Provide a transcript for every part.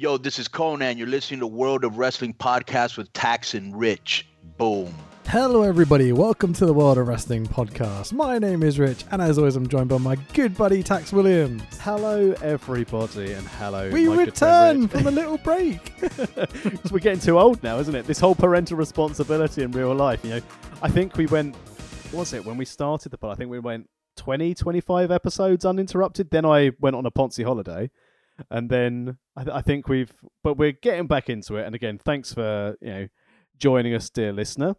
Yo, this is Conan. You're listening to World of Wrestling podcast with Tax and Rich. Boom. Hello, everybody. Welcome to the World of Wrestling podcast. My name is Rich, and as always, I'm joined by my good buddy Tax Williams. Hello, everybody, and hello. We my return good from a little break. Rich. 'Cause we're getting too old now, isn't it? This whole parental responsibility in real life. You know, I think we went. What was it when we started the pod? I think we went 20, 25 episodes uninterrupted. Then I went on a Ponzi holiday, and then I, th- I think we've. But we're getting back into it. And again, thanks for you know joining us, dear listener.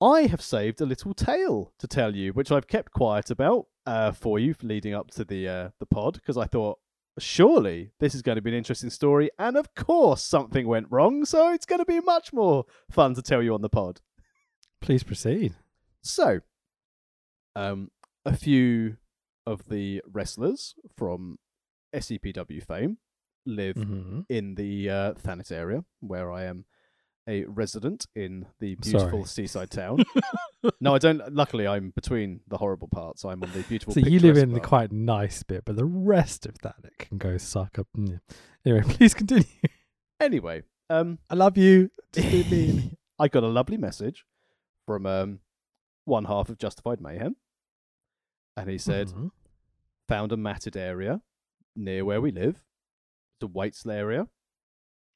I have saved a little tale to tell you, which I've kept quiet about uh, for you leading up to the uh, the pod because I thought surely this is going to be an interesting story, and of course something went wrong, so it's going to be much more fun to tell you on the pod. Please proceed. So, um, a few of the wrestlers from SCPW fame live Mm-hmm. in the uh, Thanet area, where I am a resident in the beautiful Sorry. seaside town. no, I don't. Luckily, I'm between the horrible parts. I'm on the beautiful. So you live in the quite nice bit, but the rest of that it can go suck up. Mm. Anyway, please continue. Anyway, um, I love you. Just be mean. I got a lovely message from um, one half of Justified Mayhem, and he said, Mhm. "Found a matted area near where we live. It's a area.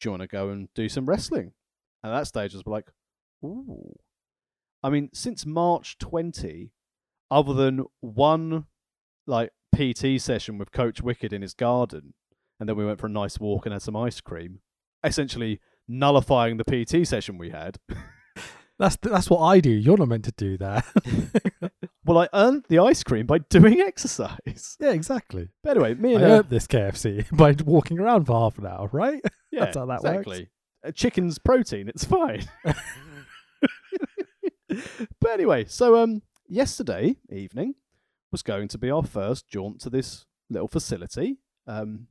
Do you want to go and do some wrestling?" And at that stage, I was like, "Ooh." I mean, since March 20, other than one like PT session with Coach Wicked in his garden, and then we went for a nice walk and had some ice cream, essentially nullifying the PT session we had. That's that's what I do. You're not meant to do that. well, I earned the ice cream by doing exercise. yeah, exactly. But anyway, me I and uh, earned this KFC by walking around for half an hour, right? yeah, that's how that works. exactly. Uh, chicken's protein, it's fine. but anyway, so um, yesterday evening was going to be our first jaunt to this little facility um,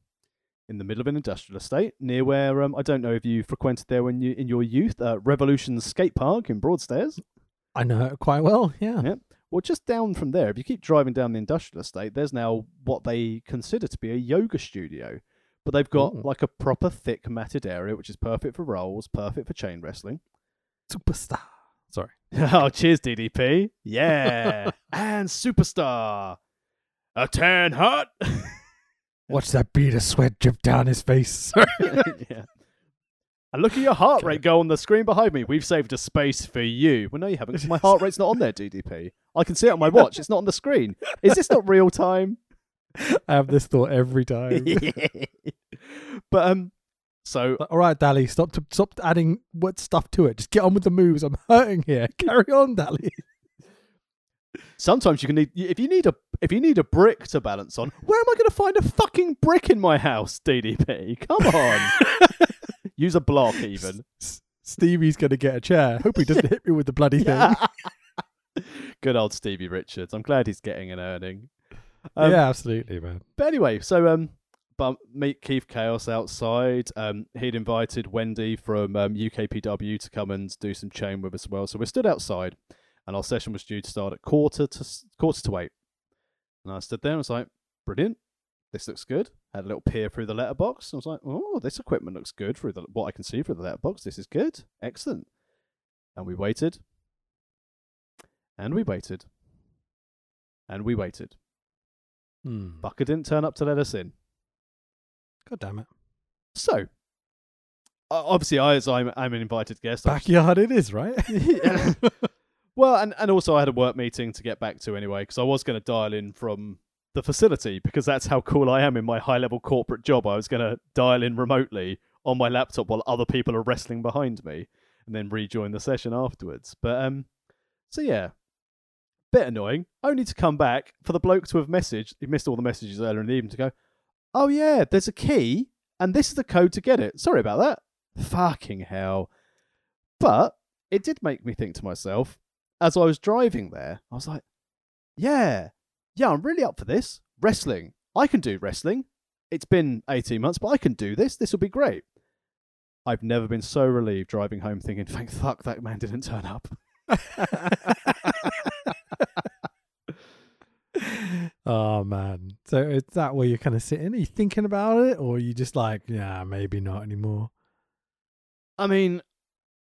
in the middle of an industrial estate near where um, I don't know if you frequented there when you in your youth, uh, Revolution Skate Park in Broadstairs. I know it quite well. Yeah. Yeah. Well, just down from there, if you keep driving down the industrial estate, there's now what they consider to be a yoga studio. But they've got Ooh. like a proper thick matted area, which is perfect for rolls, perfect for chain wrestling. Superstar. Sorry. oh, cheers, DDP. Yeah. and superstar. A tan hut. Watch that bead of sweat drip down his face. yeah. And look at your heart rate go on the screen behind me. We've saved a space for you. Well, no, you haven't. 'cause my heart rate's not on there, DDP. I can see it on my watch. It's not on the screen. Is this not real time? I have this thought every time. but um, so All right, Dally, stop to, stop adding what stuff to it. Just get on with the moves. I'm hurting here. Carry on, Dally. sometimes you can need if you need a if you need a brick to balance on. Where am I going to find a fucking brick in my house, DDP? Come on, use a block even. S- Stevie's gonna get a chair. Hope he doesn't hit me with the bloody thing. Good old Stevie Richards. I'm glad he's getting an earning. Um, yeah, absolutely, man. But anyway, so um, but meet Keith Chaos outside. Um, he'd invited Wendy from um, UKPW to come and do some chain with us as well. So we stood outside, and our session was due to start at quarter to quarter to eight. And I stood there and was like, "Brilliant, this looks good." Had a little peer through the letterbox. I was like, "Oh, this equipment looks good through the what I can see through the letterbox. This is good, excellent." And we waited, and we waited, and we waited. Hmm. Bucker didn't turn up to let us in. God damn it. So, obviously, I as I'm, I'm an invited guest. I Backyard it is, right? Yeah. well, and, and also I had a work meeting to get back to anyway because I was going to dial in from the facility because that's how cool I am in my high level corporate job. I was going to dial in remotely on my laptop while other people are wrestling behind me and then rejoin the session afterwards. But um, so yeah, bit annoying. Only to come back for the bloke to have messaged. He missed all the messages earlier in the evening to go. Oh yeah, there's a key, and this is the code to get it. Sorry about that. Fucking hell. But it did make me think to myself as I was driving there. I was like, yeah, yeah, I'm really up for this wrestling. I can do wrestling. It's been 18 months, but I can do this. This will be great. I've never been so relieved driving home thinking, thank fuck that man didn't turn up. Oh man. So is that where you're kind of sitting? Are you thinking about it, or are you just like, yeah, maybe not anymore? I mean,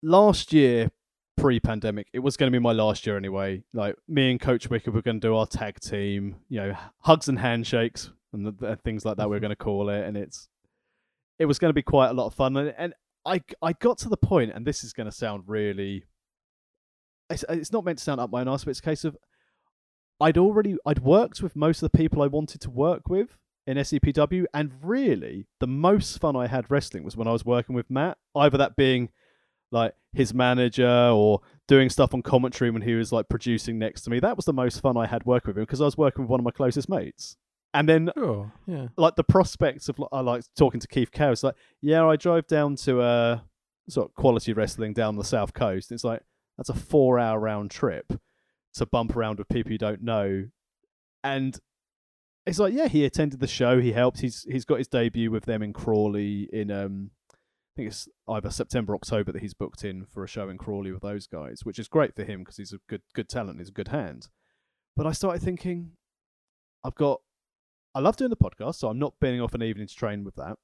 last year, pre-pandemic, it was going to be my last year anyway. Like me and Coach Wicker were going to do our tag team, you know, hugs and handshakes and the, the things like that. We are mm-hmm. going to call it, and it's it was going to be quite a lot of fun. And, and I I got to the point, and this is going to sound really. It's, it's not meant to sound up my own arse, but it's a case of I'd already I'd worked with most of the people I wanted to work with in SCPW, and really the most fun I had wrestling was when I was working with Matt. Either that being like his manager or doing stuff on commentary when he was like producing next to me. That was the most fun I had working with him because I was working with one of my closest mates. And then Sure. Yeah. like the prospects of I like talking to Keith Cow. It's like, yeah, I drove down to uh sort of quality wrestling down the south coast. It's like that's a four hour round trip to bump around with people you don't know. And it's like, yeah, he attended the show, he helped. He's he's got his debut with them in Crawley in um think it's either September, October that he's booked in for a show in Crawley with those guys, which is great for him because he's a good good talent, he's a good hand. But I started thinking, I've got I love doing the podcast, so I'm not binning off an evening to train with that.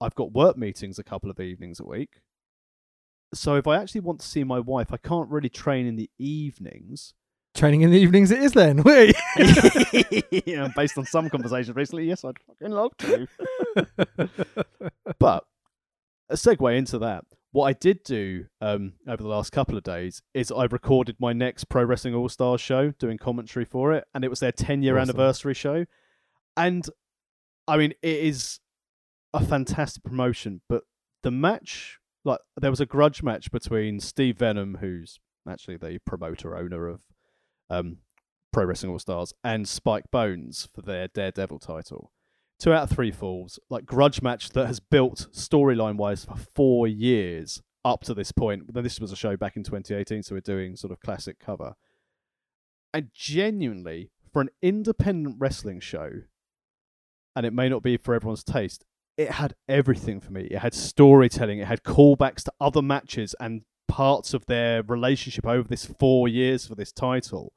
I've got work meetings a couple of evenings a week. So if I actually want to see my wife, I can't really train in the evenings. Training in the evenings it is then. Wait. yeah, based on some conversations recently, yes, I'd fucking love to. but a segue into that. What I did do um, over the last couple of days is I recorded my next Pro Wrestling All Stars show, doing commentary for it, and it was their 10 year Awesome. anniversary show. And I mean, it is a fantastic promotion, but the match, like, there was a grudge match between Steve Venom, who's actually the promoter owner of um, Pro Wrestling All Stars, and Spike Bones for their Daredevil title two out of three falls, like grudge match that has built storyline wise for four years up to this point. This was a show back in 2018, so we're doing sort of classic cover. And genuinely, for an independent wrestling show, and it may not be for everyone's taste, it had everything for me. It had storytelling, it had callbacks to other matches and parts of their relationship over this four years for this title.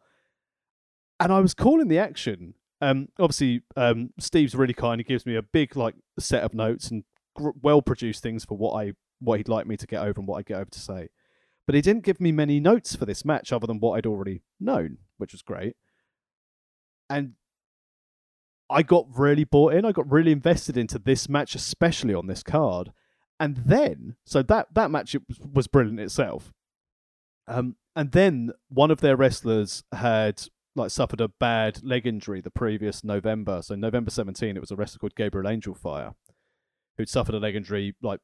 And I was calling the action um, obviously, um, Steve's really kind. He gives me a big like set of notes and gr- well produced things for what I what he'd like me to get over and what I get over to say. But he didn't give me many notes for this match other than what I'd already known, which was great. And I got really bought in. I got really invested into this match, especially on this card. And then, so that that match was, was brilliant itself. Um, and then one of their wrestlers had like suffered a bad leg injury the previous November. So November 17, it was a wrestler called Gabriel Angel Fire, who'd suffered a leg injury, like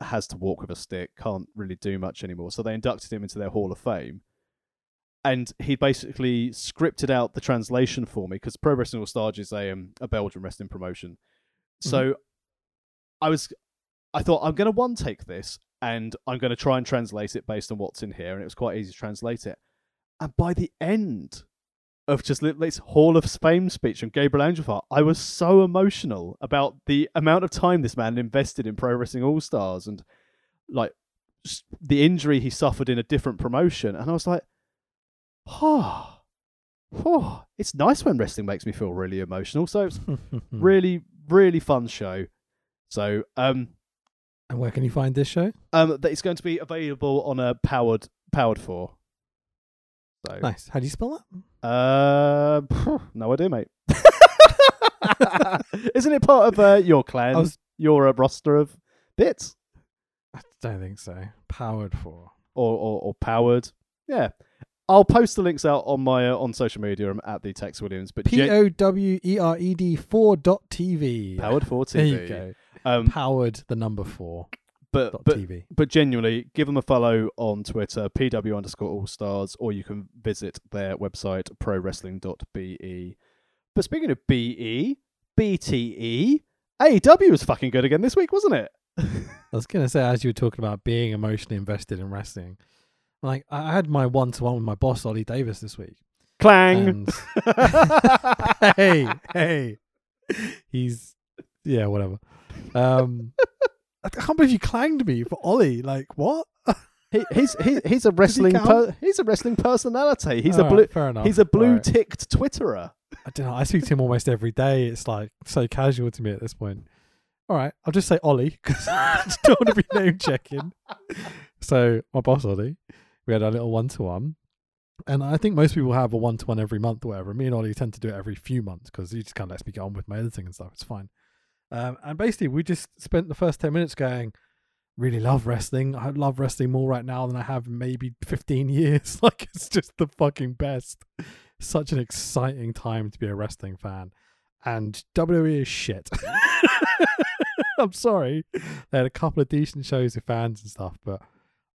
has to walk with a stick, can't really do much anymore. So they inducted him into their Hall of Fame. And he basically scripted out the translation for me because Pro Wrestling All Stars is a um, a Belgian wrestling promotion. So I was, I thought I'm going to one take this and I'm going to try and translate it based on what's in here, and it was quite easy to translate it. And by the end of just this Hall of Fame speech from Gabriel Angelfar, I was so emotional about the amount of time this man invested in Pro Wrestling All Stars and like the injury he suffered in a different promotion. And I was like, oh, oh, it's nice when wrestling makes me feel really emotional. So it's really, really fun show. So, um, and where can you find this show? um, that it's going to be available on a powered powered four. So, Nice. How do you spell that? Uh, no idea, mate. Isn't it part of uh, your clan? Was- your uh, roster of bits I don't think so. Powered for. or, or or powered? Yeah, I'll post the links out on my uh, on social media. I'm at the Tex Williams, but P O W E R E D four dot TV. powered for TV. There you go. Um, Powered the number four but but TV. but genuinely, give them a follow on Twitter, PW underscore All Stars, or you can visit their website, prowrestling.be. But speaking of BE, BTE, AEW was fucking good again this week, wasn't it? I was gonna say as you were talking about being emotionally invested in wrestling, like I had my one to one with my boss Ollie Davis this week. Clang. And hey, hey, he's yeah, whatever. Um, I can't believe you clanged me for Ollie. Like what? he, he's he, he's a wrestling count? per, he's a wrestling personality. He's a blue right, fair enough. he's a blue right. ticked Twitterer. I don't know. I speak to him almost every day. It's like so casual to me at this point. All right, I'll just say Ollie because I just don't want to be name checking. So my boss Ollie, we had a little one to one, and I think most people have a one to one every month or whatever. Me and Ollie tend to do it every few months because he just kind of lets me get on with my editing and stuff. It's fine. Um, and basically, we just spent the first ten minutes going, really love wrestling. I love wrestling more right now than I have maybe 15 years. Like, it's just the fucking best. Such an exciting time to be a wrestling fan. And WWE is shit. I'm sorry. They had a couple of decent shows with fans and stuff, but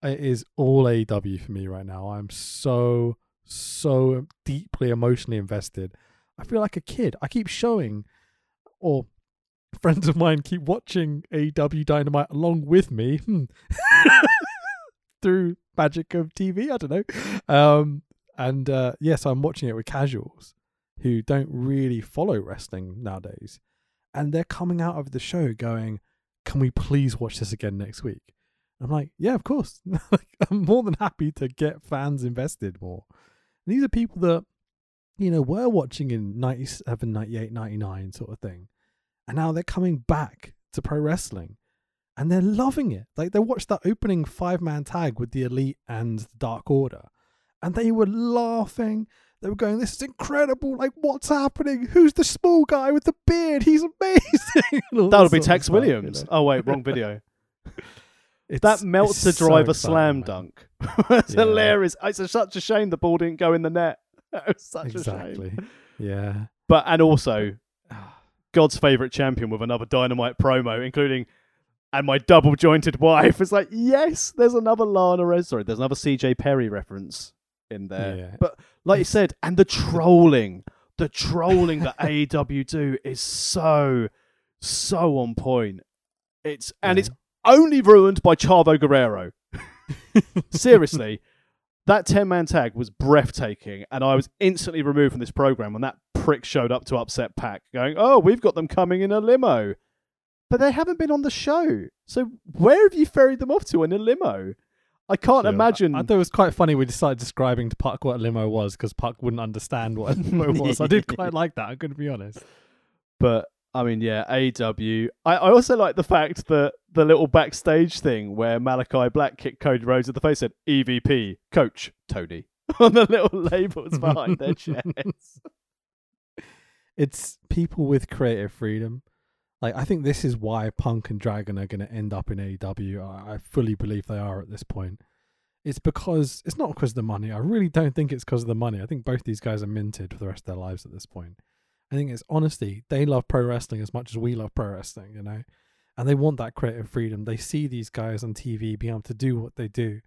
it is all AEW for me right now. I'm so, so deeply emotionally invested. I feel like a kid. I keep showing, or friends of mine keep watching AEW Dynamite along with me hmm, through magic of TV. I don't know. Um, and uh, yes, I'm watching it with casuals who don't really follow wrestling nowadays, and they're coming out of the show going, "Can we please watch this again next week?" I'm like, "Yeah, of course. I'm more than happy to get fans invested more." And these are people that you know were watching in 97, 98, 99 sort of thing and now they're coming back to pro wrestling and they're loving it. Like they watched that opening five man tag with the Elite and the Dark Order and they were laughing. They were going, This is incredible. Like, what's happening? Who's the small guy with the beard? He's amazing. That'll be Tex stuff, Williams. You know? Oh, wait, wrong video. that melts the driver so slam dunk. it's yeah. hilarious. It's a, such a shame the ball didn't go in the net. It was such exactly. a shame. Yeah. But, and also, ah. God's favorite champion with another dynamite promo, including and my double jointed wife. It's like, yes, there's another Lana Rose. Sorry, there's another CJ Perry reference in there. Yeah. But like you said, and the trolling, the trolling that AEW do is so, so on point. It's and yeah. it's only ruined by Chavo Guerrero. Seriously, that 10 man tag was breathtaking, and I was instantly removed from this program when that prick showed up to upset PAC, going, Oh, we've got them coming in a limo. But they haven't been on the show. So where have you ferried them off to in a limo? I can't sure. imagine. I, I, thought it was quite funny we decided describing to PAC what a limo was because PAC wouldn't understand what a limo was. I did quite like that, I'm going to be honest. But I mean, yeah, AW. I, I also like the fact that the little backstage thing where Malachi Black kicked Cody Rhodes in the face said EVP, Coach Tony, on the little labels behind their chairs it's people with creative freedom. Like I think this is why Punk and Dragon are going to end up in AEW. I, fully believe they are at this point. It's because it's not because of the money. I really don't think it's because of the money. I think both these guys are minted for the rest of their lives at this point. I think it's honestly they love pro wrestling as much as we love pro wrestling, you know, and they want that creative freedom. They see these guys on TV being able to do what they do,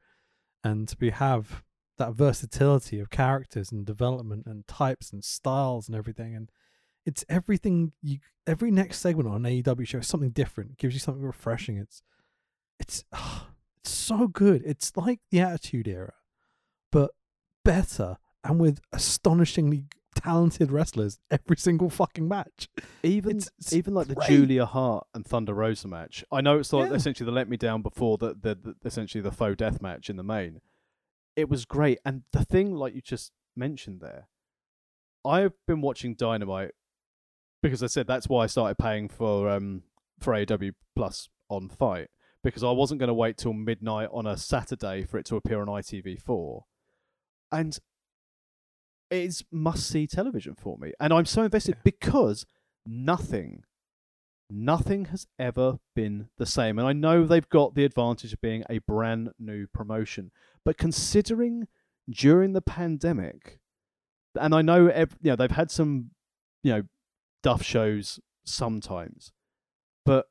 and to be have that versatility of characters and development and types and styles and everything. And it's everything you every next segment on an AEW show is something different. It gives you something refreshing. It's it's oh, it's so good. It's like the Attitude Era, but better and with astonishingly talented wrestlers every single fucking match. Even it's, it's even like great. the Julia Hart and Thunder Rosa match. I know it's like yeah. essentially the let me down before the, the, the essentially the faux death match in the main. It was great, and the thing like you just mentioned there, I've been watching Dynamite because I said that's why I started paying for um for AW Plus on FITE because I wasn't going to wait till midnight on a Saturday for it to appear on ITV4, and it's must see television for me, and I'm so invested yeah. because nothing. Nothing has ever been the same. And I know they've got the advantage of being a brand new promotion. But considering during the pandemic, and I know, ev- you know they've had some, you know, duff shows sometimes. But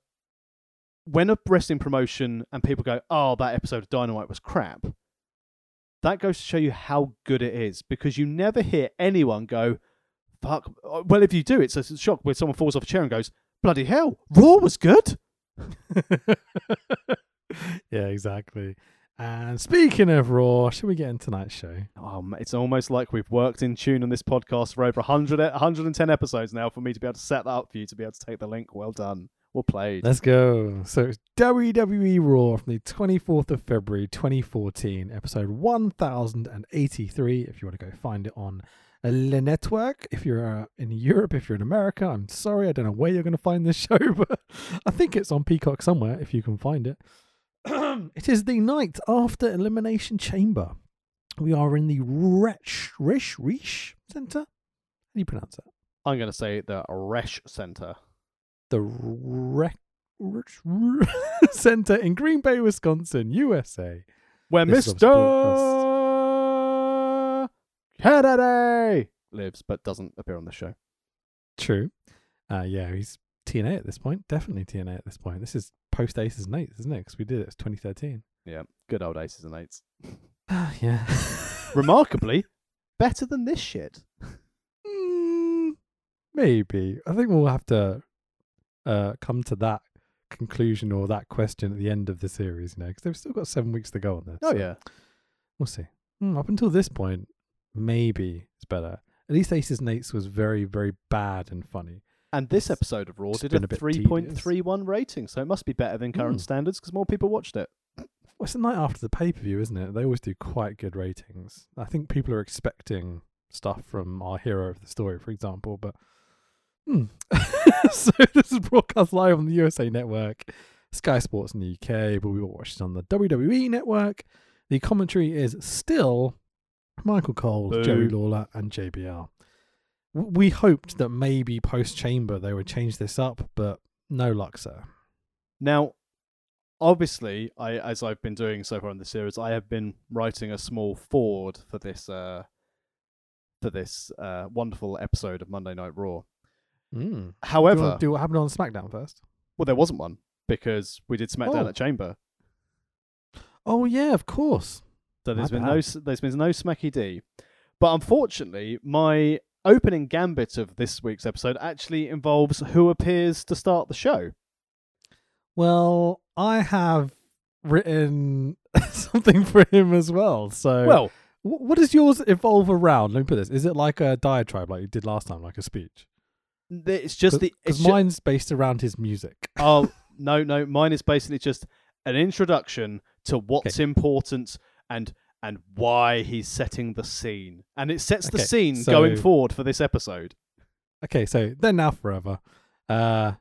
when a wrestling promotion and people go, oh, that episode of Dynamite was crap, that goes to show you how good it is because you never hear anyone go, fuck. Uh, well, if you do, it's a shock where someone falls off a chair and goes, bloody hell, Raw was good. yeah, exactly. And speaking of Raw, should we get into tonight's show? Um, it's almost like we've worked in tune on this podcast for over 100, 110 episodes now for me to be able to set that up for you to be able to take the link. Well done. Well played. Let's go. So it's WWE Raw from the 24th of February 2014, episode 1083. If you want to go find it on Le Network. If you're uh, in Europe, if you're in America, I'm sorry, I don't know where you're going to find this show, but I think it's on Peacock somewhere if you can find it. it is the night after Elimination Chamber. We are in the Resch Rish Rish Center. How do you pronounce that? I'm going to say the Resch Center. The Rec Center in Green Bay, Wisconsin, USA. Where This Mr. Kennedy lives, but doesn't appear on the show. True. Uh, yeah, he's TNA at this point. Definitely TNA at this point. This is post Aces and Eights, isn't it? Because we did it. It's 2013. Yeah, good old aces and eights. yeah. Remarkably, better than this shit. Mm, maybe. I think we'll have to uh, come to that conclusion or that question at the end of the series, you know, because they've still got seven weeks to go on this. Oh so yeah, We'll see. Mm, up until this point, maybe it's better. At least Aces and Eights was very, very bad and funny. And this episode of Raw it's did a a three point three one rating, so it must be better than current Mm. standards because more people watched it. Well, it's the night after the pay per view, isn't it? They always do quite good ratings. I think people are expecting stuff from our hero of the story, for example. But hmm. so this is broadcast live on the USA Network, Sky Sports in the UK, but we will watch it on the WWE Network. The commentary is still Michael Cole, Boo. Jerry Lawler, and JBL. We hoped that maybe post Chamber they would change this up, but no luck, sir. Now, obviously, I as I've been doing so far in the series, I have been writing a small forward for this uh, for this uh, wonderful episode of Monday Night Raw. Mm. However, wanna do what happened on SmackDown first? well, there wasn't one because we did SmackDown Oh. at Chamber. Oh yeah, of course. So there's My been no bad. there's been no Smacky D. But unfortunately, my opening gambit of this week's episode actually involves who appears to start the show. Well, I have written something for him as well. So, Well, what does yours evolve around? Let me put this: is it like a diatribe, like you did last time, like a speech? it's just the Because mine's based around his music. oh no no mine is basically just an introduction to what's important and and why he's setting the scene and it sets the Okay, scene going forward for this episode Okay, so then now forever. Uh,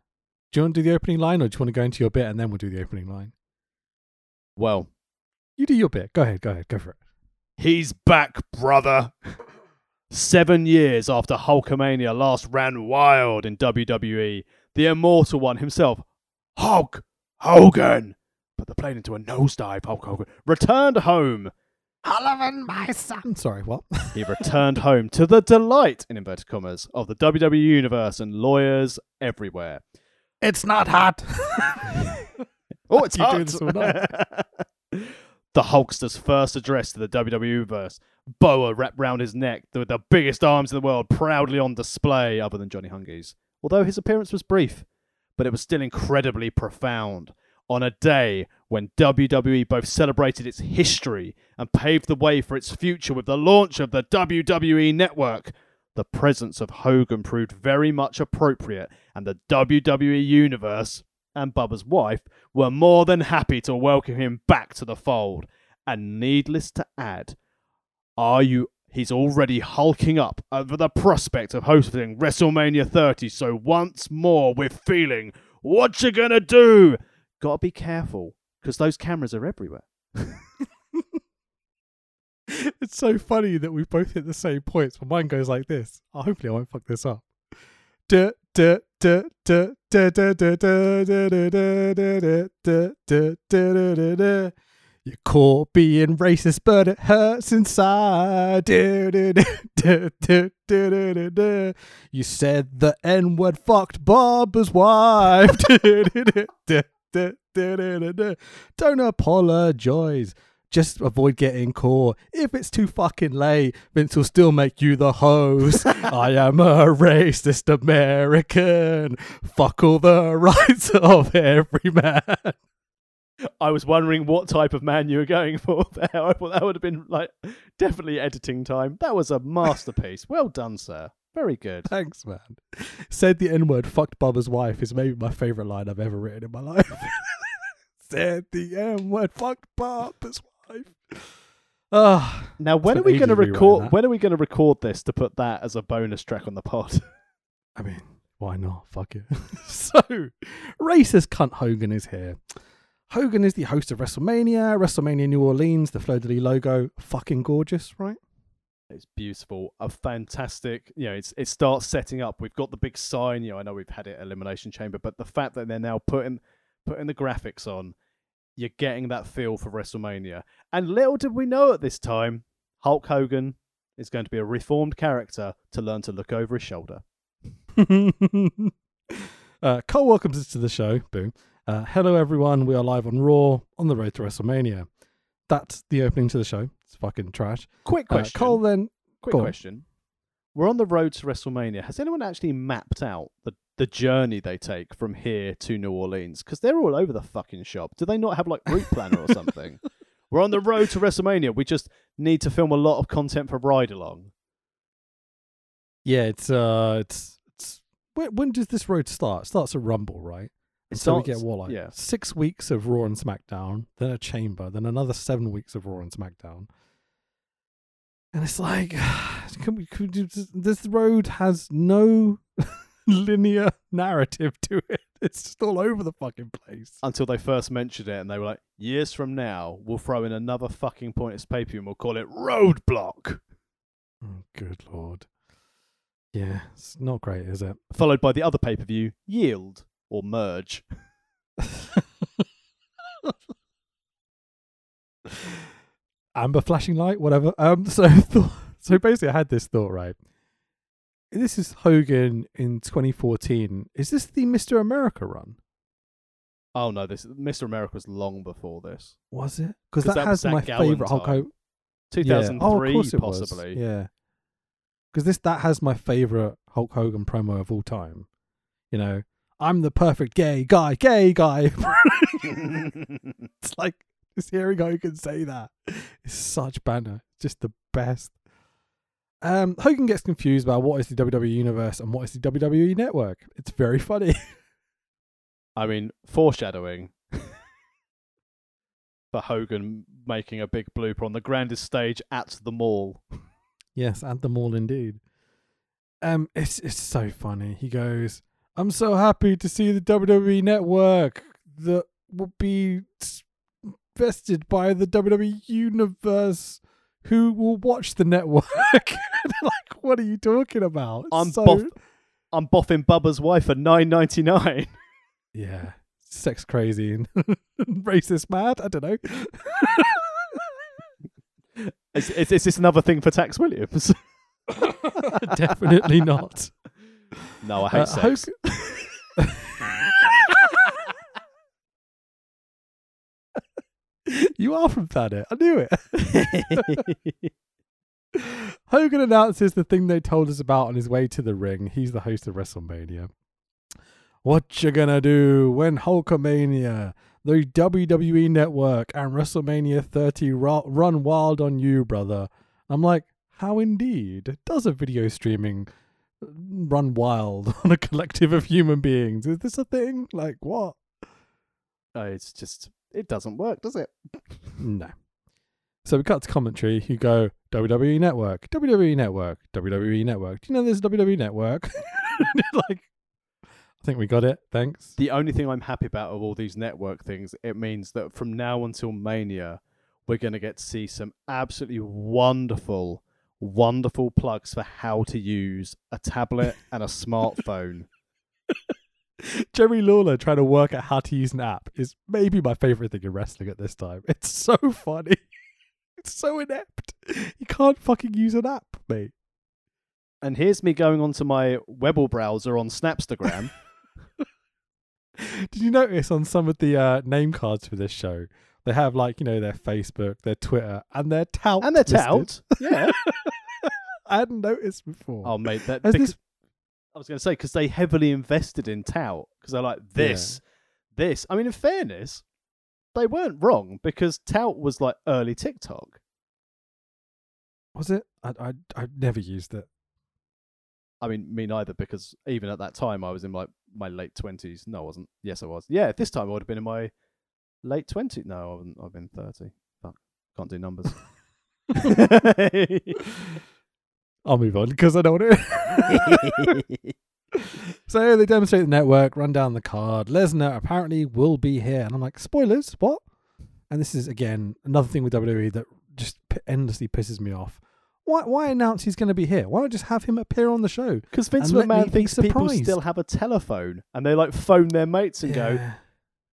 do you want to do the opening line, or do you want to go into your bit and then we'll do the opening line? well You do your bit. Go ahead. Go ahead. Go for it. he's back brother seven years after hulkamania last ran wild in wwe the immortal one himself hulk hogan put the plane into a nosedive hulk hogan returned home Oliver, my son. Sorry, what? He returned home to the delight, in inverted commas, of the WWE universe and lawyers everywhere. it's not hot. Oh, it's You hot. doing this all night? the Hulkster's first address to the WWE universe. Boa wrapped round his neck with the biggest arms in the world proudly on display, other than Johnny Hungy's. Although his appearance was brief, but it was still incredibly profound. On a day when WWE both celebrated its history and paved the way for its future with the launch of the WWE Network, the presence of Hogan proved very much appropriate, and the WWE Universe and Bubba's wife were more than happy to welcome him back to the fold. And needless to add, are you he's already hulking up over the prospect of hosting WrestleMania 30, so once more we're feeling what you gonna do? Gotta be careful, because those cameras are everywhere. it's so funny that we both hit the same points, but mine goes like this. Oh, hopefully, I won't fuck this up. You're caught being racist, but it hurts inside. You said the N word fucked Bubba's wife. Don't apologize. Just avoid getting caught. If it's too fucking late, Vince will still make you the host. I am a racist American. Fuck all the rights of every man. I was wondering what type of man you were going for there. I thought that would have been like definitely editing time. That was a masterpiece. well done, sir. Very good. Thanks, man. Said the N word, fucked Bubba's wife is maybe my favourite line I've ever written in my life. Said the N word, fucked Bubba's wife. Ah, Now, when are we going to record? When are we going to record this to put that as a bonus track on the pod? I mean, why not? Fuck it. so, racist cunt Hogan is here. Hogan is the host of WrestleMania, WrestleMania New Orleans, the Fleur de Lis logo. Fucking gorgeous, right? It's beautiful, a fantastic. You know, it's it starts setting up. We've got the big sign. You know, I know we've had it Elimination Chamber, but the fact that they're now putting putting the graphics on, you're getting that feel for WrestleMania. And little did we know at this time, Hulk Hogan is going to be a reformed character to learn to look over his shoulder. uh, Cole welcomes us to the show. Boom. Uh, hello, everyone. We are live on Raw on the road to WrestleMania. That's the opening to the show. It's fucking trash. Quick Uh, question. Cole then. Quick go on. question. We're on the road to WrestleMania. Has anyone actually mapped out the, the journey they take from here to New Orleans? Because they're all over the fucking shop. Do they not have like route planner or something? We're on the road to WrestleMania. We just need to film a lot of content for Ride Along. Yeah, it's uh, it's it's. When, when does this road start? It starts at Rumble, right? It so we get like yeah. six weeks of Raw and SmackDown, then a Chamber, then another seven weeks of Raw and SmackDown. And it's like, can we? You just, this road has no linear narrative to it. It's just all over the fucking place. Until they first mentioned it and they were like, years from now, we'll throw in another fucking pointless pay per view and we'll call it Roadblock. Oh, good lord. Yeah, it's not great, is it? Followed by the other pay per view, Yield or Merge. amber flashing light, whatever. Um, so th- so basically, I had this thought right. This is Hogan in 2014. Is this the Mr. America run? Oh no, this Mr. America was long before this. Was it? Because that, that has my favorite Hulk. Hogan. 2003, yeah. oh, of course it possibly. Was. Yeah. Because this that has my favorite Hulk Hogan promo of all time. You know, I'm the perfect gay guy, gay guy. it's like just hearing how you can say that is such banner. Just the best. Um, Hogan gets confused about what is the WWE universe and what is the WWE network. It's very funny. I mean, foreshadowing for Hogan making a big blooper on the grandest stage at the mall. yes, at the mall indeed. Um, it's it's so funny. He goes, "I'm so happy to see the WWE network that will be vested by the WWE universe." Who will watch the network? like, what are you talking about? It's I'm so- boff- I'm boffing Bubba's wife for nine ninety nine. Yeah, sex crazy and racist mad. I don't know. Is, is, is this another thing for Tax Williams? Definitely not. No, I hate Uh, sex. You are from Planet. I knew it. Hogan announces the thing they told us about on his way to the ring. He's the host of WrestleMania. What you gonna do when Hulkamania, the WWE Network, and WrestleMania 30 ru- run wild on you, brother? I'm like, how indeed? Does a video streaming run wild on a collective of human beings? Is this a thing? Like what? Oh, it's just it doesn't work, does it? No. So we cut to commentary. You go WWE Network, WWE Network, WWE Network. Do you know there's a WWE Network? like, I think we got it. Thanks. The only thing I'm happy about of all these network things, it means that from now until Mania, we're going to get to see some absolutely wonderful, wonderful plugs for how to use a tablet and a smartphone. Jerry Lawler trying to work out how to use an app is maybe my favorite thing in wrestling at this time. It's so funny. It's so inept. You can't fucking use an app, mate. And here's me going onto my Webble browser on Snapstagram. Did you notice on some of the uh, name cards for this show, they have like you know their Facebook, their Twitter, and their tout, and they're tout. Yeah. I hadn't noticed before. Oh, mate, that Has because, this- I was going to say because they heavily invested in Tout because they're like this, this. I mean, in fairness, they weren't wrong because Tout was like early TikTok. Was it? I I I never used it. I mean, me neither because even at that time I was in like my late twenties. No, I wasn't. Yes, I was. Yeah, this time I would have been in my late twenties. No, I wasn't. I've been thirty. Fuck, can't do numbers. I'll move on because I don't want it. so they demonstrate the network, run down the card. Lesnar apparently will be here, and I'm like, spoilers, what? And this is again another thing with WWE that just p- endlessly pisses me off. Why? Why announce he's going to be here? Why not just have him appear on the show? Because Vince And let McMahon thinks people still have a telephone and they like phone their mates and go, Yeah.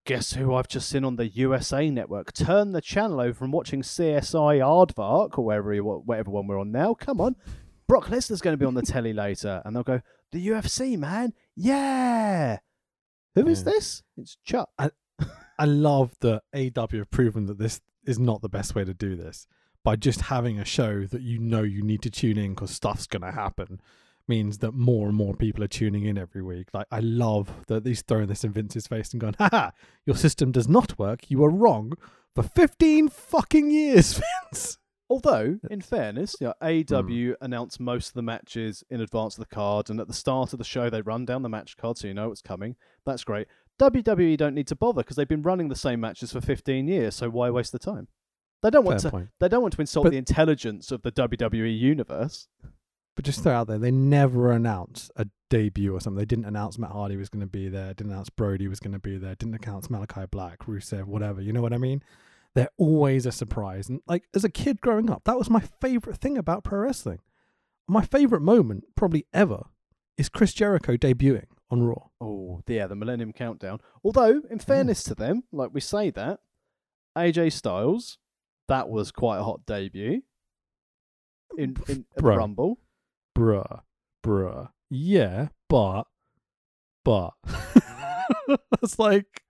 Guess who I've just seen on the USA network? Turn the channel over from watching CSI Aardvark or wherever, whatever one we're on now. Come on. Brock Lesnar's going to be on the telly later. And they'll go, The UFC, man. Yeah. Who is Yeah. this? It's Chuck. I love that AW have proven that this is not the best way to do this by just having a show that you know you need to tune in because stuff's going to happen means that more and more people are tuning in every week. Like I love that he's throwing this in Vince's face and going, "Ha your system does not work. You were wrong for 15 fucking years, Vince." Although, in fairness, yeah, Hmm. AEW announced most of the matches in advance of the card, and at the start of the show, they run down the match card so you know it's coming. That's great. WWE don't need to bother because they've been running the same matches for 15 years, so why waste the time? They don't want Fair to. point. They don't want to insult But- the intelligence of the WWE universe. But just throw out there, they never announced a debut or something. They didn't announce Matt Hardy was going to be there. Didn't announce Brody was going to be there. Didn't announce Malachi Black, Rusev, whatever. You know what I mean? They're always a surprise. And like as a kid growing up, that was my favorite thing about pro wrestling. My favorite moment, probably ever, is Chris Jericho debuting on Raw. Oh, yeah, the Millennium Countdown. Although, in fairness to them, like we say that, AJ Styles, that was quite a hot debut in, in at the Rumble. Bruh, bruh. Yeah, but, but that's like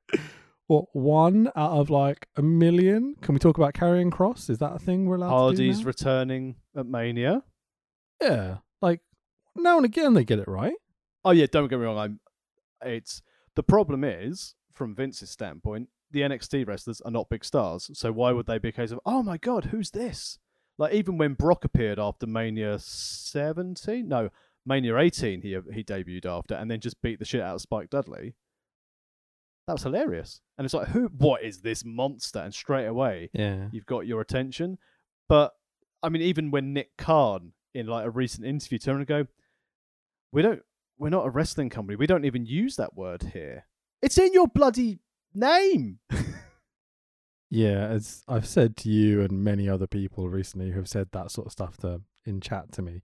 what one out of like a million. Can we talk about Karrion Kross? Is that a thing we're allowed to Hardy's do now? returning at Mania. yeah, like now and again they get it right. Oh yeah, don't get me wrong. I'm. It's the problem is from Vince's standpoint, the NXT wrestlers are not big stars. So why would they be a case of oh my god, who's this? Like even when Brock appeared after Mania 17, no Mania 18, he he debuted after, and then just beat the shit out of Spike Dudley. That was hilarious. And it's like, who? What is this monster? And straight away, Yeah, you've got your attention. But I mean, even when Nick Khan in like a recent interview turned and go, we don't, we're not a wrestling company. We don't even use that word here. It's in your bloody name. yeah. As I've said to you and many other people recently who have said that sort of stuff to in chat to me,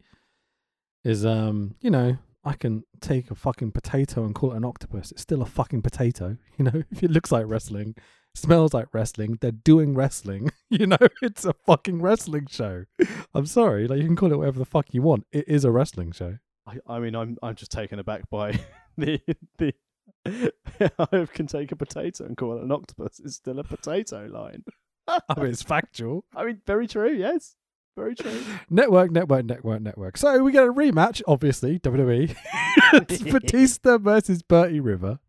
is um, you know, I can take a fucking potato and call it an octopus. It's still a fucking potato. You know, if it looks like wrestling, smells like wrestling, they're doing wrestling. You know, it's a fucking wrestling show. I'm sorry, like you can call it whatever the fuck you want. It is a wrestling show. I, I mean, I'm I'm just taken aback by the the. I can take a potato and call it an octopus. It's still a potato line. I mean, it's factual. I mean, very true. Yes, very true. Network, network, network, network. So we get a rematch, obviously, WWE. Batista versus Bertie River.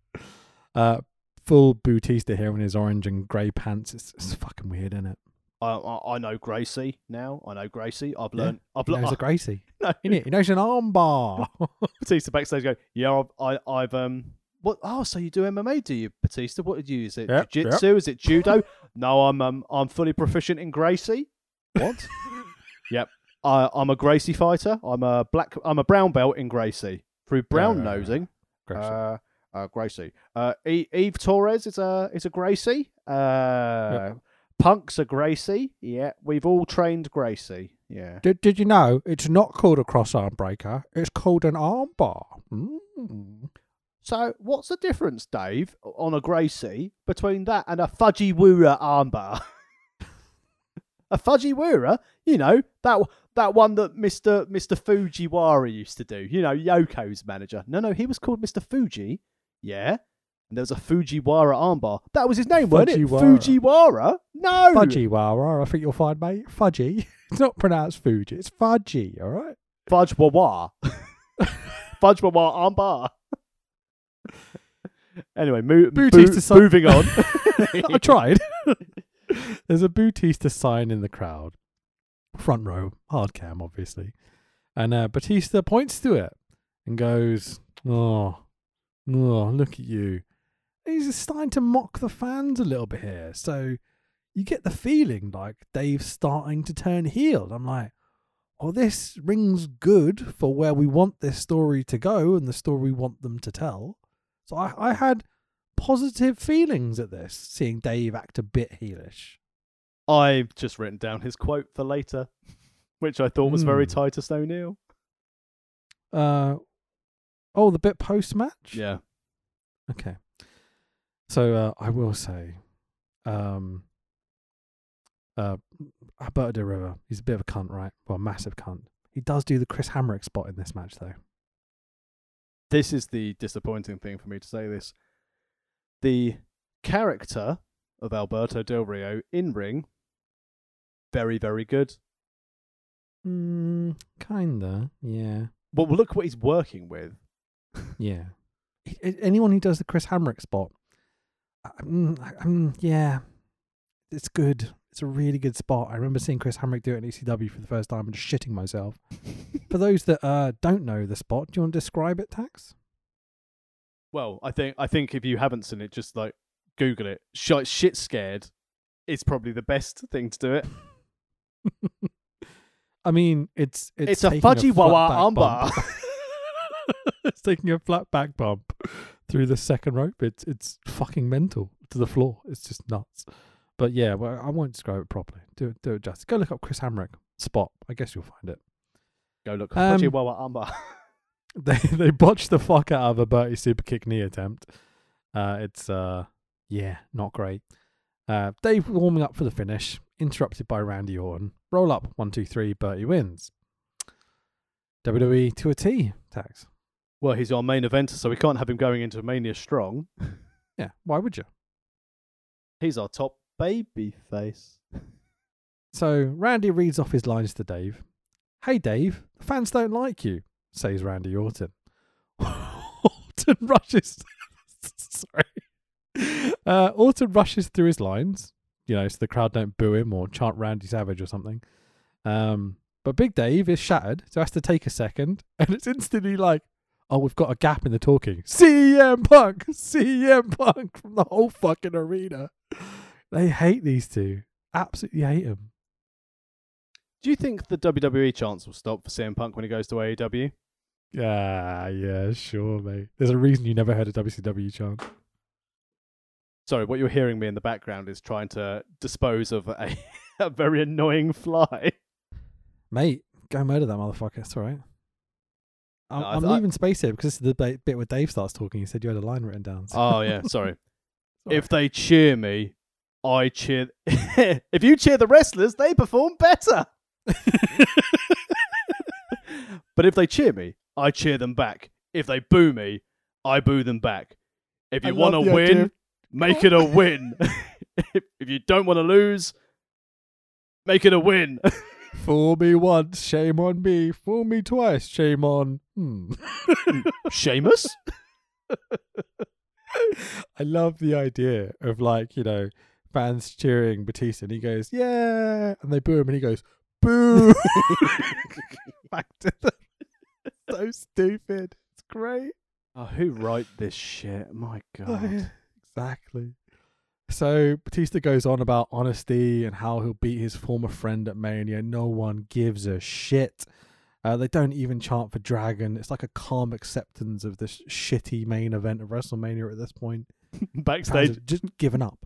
Uh, full Batista here in his orange and grey pants. It's, it's fucking weird, isn't it? I, I I know Gracie now. I know Gracie. I've Yeah, learned. I've learned. learned. a Gracie. No. Innit? He knows an armbar. Batista backstage go, yeah, I've, I, I've um, what? Oh, so you do MMA, do you, Batista? What did you use? Is it Yep, jiu-jitsu? Is it judo? no, I'm um, I'm fully proficient in Gracie. What? yep, I, I'm a Gracie fighter. I'm a black. I'm a brown belt in Gracie through brown right, right, nosing. Gracie. Uh, uh, Gracie. Uh, E- Eve Torres is a is a Gracie. Uh, Punk's a Gracie. Yeah, we've all trained Gracie. Yeah. did, did you know it's not called a cross arm breaker? It's called an armbar. Mm. So, what's the difference, Dave, on a Gracie between that and a Fudgy Wura armbar? a Fudgy Wura, you know that that one that Mister Mister Fujiwara used to do. You know, Yoko's manager. No, no, he was called Mister Fuji. Yeah, and there was a Fujiwara armbar. That was his name, wasn't it? Fujiwara. Fujiwara. No, wow, I think you'll find, mate. Fudgy. It's not pronounced Fuji. It's Fudgy, all right? Fudge Wawa. Fudge Wawa armbar. Anyway, mo- Bautista mo- si- moving on. I tried. There's a Bautista sign in the crowd. Front row, hard cam, obviously. And uh, Batista points to it and goes, Oh, oh, look at you. He's starting to mock the fans a little bit here. So, you get the feeling like Dave's starting to turn heel. I'm like, well, this rings good for where we want this story to go and the story we want them to tell. So I, I had positive feelings at this, seeing Dave act a bit heelish. I've just written down his quote for later, which I thought was very Hmm. Titus O'Neil. Uh, oh, the bit post match. Yeah. Okay. So uh, I will say, um, uh, Alberto Del Rio, he's a bit of a cunt, right? Well, massive cunt. He does do the Chris Hamrick spot in this match, though. This is the disappointing thing for me to say this. The character of Alberto Del Rio in ring, very, very good. Mm, kinda, yeah, But look what he's working with. yeah. Anyone who does the Chris Hamrick spot, um, um, yeah, it's good. It's a really good spot. I remember seeing Chris Hamrick do it in ECW for the first time and just shitting myself. for those that uh, don't know the spot, do you want to describe it, Tax? Well, I think I think if you haven't seen it, just like Google it. Shit, shit scared is probably the best thing to do it. I mean, it's it's, It's, a fudgy flat wawa back armbar. it's taking a flat back bump through the second rope. It's it's fucking mental to the floor. It's just nuts. But yeah, well, I won't describe it properly. Do it, do it justice. Go look up Chris Hamrick spot. I guess you'll find it. Go look, Um, armbar. They they botched the fuck out of a Bertie super kick knee attempt. Uh, it's uh yeah, not great. Uh, Dave warming up for the finish, interrupted by Randy Orton. Roll up, one, two, three. Bertie wins. WWE to a T. Tax. well, he's our main eventer, so we can't have him going into Mania strong. Yeah, why would you? He's our top baby face. So Randy reads off his lines to Dave. Hey Dave, the fans don't like you, says Randy Orton. Orton rushes sorry. Uh, Orton rushes through his lines, you know, so the crowd don't boo him or chant Randy Savage or something. Um, but Big Dave is shattered, so has to take a second, and it's instantly like, oh, we've got a gap in the talking. CM Punk, CM Punk from the whole fucking arena. They hate these two. Absolutely hate them. Do you think the WWE chance will stop for CM Punk when he goes to AEW? Ah, yeah, sure, mate. There's a reason you never heard a WCW chant. Sorry, what you're hearing me in the background is trying to dispose of a, a very annoying fly. Mate, go murder that motherfucker. It's all right. I'm, No, I I'm th- I- leaving space here because this is the bit where Dave starts talking. He said you had a line written down. so- Oh yeah, sorry. If they cheer me, I cheer. if you cheer the wrestlers, they perform better. but if they cheer me, I cheer them back. If they boo me, I boo them back. If you want to win, idea make it a win. if, if you don't want to lose, make it a win. Fool me once, shame on me. Fool me twice, shame on. Hmm. Seamus? I love the idea of like, you know, fans cheering Batista and he goes, Yeah and they boo him and he goes, Boo Back to the so stupid. It's great. Oh, who wrote this shit? My Oh, God. yeah, exactly. So Batista goes on about honesty and how he'll beat his former friend at Mania. No one gives a shit. Uh, they don't even chant for Dragon. It's like a calm acceptance of this shitty main event of WrestleMania at this point. Backstage, just given up.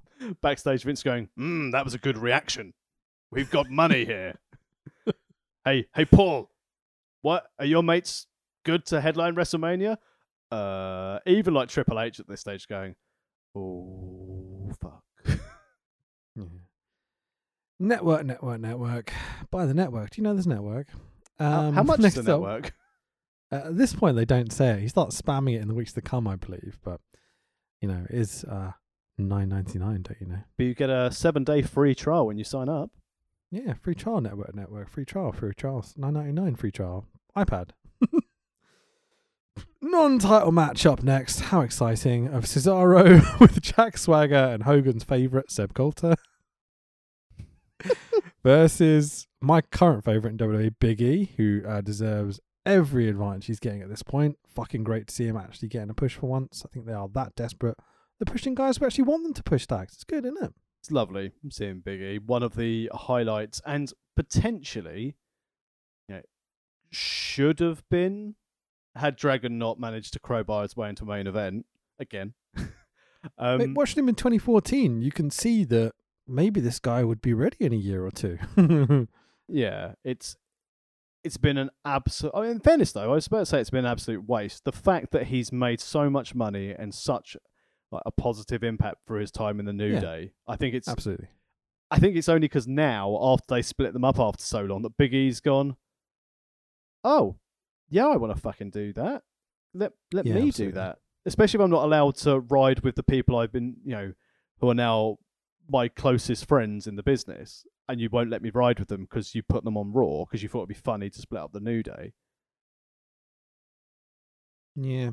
Backstage, Vince going, "Hmm, that was a good reaction. We've got money here." hey, hey, Paul, what are your mates good to headline WrestleMania? Uh, even like Triple H at this stage going, "Oh fuck." Yeah. Network, network, network. Buy the network. Do you know this network? How, Um, how much is the network? Uh, at this point, they don't say it. He starts spamming it in the weeks to come, I believe. But you know, is uh, nine ninety nine. Don't you know? But you get a seven-day free trial when you sign up. Yeah, free trial network, network, free trial, free trial, nine ninety nine, free trial, iPad. Non-title match up next. How exciting! Of Cesaro with Jack Swagger and Hogan's favorite Zeb Colter versus my current favorite in WWE, Big E, who uh, deserves every advantage he's getting at this point. Fucking great to see him actually getting a push for once. I think they are that desperate. They're pushing guys who actually want them to push tags. It's good, isn't it? It's lovely seeing Biggie. One of the highlights, and potentially, you know, should have been had Dragon not managed to crowbar his way into main event again. um, Mate, watching him in 2014, you can see that maybe this guy would be ready in a year or two. Yeah, it's it's been an absolute. I mean, in fairness, though, I was about to say it's been an absolute waste. The fact that he's made so much money and such like a positive impact for his time in the New Yeah. Day, I think it's. Absolutely. I think it's only because now, after they split them up after so long, that Big E's gone. Oh, yeah, I want to fucking do that. Let let Yeah, me absolutely. do that. Especially if I'm not allowed to ride with the people I've been, you know, who are now my closest friends in the business, and you won't let me ride with them because you put them on Raw because you thought it'd be funny to split up the New Day. Yeah.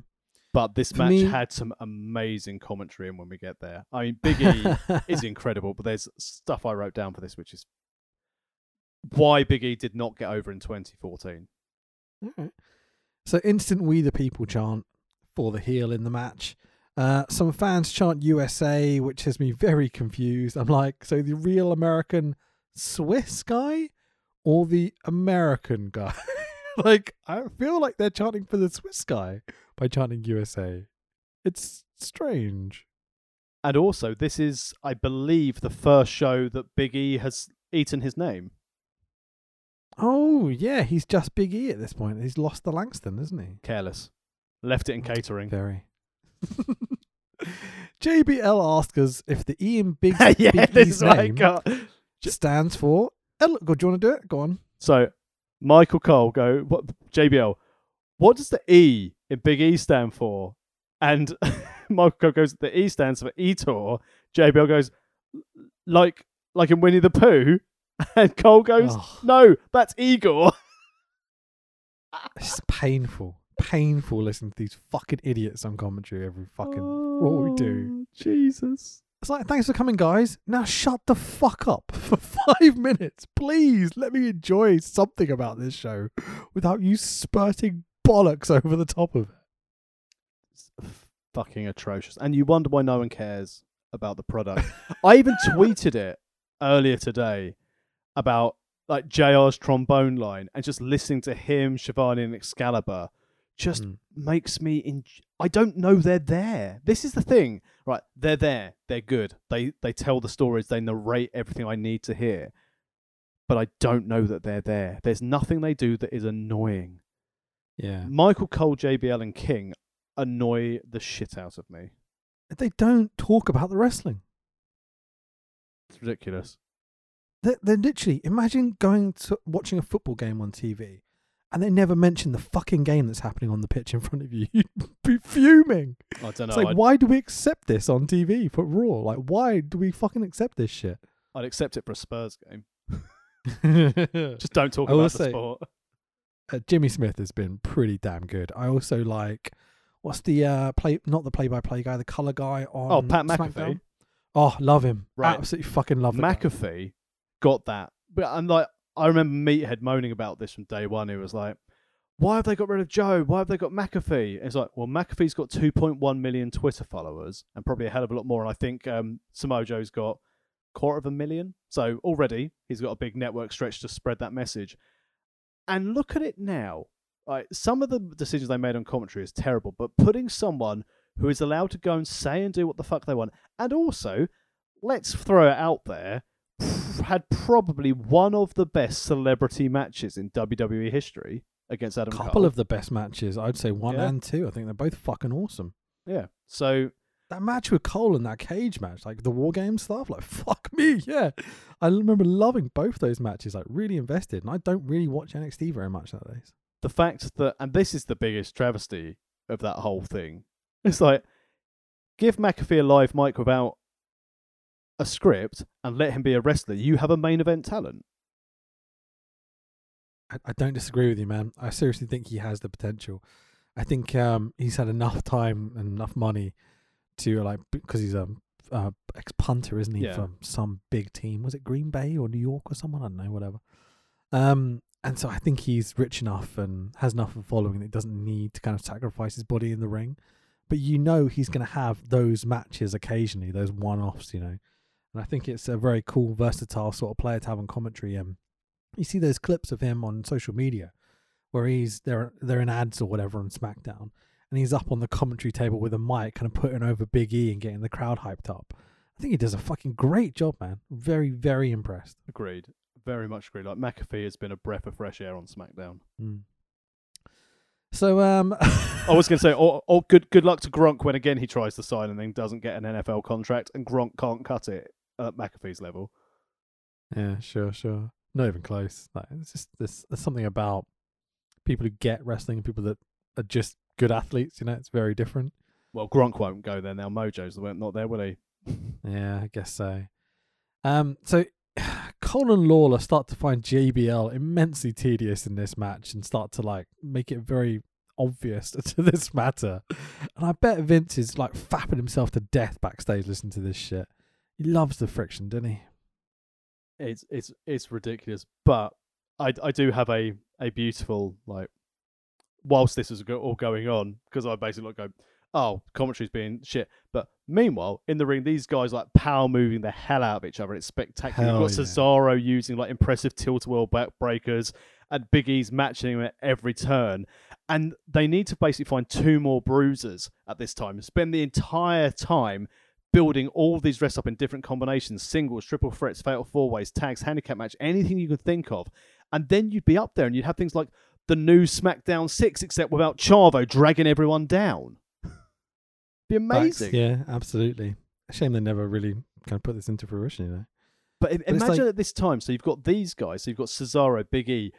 But this match me- had some amazing commentary, and when we get there, I mean, Big E is incredible, but there's stuff I wrote down for this, which is why Big E did not get over in 2014. Alright. So instant we the people chant for the heel in the match. Uh, some fans chant USA, which has me very confused. I'm like, so the real American Swiss guy or the American guy? like, I feel like they're chanting for the Swiss guy by chanting USA. It's strange. And also, this is, I believe, the first show that Big E has eaten his name. Oh, yeah, he's just Big E at this point. He's lost the Langston, isn't he? Careless. Left it in catering. Very. JBL asked us if the E in Big, yeah, Big this E's is what I name stands for. Oh, look, do you want to do it? Go on. So, Michael Cole go, what, JBL, what does the E in Big E stand for? And Michael Cole goes, the E stands for Ettore. JBL goes, like, like in Winnie the Pooh. And Cole goes, Oh, no, that's Igor. it's painful. Painful listening to these fucking idiots on commentary every fucking. what we do. Oh, Jesus. It's like, thanks for coming, guys. Now shut the fuck up for five minutes. Please let me enjoy something about this show without you spurting bollocks over the top of it. It's fucking atrocious. And you wonder why no one cares about the product. I even tweeted it earlier today about like JR's trombone line and just listening to him, Schiavone, and Excalibur just Mm. makes me in I don't know they're there. This is the thing. Right, they're there. They're good. They they tell the stories, they narrate everything I need to hear. But I don't know that they're there. There's nothing they do that is annoying. Yeah. Michael Cole, JBL, and King annoy the shit out of me. They don't talk about the wrestling. It's ridiculous. They're, they're literally imagine going to watching a football game on TV and they never mention the fucking game that's happening on the pitch in front of you. You'd be fuming. I don't know. It's like, I'd, why do we accept this on TV for Raw? Like, why do we fucking accept this shit? I'd accept it for a Spurs game. Just don't talk about the say- sport. Jimmy Smith has been pretty damn good. I also like what's the uh play not the play by play guy, the color guy on Oh, Pat SmackDown? McAfee. Oh, love him. Right. Absolutely fucking love guy. McAfee got that. But I'm like, I remember Meathead moaning about this from day one. He was like, why have they got rid of Joe? Why have they got McAfee? And it's like, well, McAfee's got 2.1 million Twitter followers and probably a hell of a lot more. And I think um, Samoa Joe's got quarter of a million. So already he's got a big network stretch to spread that message. And look at it now. Like, some of the decisions they made on commentary is terrible, but putting someone who is allowed to go and say and do what the fuck they want, and also, let's throw it out there, had probably one of the best celebrity matches in WWE history against Adam A couple Cole. of the best matches. I'd say one Yeah. and two. I think they're both fucking awesome. yeah. So That match with Cole and that cage match, like the war game stuff, like fuck me, yeah. I remember loving both those matches, like really invested. And I don't really watch NXT very much nowadays. the fact that, and this is the biggest travesty of that whole thing, it's like give McAfee a live mic without a script and let him be a wrestler. You have a main event talent. I, I don't disagree with you, man. I seriously think he has the potential. I think um, he's had enough time and enough money to like because he's a uh, ex punter, isn't he, Yeah. from some big team? Was it Green Bay or New York or someone? I don't know, whatever. Um, and so I think he's rich enough and has enough of a following that he doesn't need to kind of sacrifice his body in the ring. But you know he's going to have those matches occasionally, those one-offs, you know. and I think it's a very cool, versatile sort of player to have on commentary. Um, you see those clips of him on social media where he's they're they're in ads or whatever on SmackDown, and he's up on the commentary table with a mic, kind of putting over Big E and getting the crowd hyped up. I think he does a fucking great job, man. Very, very impressed. Agreed. Very much agreed. Like McAfee has been a breath of fresh air on SmackDown. Mm. So, um, I was going to say, oh, oh, good good luck to Gronk when again he tries to sign and then doesn't get an NFL contract, and Gronk can't cut it at McAfee's level. yeah, sure, sure, not even close. Like, it's just there's, there's something about people who get wrestling and people that are just good athletes. You know, it's very different. Well, Gronk won't go there now. Mojo's not not there, will he? Yeah, I guess so. Um, so Cole and Lawler start to find JBL immensely tedious in this match and start to like make it very obvious to this matter. And I bet Vince is like fapping himself to death backstage listening to this shit. He loves the friction, doesn't he? It's it's it's ridiculous, but I I do have a a beautiful like whilst this is go- all going on because I basically like go oh, commentary's being shit. But meanwhile, in the ring, these guys like power moving the hell out of each other. It's spectacular. Hell You've got yeah. Cesaro using like impressive tilt-a-whirl backbreakers and Big E's matching him at every turn. And they need to basically find two more bruisers at this time spend the entire time building all these dress up in different combinations singles, triple threats, fatal four ways, tags, handicap match, anything you can think of. And then you'd be up there and you'd have things like the new SmackDown 6, except without Chavo dragging everyone down. be Facts. amazing. Yeah, absolutely. A shame they never really kind of put this into fruition, you know. But, i- it's imagine like- at this time, so you've got these guys, so you've got Cesaro, Big E,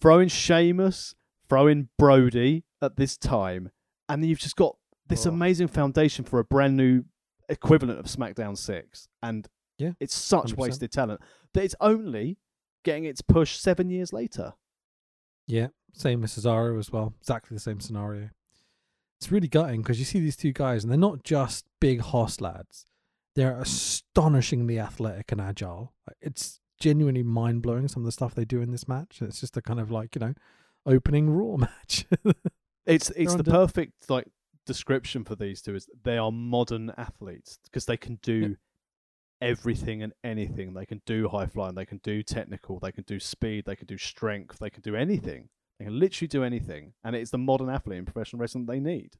throwing Sheamus, throwing Brodie at this time, and then you've just got this Oh. amazing foundation for a brand new equivalent of SmackDown 6. And Yeah, it's such 100%. wasted talent that it's only getting its push seven years later. Yeah, same as Cesaro as well. Exactly the same scenario. It's really gutting because you see these two guys, and they're not just big hoss lads. They're astonishingly athletic and agile. It's genuinely mind blowing some of the stuff they do in this match. It's just a kind of like you know, opening Raw match. It's it's the perfect like description for these two is they are modern athletes because they can do everything and anything. They can do high flying, they can do technical, they can do speed, they can do strength, they can do anything. They can literally do anything, and it's the modern athlete in professional wrestling they need.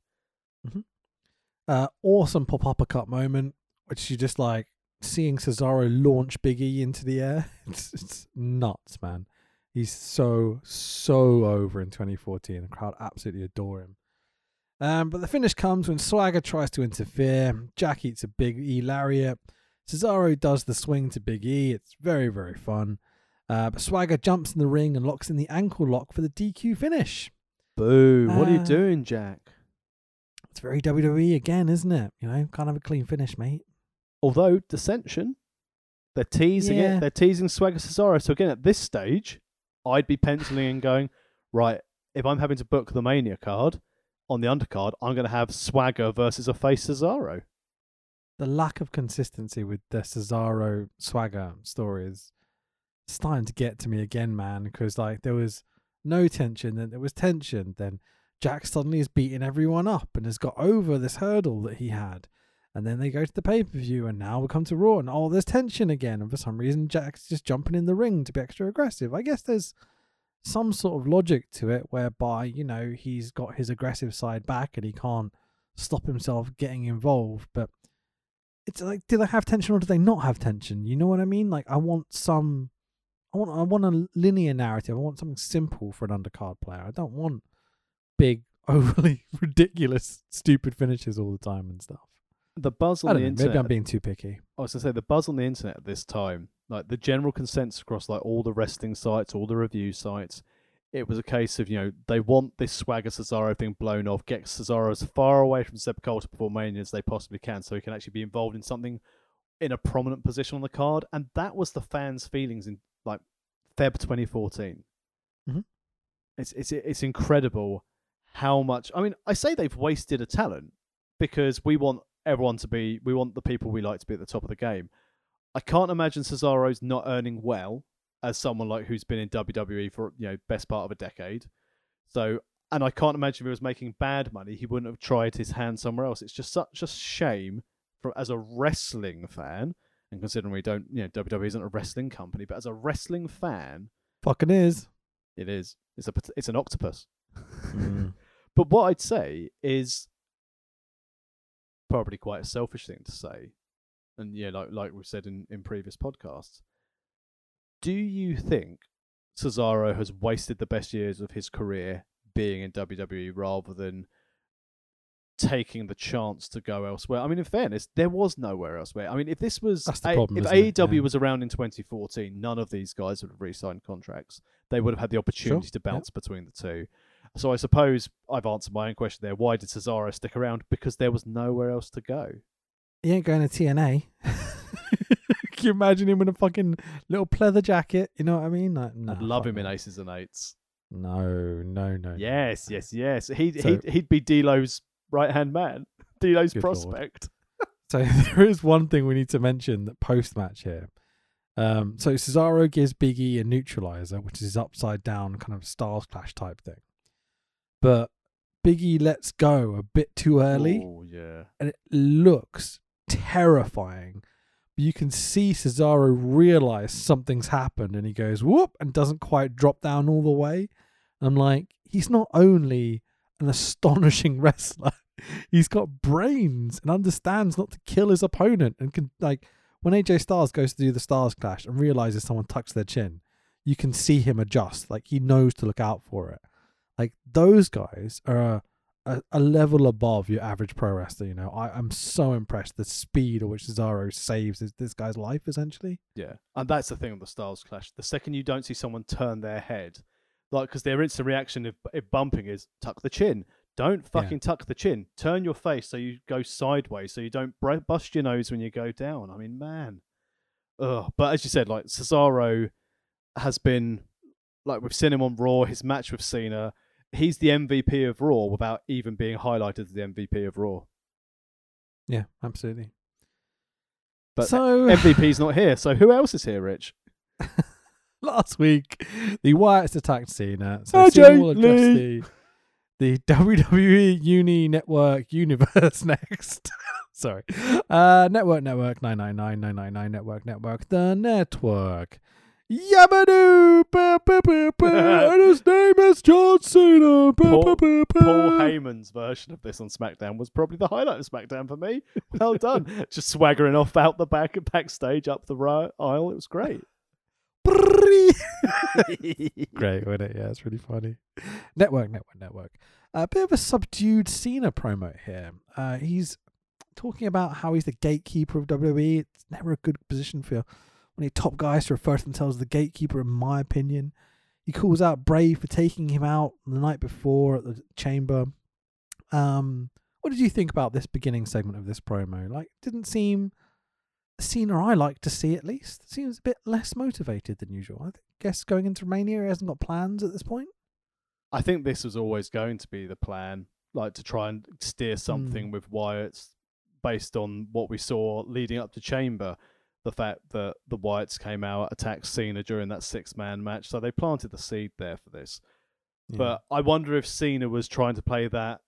uh, awesome pop uppercut moment, which you just like seeing Cesaro launch Big E into the air. It's, it's nuts, man. He's so so over in 2014. The crowd absolutely adore him. Um, but the finish comes when Swagger tries to interfere. Jack eats a Big E lariat. Cesaro does the swing to Big E. It's very very fun. Uh, but Swagger jumps in the ring and locks in the ankle lock for the DQ finish. Boo! what are you Uh, doing, Jack? It's very WWE again, isn't it? You know, kind of a clean finish, mate. Although dissension, they're teasing Yeah. it. They're teasing Swagger Cesaro. So again, at this stage, I'd be penciling and going, right. If I'm having to book the Mania card on the undercard, I'm going to have Swagger versus a face Cesaro. The lack of consistency with the Cesaro swagger story is starting to get to me again, man. Because like there was no tension, then there was tension, then Jack suddenly is beating everyone up and has got over this hurdle that he had, and then they go to the pay per view, and now we come to Raw, and oh, there's tension again, and for some reason Jack's just jumping in the ring to be extra aggressive. I guess there's some sort of logic to it whereby you know he's got his aggressive side back and he can't stop himself getting involved, but it's like do they have tension or do they not have tension? You know what i mean? Like i want some i want i want a linear narrative. I want something simple for an undercard player. I don't want big overly ridiculous stupid finishes all the time and stuff. The buzz i on don't the know internet. maybe i'm being too picky. I was gonna say the buzz on the internet at this time, like the general consensus across like all the wrestling sites, all the review sites, it was a case of you know they want this swagger Cesaro thing blown off, get Cesaro as far away from Zeb Colter before Mania as they possibly can, so he can actually be involved in something in a prominent position on the card, and that was the fans' feelings in like Feb 2014. Mhm. It's it's it's incredible how much. I mean, I say they've wasted a talent because we want everyone to be we want the people we like to be at the top of the game. I can't imagine Cesaro's not earning well as someone like who's been in WWE for you know best part of a decade. So and I can't imagine if he was making bad money, he wouldn't have tried his hand somewhere else. It's just such a shame for as a wrestling fan And considering we don't, you know, WWE isn't a wrestling company, but as a wrestling fan, Fucking is. it is. It's a it's an octopus. Mm. But what I'd say is probably quite a selfish thing to say, and yeah, like like we've said in, in previous podcasts. Do you think Cesaro has wasted the best years of his career being in WWE rather than taking the chance to go elsewhere? I mean, in fairness, there was nowhere elsewhere. I mean, if this was That's the A- problem, if? AEW Yeah. was around in 2014, none of these guys would have re-signed contracts. They would have had the opportunity to yeah. bounce between the two. So I suppose I've answered my own question there. Why did Cesaro stick around? Because there was nowhere else to go. He ain't going to TNA. Can you imagine him in a fucking little pleather jacket? You know what I mean? Like, nah, I'd love him in. Aces and Eights. No, no, no. Yes, yes, yes. He'd So- he'd he'd be D'Lo's right hand man, D'Lo's prospect. So there is one thing we need to mention that post match here. Um, so Cesaro gives Biggie a neutralizer, which is his upside down kind of Styles Clash type thing. But Biggie lets go a bit too early, Oh yeah. and it looks terrifying. But you can see Cesaro realize something's happened, and he goes whoop and doesn't quite drop down all the way. I'm like, he's not only an astonishing wrestler, he's got brains and understands not to kill his opponent and can like when AJ Styles goes to do the Styles Clash and realizes someone tucks their chin, you can see him adjust. Like he knows to look out for it. Like those guys are a, a, level above your average pro wrestler. You know, I, I'm so impressed the speed at which Cesaro saves this, this guy's life essentially. Yeah, and that's the thing with the Styles Clash. The second you don't see someone turn their head, like because their instant reaction if, if bumping is tuck the chin. Don't Yeah. fucking tuck the chin. Turn your face so you go sideways, so you don't bust your nose when you go down. I mean, man. Ugh. But as you said, like Cesaro has been, like we've seen him on Raw. His match with Cena, he's the MVP of Raw without even being highlighted as the MVP of Raw. Yeah, absolutely. But so MVP's not here, so who else is here, Rich? last week, the Wyatts attacked Cena. So AJ Cena will address the, the WWE Uni Network Universe next. Sorry. Uh, network, Network, 999, 999, Network, Network, the Network. Yabadoo! Ba, ba, ba, ba, and his name is John Cena. Paul-. Paul Heyman's version of this on SmackDown was probably the highlight of SmackDown for me. Well done. Just swaggering off out the back and backstage up the ri- aisle. It was great. Great, wasn't it? Yeah, it's really funny. Network, network, network. A bit of a subdued Cena promo here. Uh, he's talking about how he's the gatekeeper of WWE. It's never a good position for of top guys to refer to themselves as the gatekeeper, in my opinion. He calls out Bray for taking him out the night before at the chamber. Um, what did you think about this beginning segment of this promo? Like, didn't seem the Cena I like to see at least. Seems a bit less motivated than usual. I guess going into Romania he hasn't got plans at this point. I think this was always going to be the plan, like to try and steer something with Wyatt's based on what we saw leading up to Chamber. The fact that the Wyatts came out, attacked Cena during that six man match. So they planted the seed there for this. Yeah. But I wonder if Cena was trying to play that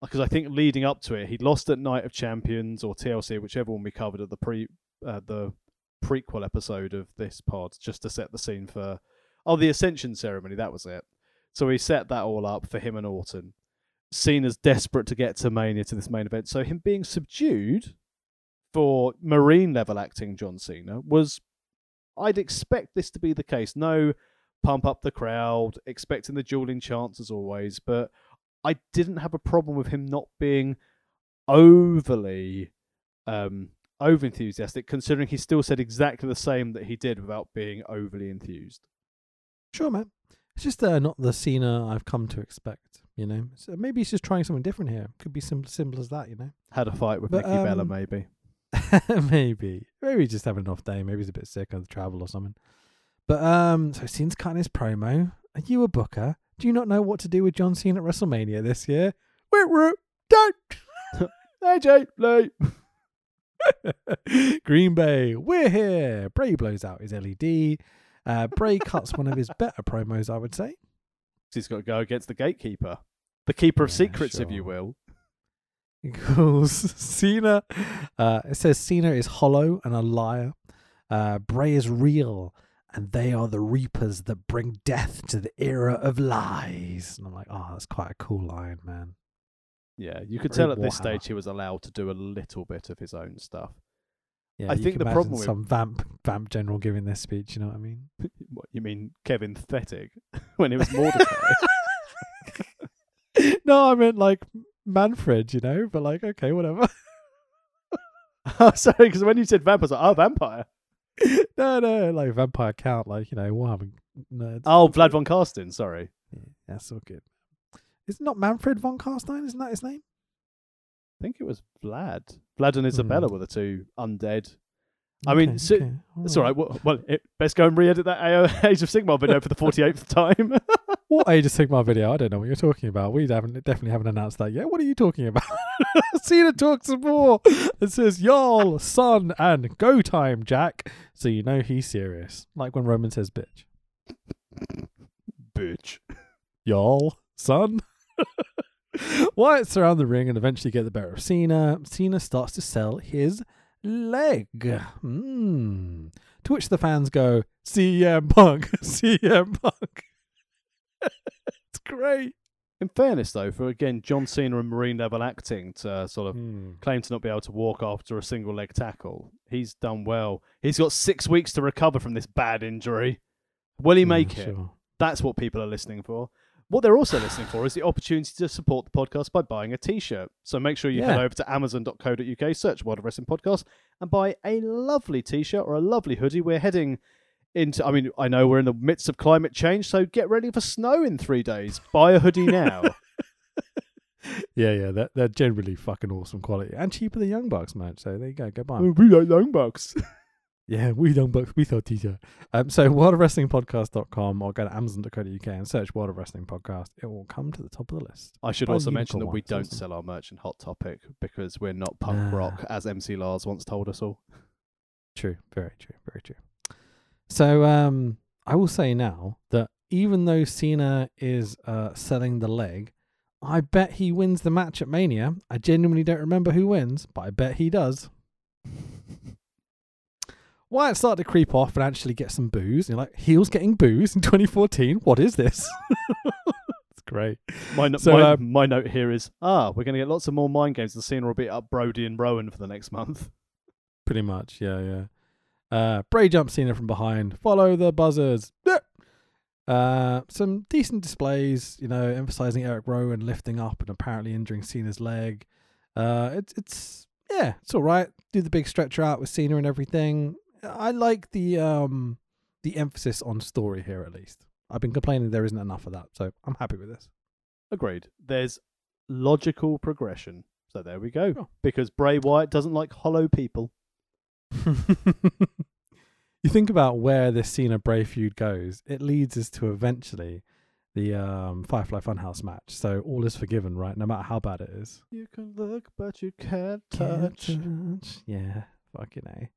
because I think leading up to it, he lost at Night of Champions or TLC, whichever one we covered at the pre uh, the prequel episode of this pod, just to set the scene for oh the Ascension ceremony. That was it. So he set that all up for him and Orton. Cena's desperate to get to Mania to this main event, so him being subdued for Marine level acting John Cena was I'd expect this to be the case. No pump up the crowd, expecting the dueling chance as always, but I didn't have a problem with him not being overly um over enthusiastic, considering he still said exactly the same that he did without being overly enthused. sure, man. It's just uh, not the Cena I've come to expect. You know, so maybe he's just trying something different here. Could be simple, simple as that. You know, Had a fight with But, Nikki Bella, um, maybe. maybe, maybe he's just having an off day. Maybe he's a bit sick on the travel or something. But um, so Cena's cutting his promo. Are you a booker? Do you not know what to do with John Cena at WrestleMania this year? Wait, wait, don't. Hey AJ, Lee. Green Bay, we're here. Bray blows out his LED. Uh, Bray cuts one of his better promos, I would say. He's got to go against the gatekeeper, the keeper of Yeah, secrets, if you will. Calls Cena. Uh, it says Cena is hollow and a liar. Uh, Bray is real, and they are the reapers that bring death to the era of lies. And I'm like, oh, that's quite a cool line, man. Yeah, you could tell at this stage he was allowed to do a little bit of his own stuff. Yeah, I think the problem with- some vamp vamp general giving this speech. You know what I mean? What you mean, Kevin Fertig, when it was Mordecai? no, I meant like Manfred. You know, but like, okay, whatever. oh, sorry, because when you said vampire, I was like, oh, vampire. no, no, like vampire count, like you know, Warhammer nerds. Oh, Vlad von Carstein. Sorry. Yeah, that's all good. Is it not Manfred von Carstein? Isn't that his name? I think it was Vlad. Vlad and Isabella Hmm. were the two undead. I mean, Okay, so- okay, It's all right. Well, well it, best go and re-edit that AO Age of Sigmar video for the 48th time. What Age of Sigmar video? I don't know what you're talking about. We haven't definitely haven't announced that yet. What are you talking about? Cena talks some more. It says y'all, son, and go time, Jack. So you know he's serious. Like when Roman says bitch. Bitch. Y'all, son. Wyatt's around the ring and eventually get the better of Cena. Cena starts to sell his leg. Hmm. To which the fans go, CM Punk, CM Punk. Great. In fairness, though, for again John Cena and Marine level acting to sort of Hmm. claim to not be able to walk after a single leg tackle, he's done well. He's got six weeks to recover from this bad injury. Will he make Yeah, it? sure. That's what people are listening for. What they're also listening for is the opportunity to support the podcast by buying a t-shirt. So make sure you head over to amazon.co.uk, search World of Wrestling Podcast, and buy a lovely t-shirt or a lovely hoodie. We're heading into, I mean, I know we're in the midst of climate change, so get ready for snow in three days. Buy a hoodie now. Yeah, yeah, they're, they're generally fucking awesome quality and cheaper than Young Bucks, man. So there you go, go buy 'em. we like long bucks. Yeah, we Young Bucks, we thought t-shirt. Um, so worldofwrestlingpodcast.com or go to amazon.co.uk and search World of Wrestling Podcast. It will come to the top of the list. I should Buy also mention that we don't awesome. sell our merch in Hot Topic because we're not punk Nah. rock, as MC Lars once told us all. True, very true, very true. So um, I will say now that even though Cena is uh, selling the leg, I bet he wins the match at Mania. I genuinely don't remember who wins, but I bet he does. Wyatt started to creep off and actually get some booze. You're like, heels getting booze in 2014? What is this? it's great. My, no- So, my, um, my note here is ah, we're going to get lots of more mind games. The scene will be up Brodie and Rowan for the next month. Pretty much, yeah, yeah. Uh, Bray jumps Cena from behind. Follow the buzzards. Yeah. Uh, some decent displays, you know, emphasizing Erick Rowan lifting up and apparently injuring Cena's leg. Uh, it's it's yeah, it's all right. Do the big stretcher out with Cena and everything. I like the um the emphasis on story here at least. I've been complaining there isn't enough of that, so I'm happy with this. Agreed. There's logical progression. So there we go. Sure. Because Bray Wyatt doesn't like hollow people. you think about where this Cena Bray feud goes, it leads us to eventually the um, Firefly Funhouse match. So all is forgiven, right? No matter how bad it is. You can look, but you can't Can't touch. touch. Yeah, fucking a.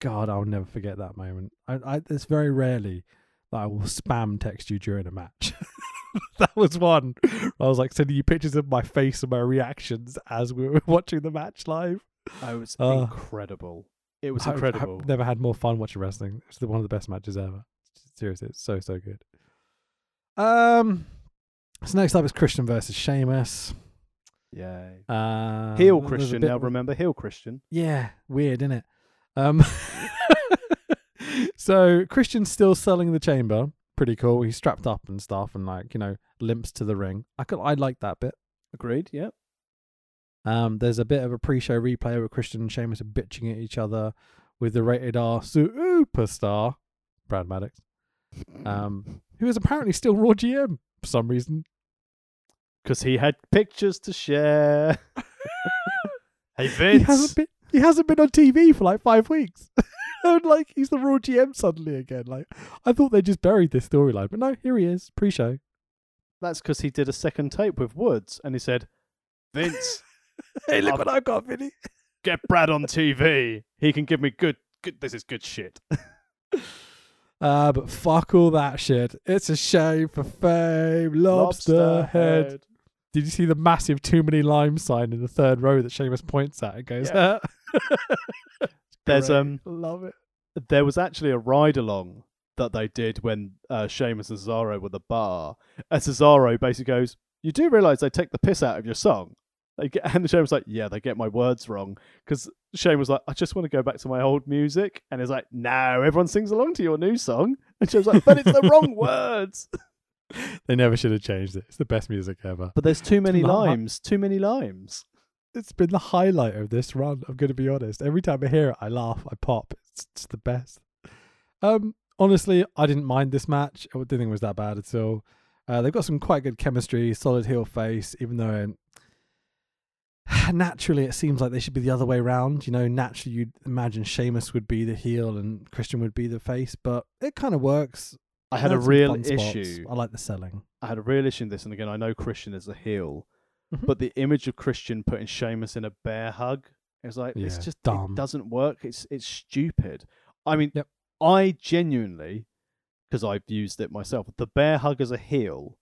God, I'll never forget that moment. I, I it's very rarely that I will spam text you during a match. that was one. I was like sending you pictures of my face and my reactions as we were watching the match live. Oh, was Uh, incredible. It was I- I've incredible. never had more fun watching wrestling. It's one of the best matches ever. Seriously, it's so so good. Um, so next up is Christian versus Sheamus. Yeah. Uh, Heel Christian. bit Now remember, heel Christian. Yeah, weird, isn't it? Um, so Christian's still selling the chamber. Pretty cool. He's strapped up and stuff, and like you know, limps to the ring. I could, I like that bit. Agreed. Yeah. Um, there's a bit of a pre-show replay where Christian and Sheamus are bitching at each other with the rated R superstar Brad Maddox, um, who is apparently still Raw GM for some reason. Because he had pictures to share. hey, He Vince. hasn't been he hasn't been on TV for like five weeks. and like he's the Raw GM suddenly again. Like I thought they just buried this storyline, but no, here he is, pre-show. That's because he did a second tape with Woods and he said, Vince, Hey, look what I've got, Vinny. get Brad on TV. He can give me good, good. This is good shit. Uh, but fuck all that shit. It's a shame for fame. Lobster, head. Did you see the massive too many lime sign in the third row that Sheamus points at and goes, Yeah. There's um love it. there was actually a ride along that they did when uh, Sheamus and Cesaro were the bar. And Cesaro basically goes, "You do realize they take the piss out of your song." They get, and Sheamus was like, "Yeah, they get my words wrong." Because Shane was like, "I just want to go back to my old music," and he's like, "No, everyone sings along to your new song." And she was like, "But it's the wrong words." They never should have changed it. It's the best music ever. But there's too many limes. Too many limes. It's been the highlight of this run. I'm going to be honest. Every time I hear it, I laugh, I pop. It's just the best. Um, honestly, I didn't mind this match. I didn't think it was that bad at all. Uh, they've got some quite good chemistry, solid heel face, even though naturally it seems like they should be the other way around. You know, naturally you'd imagine Sheamus would be the heel and Christian would be the face, but it kind of works. I had a real issue. I like the selling. I had a real issue in this, and again, I know Christian is a heel, Mhm. but the image of Christian putting Sheamus in a bear hug is like it's just dumb. it doesn't work. It's it's stupid. I mean, Yep. I genuinely, because I've used it myself, the bear hug as a heel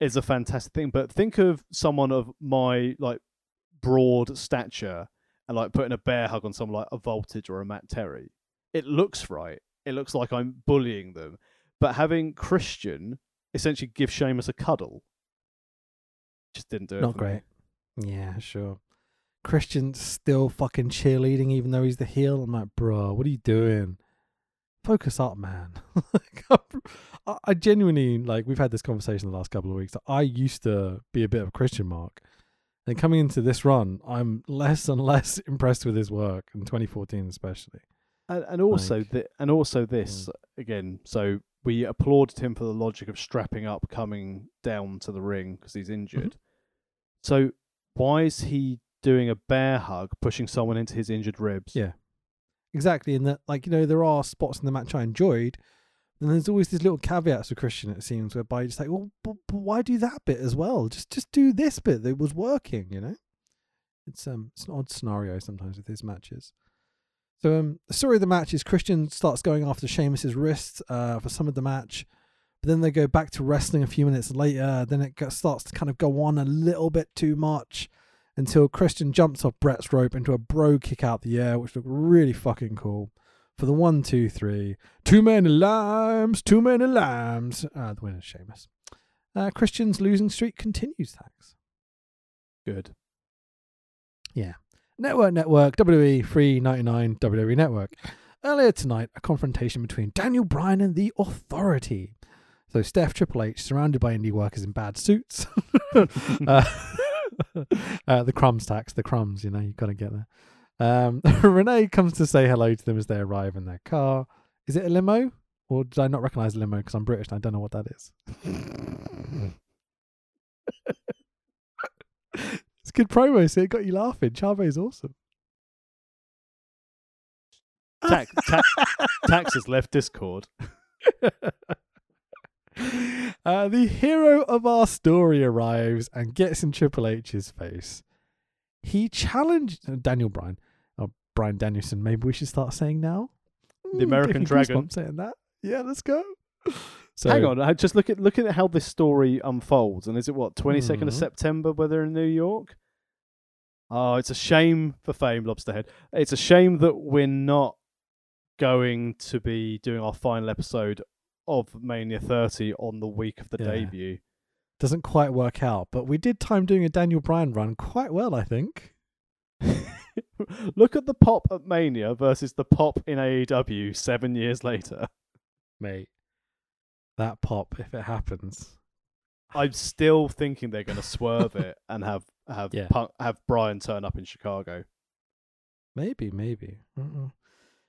is a fantastic thing. But think of someone of my like broad stature and like putting a bear hug on someone like a Voltage or a Matt Terry. It looks right. It looks like I'm bullying them. But having Christian essentially give Sheamus a cuddle just didn't do it. Not for me. great. Yeah, sure. Christian's still fucking cheerleading even though he's the heel. I'm like, bro, what are you doing? Focus up, man. Like, I- I genuinely like. We've had this conversation the last couple of weeks. I used to be a bit of a Christian mark, and coming into this run, I'm less and less impressed with his work in 2014, especially. And, and also, Like- thi- and also this mm. again. So we applauded him for the logic of strapping up, coming down to the ring because he's mm-hmm. injured. So why is he doing a bear hug, pushing someone into his injured ribs? Yeah. Exactly, and that like you know there are spots in the match I enjoyed, and there's always these little caveats with Christian. It seems whereby you just like, well, but, but why do that bit as well? Just just do this bit that was working. You know, it's um it's an odd scenario sometimes with his matches. So um the story of the match is Christian starts going after Sheamus's wrist uh for some of the match, but then they go back to wrestling a few minutes later. Then it starts to kind of go on a little bit too much until Christian jumps off Brett's rope into a Brogue Kick out the air, which looked really fucking cool. For the one, two, three, too many lambs, too many lambs. Uh, the winner's Sheamus. Uh, Christian's losing streak continues. Thanks. Good. Yeah. Network, network, WWE, free 99 WWE Network. Earlier tonight, a confrontation between Daniel Bryan and the Authority. So Steph Triple H, surrounded by indie workers in bad suits. uh, uh, the crumbs tax, the crumbs, you know, you've got to get there. Um, Renee comes to say hello to them as they arrive in their car. Is it a limo? Or did I not recognize a limo because I'm British and I don't know what that is? it's good promo, so it got you laughing. Chavo is awesome. Tax, ta- Tax has left Discord. uh, the hero of our story arrives and gets in Triple H's face. He challenged uh, Daniel Bryan, Bryan Danielson. Maybe we should start saying now. The American give me Dragon. Saying that, yeah, let's go. So, Hang on, I- just look at look at how this story unfolds. And is it what twenty second of Mhm. September? Where they're in New York. Oh, it's a shame for Fame Lobsterhead. It's a shame that we're not going to be doing our final episode of Mania 30 on the week of the Yeah. debut. Doesn't quite work out, but we did time doing a Daniel Bryan run quite well, I think. Look at the pop at Mania versus the pop in AEW seven years later. Mate, that pop, if it happens. I'm still thinking they're going to swerve it and have have Yeah. Punk, have Bryan turn up in Chicago. Maybe, maybe. Uh-uh.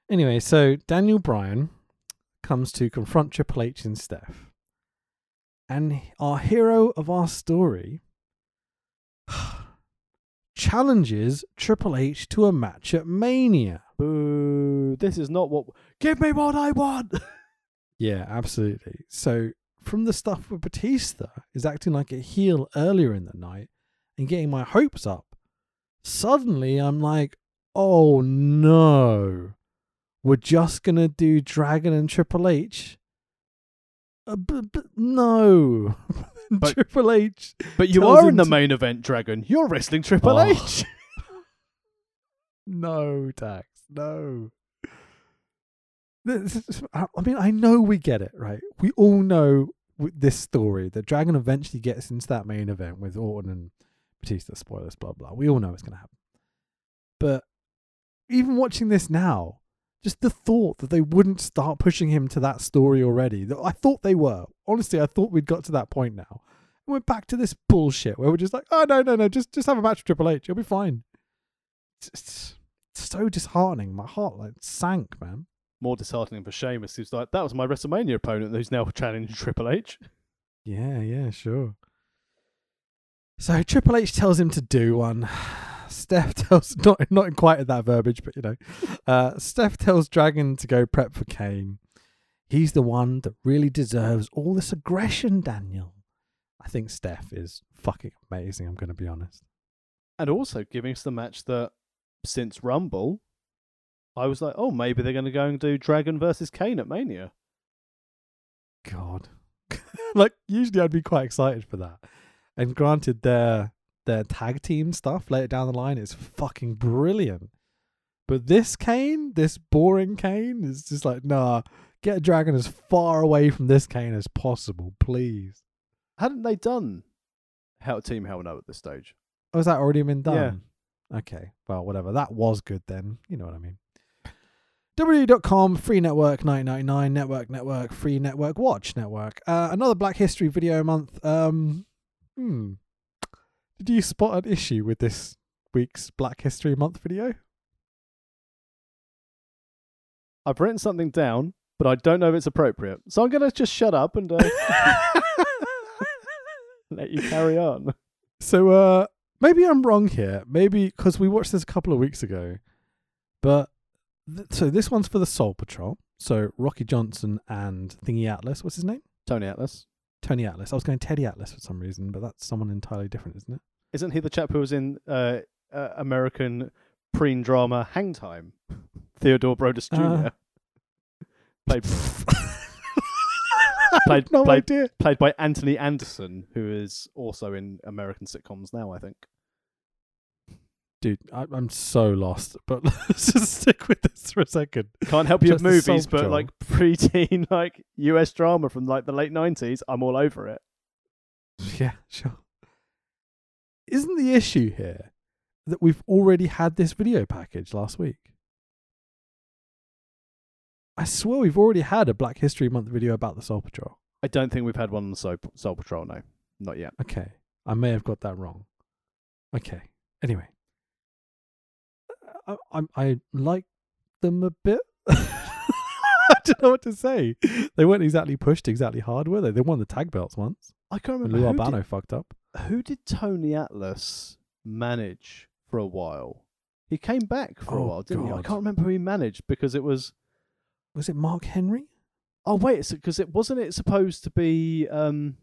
Anyway, so Daniel Bryan comes to confront Triple H and Steph. And our hero of our story challenges Triple H to a match at Mania. Boo! This is not what. Give me what I want. Yeah, absolutely. So from the stuff with Batista is acting like a heel earlier in the night and getting my hopes up. Suddenly I'm like, oh no. We're just gonna do Dragon and Triple H. Uh, but, but no. But- Triple H. But you are in the to- main event, Dragon. You're wrestling Triple Oh. H. No, Dax. No. Is- I I mean, I know we get it, right? We all know this story that Dragon eventually gets into that main event with Orton and Batista. Spoilers, blah blah. We all know it's going to happen. But even watching this now, just the thought that they wouldn't start pushing him to that story already. I thought they were. Honestly, I thought we'd got to that point now. And we're back to this bullshit where we're just like, oh no, no, no, just just have a match with Triple H. You'll be fine. It's, it's so disheartening. My heart like sank, man. More disheartening for Sheamus, who's like, that was my WrestleMania opponent who's now challenging Triple H. Yeah, yeah, sure. So Triple H tells him to do one. Steph tells not not in quite at that verbiage, but you know, uh, Steph tells Dragon to go prep for Kane. He's the one that really deserves all this aggression, Daniel. I think Steph is fucking amazing. I'm going to be honest. And also giving us the match that since Rumble, I was like, oh, maybe they're going to go and do Dragon versus Kane at Mania. God, like usually I'd be quite excited for that. And granted, their their tag team stuff later down the line is fucking brilliant. But this Kane, this boring Kane, is just like nah. Get a Dragon as far away from this Kane as possible, please. Hadn't they done Hell Team Hell No at this stage? Oh, has that already been Yeah. done? Okay, well, whatever. That was good then. You know what I mean. WWE.com, free network, 999 network, network, free network, watch network. Uh, another Black History video a month. Um, hmm. Did you spot an issue with this week's Black History Month video? I've written something down, but I don't know if it's appropriate. So I'm going to just shut up and uh, let you carry on. So, uh, maybe I'm wrong here. Maybe because we watched this a couple of weeks ago, but th- so this one's for the Soul Patrol. So Rocky Johnson and Thingy Atlas. What's his name? Tony Atlas. Tony Atlas. I was going Teddy Atlas for some reason, but that's someone entirely different, isn't it? Isn't he the chap who was in uh, uh, American preen drama Hang Time? Theodore Brodus Jr. Uh, played, Played- no played- idea. played by Anthony Anderson, who is also in American sitcoms now, I think. Dude, I, I'm so lost. But let's just stick with this for a second. Can't help you with movies, but Patrol. like preteen, like US drama from like the late 90s, I'm all over it. Yeah, sure. Isn't the issue here that we've already had this video package last week? I swear we've already had a Black History Month video about the Soul Patrol. I don't think we've had one on the Soul, Soul Patrol, no. Not yet. Okay. I may have got that wrong. Okay. Anyway. I, I, I like them a bit. I don't know what to say. They weren't exactly pushed exactly hard, were they? They won the tag belts once. I can't remember Lou who Albano did, fucked up. who did Tony Atlas manage for a while. He came back for a Oh, while, didn't he? I can't remember who he managed because it was. Was it Mark Henry? Oh wait, because it wasn't it supposed to be. um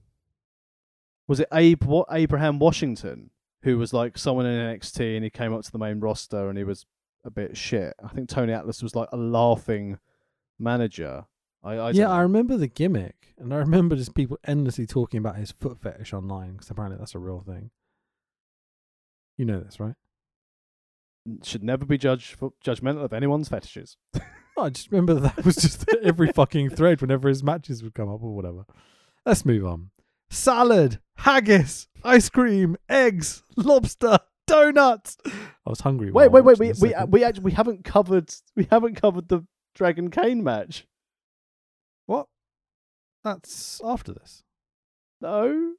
Was it Abe what Abraham Washington who was like someone in NXT and he came up to the main roster and he was a bit shit. I think Tony Atlas was like a laughing manager. I, I yeah, know. I remember the gimmick, and I remember just people endlessly talking about his foot fetish online because apparently that's a real thing. You know this, right? should never be judged for judgmental of anyone's fetishes. I just remember that was just every fucking thread whenever his matches would come up or whatever. Let's move on. Salad, haggis, ice cream, eggs, lobster, donuts. I was hungry. Wait, wait, wait. We we second. we actually we haven't covered we haven't covered the Dragon Kane match. what? That's after this. No.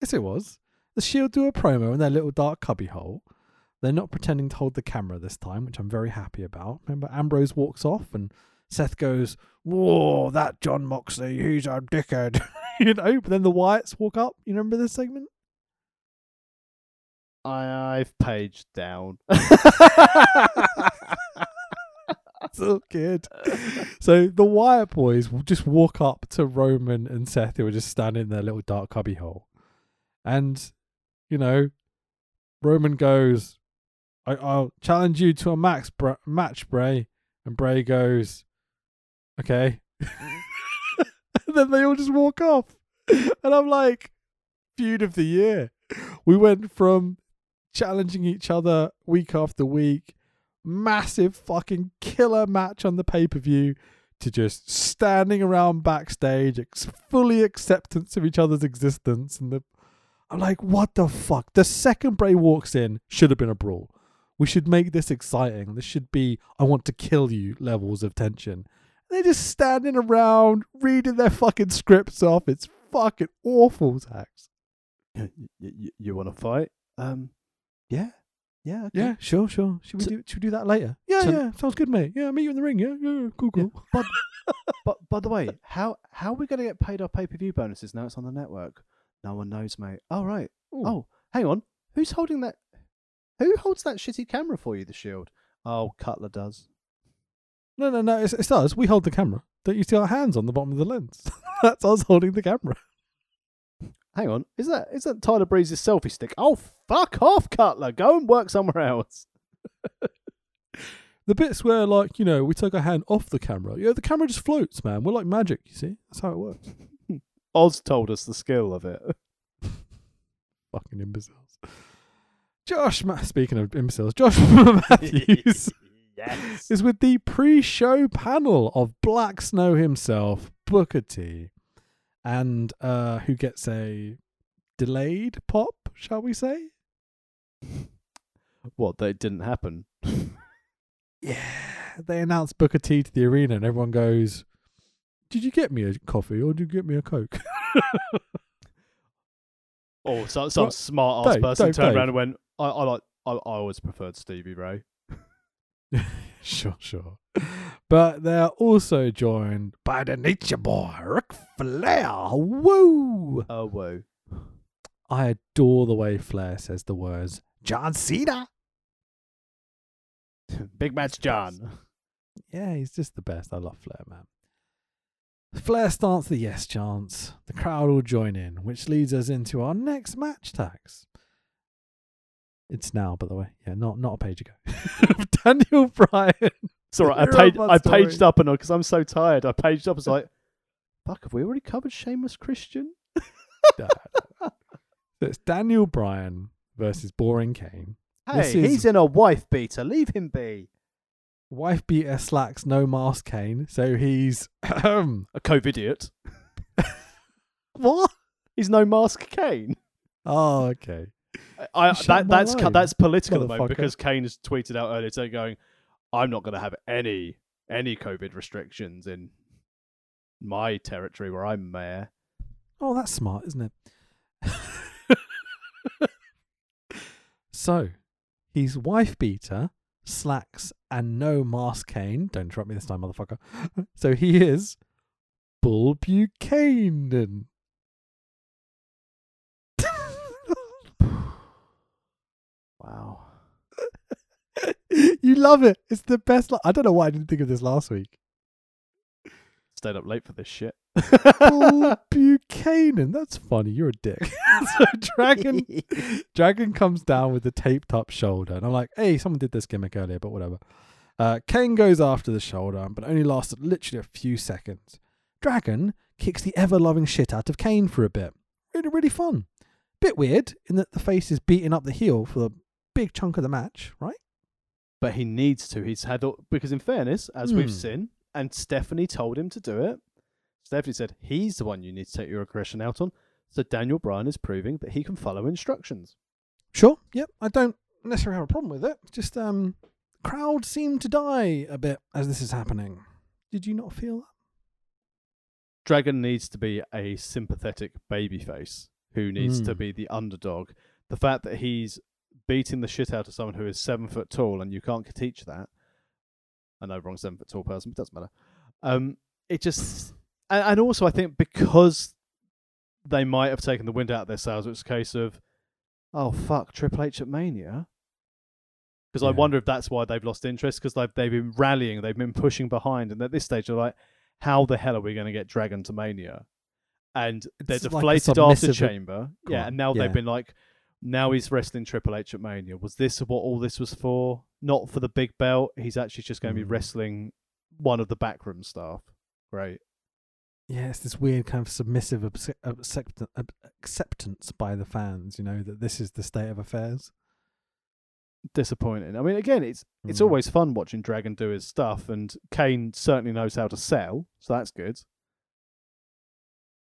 Yes, it was. The Shield do a promo in their little dark cubbyhole. They're not pretending to hold the camera this time, which I'm very happy about. Remember, Ambrose walks off and Seth goes, Whoa, that Jon Moxley, he's a dickhead. you know, but then the Wyatts walk up. You remember this segment? I've paged down. so good. So the Wyatt boys will just walk up to Roman and Seth, who are just standing in their little dark cubbyhole. And, you know, Roman goes, I, I'll challenge you to a max Bra- match, Bray. And Bray goes, okay. and then they all just walk off. And I'm like, feud of the year. We went from challenging each other week after week, massive fucking killer match on the pay per view, to just standing around backstage, ex- fully acceptance of each other's existence. And the, I'm like, what the fuck? The second Bray walks in, should have been a brawl. We should make this exciting. This should be, I want to kill you levels of tension. They're just standing around, reading their fucking scripts off. It's fucking awful, Tax. you, you, you want to fight? Um, yeah, yeah, okay. Yeah, sure, sure. Should we do? Should we do that later? Yeah, yeah. Sounds good, mate. Yeah, I'll meet you in the ring. Yeah, yeah. Cool, Yeah, cool. But, but by the way, how how are we going to get paid our pay per view bonuses now it's on the network? No one knows, mate. Oh right. Ooh. Oh, hang on. Who's holding that? Who holds that shitty camera for you? The Shield. Oh, Cutler does. No, no, no. It's, it's us. We hold the camera. Don't you see our hands on the bottom of the lens? That's us holding the camera. Hang on. Is that is that Tyler Breeze's selfie stick? Oh, fuck off, Cutler. Go and work somewhere else. The bits where, like, you know, we take our hand off the camera. Yeah, the camera just floats, man. We're like magic. You see? That's how it works. Oz told us the skill of it. Fucking imbeciles. Josh, Ma- speaking of imbeciles, Josh Matthews yes. is with the pre-show panel of Black Snow himself, Booker T, and uh, who gets a delayed pop, shall we say? What? That didn't happen. Yeah, they announce Booker T to the arena, and everyone goes, "Did you get me a coffee or did you get me a coke?" Or so, some smart ass person Dave, turned Dave. around and went, "I, I like. I, I always preferred Stevie Ray." sure, sure. But they're also joined by the Nature Boy, Ric Flair. Woo! Oh whoa. I adore the way Flair says the words John Cena. Big match, John. Yeah, he's just the best. I love Flair, man. Flair starts the yes chance. The crowd all join in, which leads us into our next match tax. It's now, by the way. Yeah, not not a page ago. Daniel Bryan. It's all right. I, page, I paged up and because I'm so tired, I paged up. I was like, "Fuck, have we already covered Sheamus Christian?" No. So it's Daniel Bryan versus Boring Kane. Hey, he's in a wife beater. Leave him be. Wife beater slacks no mask Kane, so he's um A COVID idiot. what? He's no mask Kane. Oh, okay. I, shut that that's line, that's political at the moment because Kane has tweeted out earlier today going, "I'm not going to have any any COVID restrictions in my territory where I'm mayor." Oh, that's smart, isn't it? so, he's wife beater, slacks, and no mask Kane. Don't interrupt me this time, motherfucker. So he is Bull Buchanan. Wow. you love it. It's the best. Li- I don't know why I didn't think of this last week. Stayed up late for this shit. Bull Buchanan. That's funny. You're a dick. so Dragon Dragon comes down with the taped up shoulder, and I'm like, hey, someone did this gimmick earlier, but whatever. Uh, Kane goes after the shoulder, but only lasted literally a few seconds. Dragon kicks the ever loving shit out of Kane for a bit. Really, really fun. Bit weird in that the face is beating up the heel for a big chunk of the match, right? But he needs to. He's had all, because, in fairness, as we've Hmm. seen, and Stephanie told him to do it. Stephanie said he's the one you need to take your aggression out on. So Daniel Bryan is proving that he can follow instructions. Sure. Yep. I don't necessarily have a problem with it. Just um, crowd seem to die a bit as this is happening. Did you not feel that? Dragon needs to be a sympathetic babyface who needs to Mm. be the underdog. The fact that he's beating the shit out of someone who is seven foot tall and you can't teach that. I know, wrong seven foot tall person, but it doesn't matter. Um, it just, and, and also I think because they might have taken the wind out of their sails, it's a case of, oh fuck, Triple H at Mania. Because I wonder if that's why they've lost interest because they've they've been rallying, they've been pushing behind, and at this stage they're like, how the hell are we going to get Dragon to Mania? And they're It's like deflated after Chamber, yeah, and now yeah. they've been like, now he's wrestling Triple H at Mania. Was this what all this was for? Not for the big belt. He's actually just going to be Mm. wrestling one of the backroom staff. Right. yeah, it's this weird kind of submissive accept- accept- acceptance by the fans. You know that this is the state of affairs. Disappointing. I mean, again, it's it's Mm. always fun watching Dragon do his stuff, and Kane certainly knows how to sell, so that's good.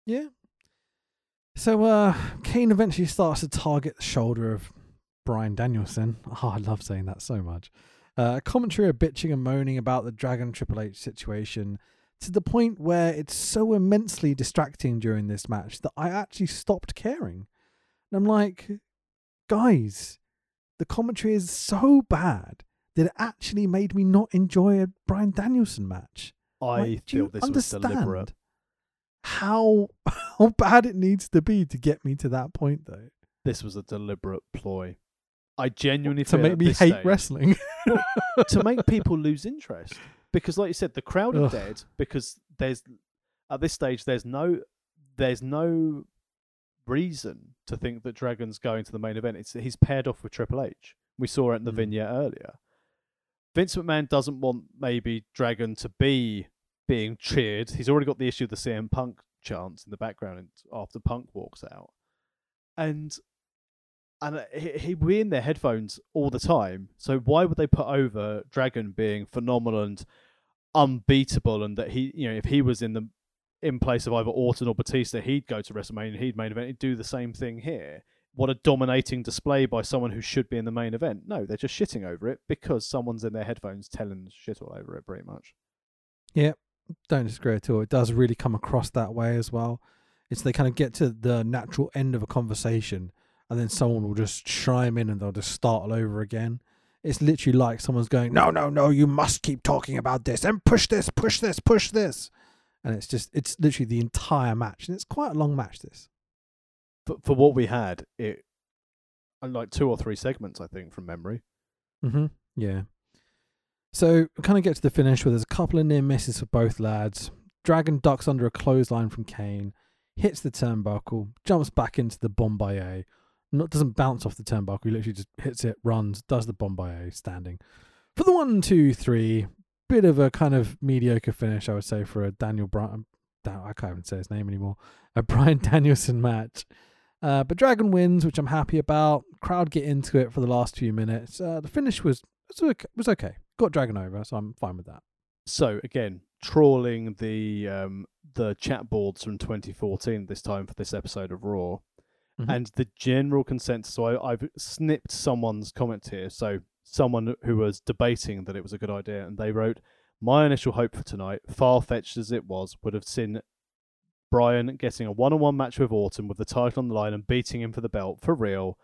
Yeah. So uh Kane eventually starts to target the shoulder of Bryan Danielson. Oh, I love saying that so much. Uh commentary are bitching and moaning about the Dragon Triple H situation to the point where it's so immensely distracting during this match that I actually stopped caring. And I'm like, guys, the commentary is so bad that it actually made me not enjoy a Bryan Danielson match. I Like, feel this was deliberate. How how bad it needs to be to get me to that point, though, This was a deliberate ploy. I genuinely to make me hate stage- wrestling. to make people lose interest because like you said the crowd are Ugh. dead because there's at this stage there's no there's no reason to think that dragon's going to the main event it's he's paired off with triple h we saw it in the Mm. vignette earlier vince mcmahon doesn't want maybe dragon to be being cheered he's already got the issue of the cm punk chants in the background after punk walks out and and uh, he, he we in their headphones all the time. So why would they put over Dragon being phenomenal and unbeatable, and that he, you know, if he was in the in place of either Orton or Batista, he'd go to WrestleMania, he'd main event, he'd do the same thing here. What a dominating display by someone who should be in the main event. No, they're just shitting over it because someone's in their headphones telling shit all over it, pretty much. Don't disagree at all. It does really come across that way as well. It's they kind of get to the natural end of a conversation, and then someone will just chime in and they'll just start all over again. It's literally like someone's going, "No, no, no! You must keep talking about this and push this, push this, push this," and it's just it's literally the entire match, and it's quite a long match. This. For for what we had, it like two or three segments, I think, from memory. Mm-hmm. Yeah. So we kind of get to the finish where there's a couple of near misses for both lads. Dragon ducks under a clothesline from Kane, hits the turnbuckle, jumps back into the Bomaye. Not doesn't bounce off the turnbuckle. He literally just hits it, runs, does the Bomaye standing for the one, two, three. Bit of a kind of mediocre finish, I would say, for a Daniel Bryan. I can't even say his name anymore. A Bryan Danielson match. Uh, but Dragon wins, which I'm happy about. Crowd get into it for the last few minutes. Uh, the finish was was okay. Got Dragon over, so I'm fine with that. So again, trawling the um, the chat boards from 2014 this time for this episode of Raw, Mhm. and the general consensus. So I, I've snipped someone's comment here. So someone who was debating that it was a good idea, and they wrote, "My initial hope for tonight, far fetched as it was, would have seen Bryan getting a one-on-one match with Orton with the title on the line and beating him for the belt for real,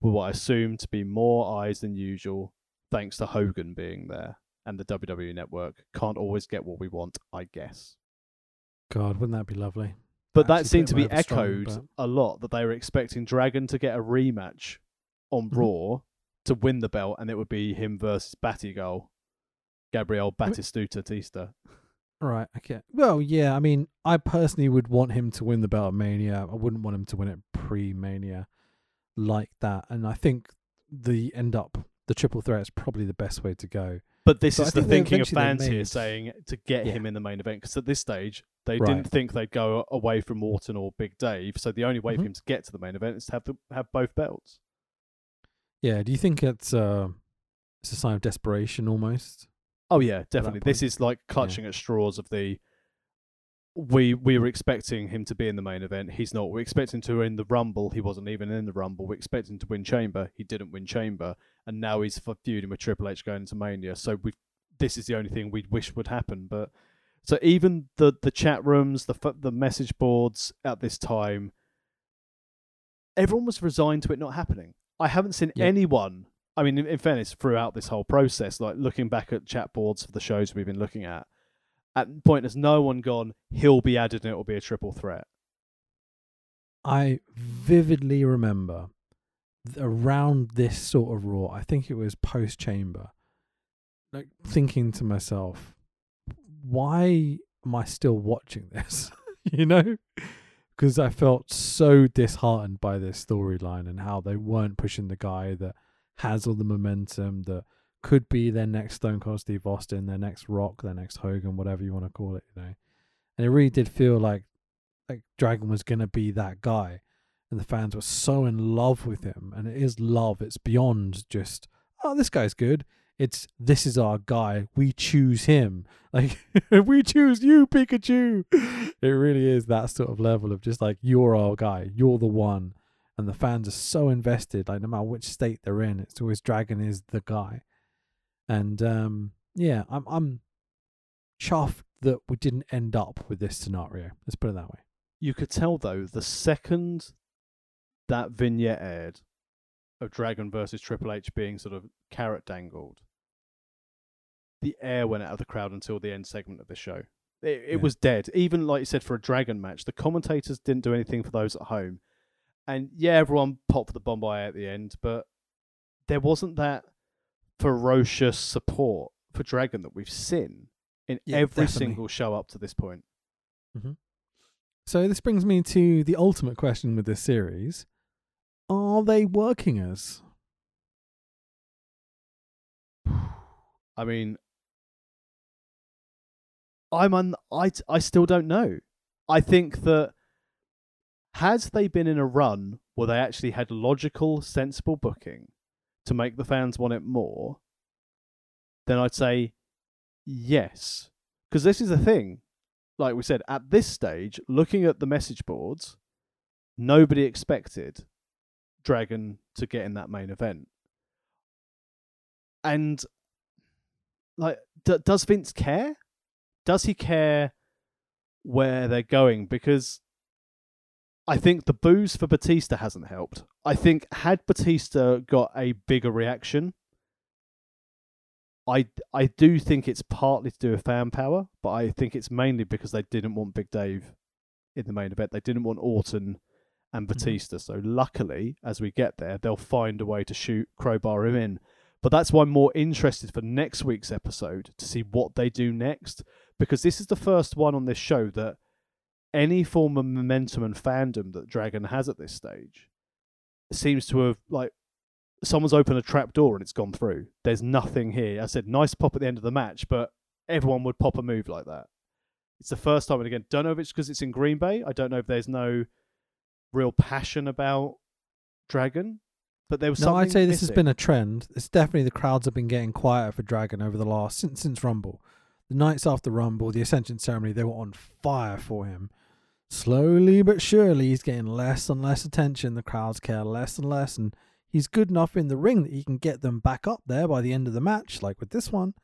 with what I assume to be more eyes than usual, thanks to Hogan being there." and the WWE network can't always get what we want, I guess. God, wouldn't that be lovely? But that seemed to be strong, echoed but- a lot that they were expecting Dragon to get a rematch on Mhm. Raw to win the belt, and it would be him versus Battigirl, Gabriel Batistuta Tista. Right. Okay. Well, yeah. I mean, I personally would want him to win the belt at Mania. I wouldn't want him to win it pre-Mania like that. And I think the end up the triple threat is probably the best way to go. But this I is the think thinking of fans here saying to get Yeah. him in the main event because at this stage they Right. didn't think they'd go away from Orton or Big Dave. So the only way Mhm. for him to get to the main event is to have the, have both belts. Yeah. Do you think it's uh, it's a sign of desperation almost? Oh yeah, definitely. This is like clutching at straws of the. We we were expecting him to be in the main event. He's not. We're expecting to win the Rumble. He wasn't even in the Rumble. We're expecting to win Chamber. He didn't win Chamber, and now he's feuding with Triple H going into Mania. So we this is the only thing we'd wish would happen. But so even the the chat rooms, the the message boards at this time, everyone was resigned to it not happening. I haven't seen Yeah. anyone. I mean, in, in fairness, throughout this whole process, like looking back at chat boards for the shows we've been looking at, at the point has no one gone. He'll be added, and it will be a triple threat. I vividly remember around this sort of Raw. I think it was post Chamber. Like thinking to myself, why am I still watching this? you know, because I felt so disheartened by this storyline and how they weren't pushing the guy that has all the momentum that could be their next Stone Cold Steve Austin, their next Rock, their next Hogan, whatever you want to call it. You know, and it really did feel like like Dragon was gonna be that guy, and the fans were so in love with him, and it is love. It's beyond just oh this guy's good. It's this is our guy. We choose him. Like we choose you, Pikachu. It really is that sort of level of just like you're our guy. You're the one, and the fans are so invested. Like no matter which state they're in, it's always Dragon is the guy. And um, yeah, I'm I'm chuffed that we didn't end up with this scenario. Let's put it that way. You could tell though the second that vignette aired of Dragon versus Triple H being sort of carrot dangled, the air went out of the crowd until the end segment of the show. It, it Yeah. was dead. Even like you said, for a Dragon match, the commentators didn't do anything for those at home. And yeah, everyone popped for the Bomaye at the end, but there wasn't that ferocious support for Dragon that we've seen in Yeah, every definitely. single show up to this point. Mm-hmm. So this brings me to the ultimate question with this series: Are they working us? I mean, I'm un- I t- I still don't know. I think that had they been in a run where they actually had logical, sensible booking to make the fans want it more, then I'd say yes. Because this is the thing, like we said, at this stage, looking at the message boards, nobody expected Dragon to get in that main event. And like d- does Vince care? Does he care where they're going because I think the boos for Batista hasn't helped. I think had Batista got a bigger reaction, I I do think it's partly to do with fan power, but I think it's mainly because they didn't want Big Dave in the main event. They didn't want Orton and mm-hmm. Batista. So luckily, as we get there, they'll find a way to shoot crowbar him in. But that's why I'm more interested for next week's episode to see what they do next, because this is the first one on this show that any form of momentum and fandom that Dragon has at this stage seems to have like someone's opened a trap door and it's gone through. There's nothing here. I said nice pop at the end of the match, but everyone would pop a move like that. It's the first time, and again, don't know if it's because it's in Green Bay. I don't know if there's no real passion about Dragon, but there was No. I'd say this has been a trend. It's definitely the crowds have been getting quieter for Dragon over the last since since Rumble. The nights after Rumble, the Ascension ceremony, they were on fire for him. Slowly but surely, he's getting less and less attention. The crowds care less and less, and he's good enough in the ring that he can get them back up there by the end of the match, like with this one.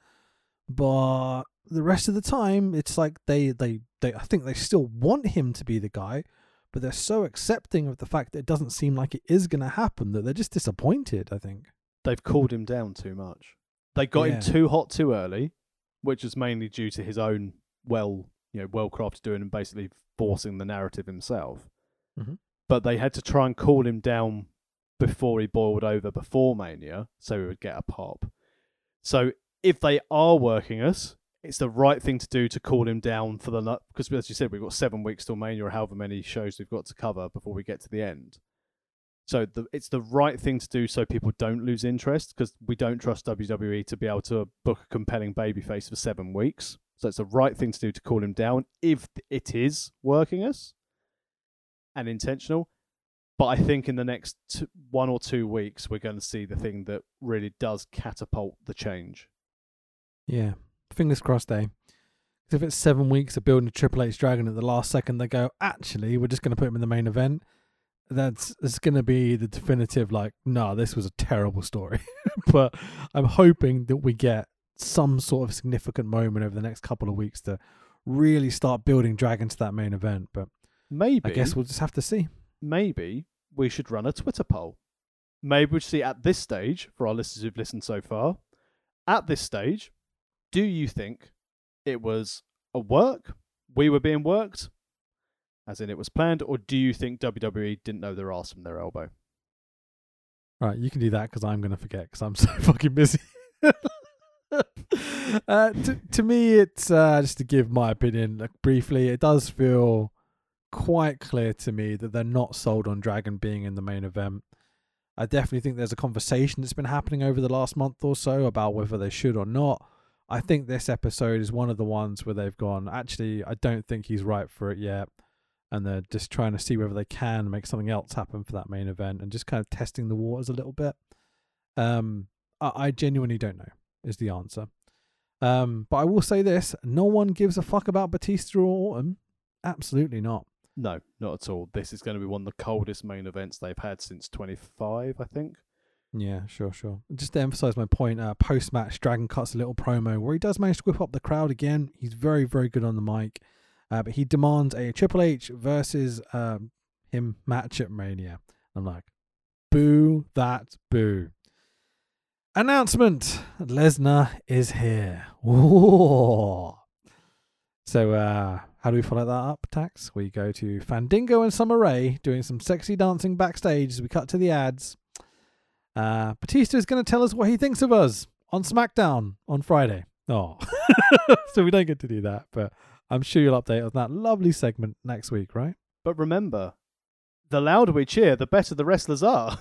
But the rest of the time, it's like they they they. I think they still want him to be the guy, but they're so accepting of the fact that it doesn't seem like it is going to happen that they're just disappointed. I think. they've cooled him down too much. They got Yeah. him too hot too early, which was mainly due to his own well, you know, well crafted doing and basically forcing the narrative himself. Mhm. But they had to try and cool him down before he boiled over before Mania, so he would get a pop. So if they are working us, it's the right thing to do to cool him down for the because as you said, we've got seven weeks till Mania, or however many shows we've got to cover before we get to the end. So the, it's the right thing to do so people don't lose interest because we don't trust WWE to be able to book a compelling babyface for seven weeks. So it's the right thing to do to cool him down if it is working us and intentional. But I think in the next one or two weeks, we're going to see the thing that really does catapult the change. Yeah, fingers crossed, eh? 'Cause if it's seven weeks of building a Triple H Dragon at the last second, they go, actually, we're just going to put him in the main event. That's it's going to be the definitive, like, no, this was a terrible story. but I'm hoping that we get some sort of significant moment over the next couple of weeks to really start building Dragon to that main event. But Maybe, I guess we'll just have to see. maybe we should run a Twitter poll. Maybe we should see at this stage, for our listeners who've listened so far, at this stage, do you think it was a work? We were being worked, as in it was planned, or do you think WWE didn't know their ass from their elbow? Right, you can do that because I'm going to forget because I'm so fucking busy. uh, to, to me, it's uh, just to give my opinion like, briefly. It does feel quite clear to me that they're not sold on Dragon being in the main event. I definitely think there's a conversation that's been happening over the last month or so about whether they should or not. I think this episode is one of the ones where they've gone, actually, I don't think he's right for it yet. And they're just trying to see whether they can make something else happen for that main event and just kind of testing the waters a little bit. Um, I, I genuinely don't know, is the answer. Um, but I will say this no one gives a fuck about Batista or Orton. Absolutely not. No, not at all. This is going to be one of the coldest main events they've had since 25, I think. Yeah, sure, sure. Just to emphasize my point, uh, post match, Dragon cuts a little promo where he does manage to whip up the crowd again. He's very, very good on the mic. Uh, but he demands a Triple H versus um, him match at Mania. I'm like, boo that, boo. Announcement Lesnar is here. So, uh, how do we follow that up, Tax? We go to Fandango and Summer Rae doing some sexy dancing backstage as we cut to the ads. Uh, Batista is going to tell us what he thinks of us on SmackDown on Friday. Oh, so we don't get to do that, but I'm sure you'll update on that lovely segment next week, right? But remember, the louder we cheer, the better the wrestlers are.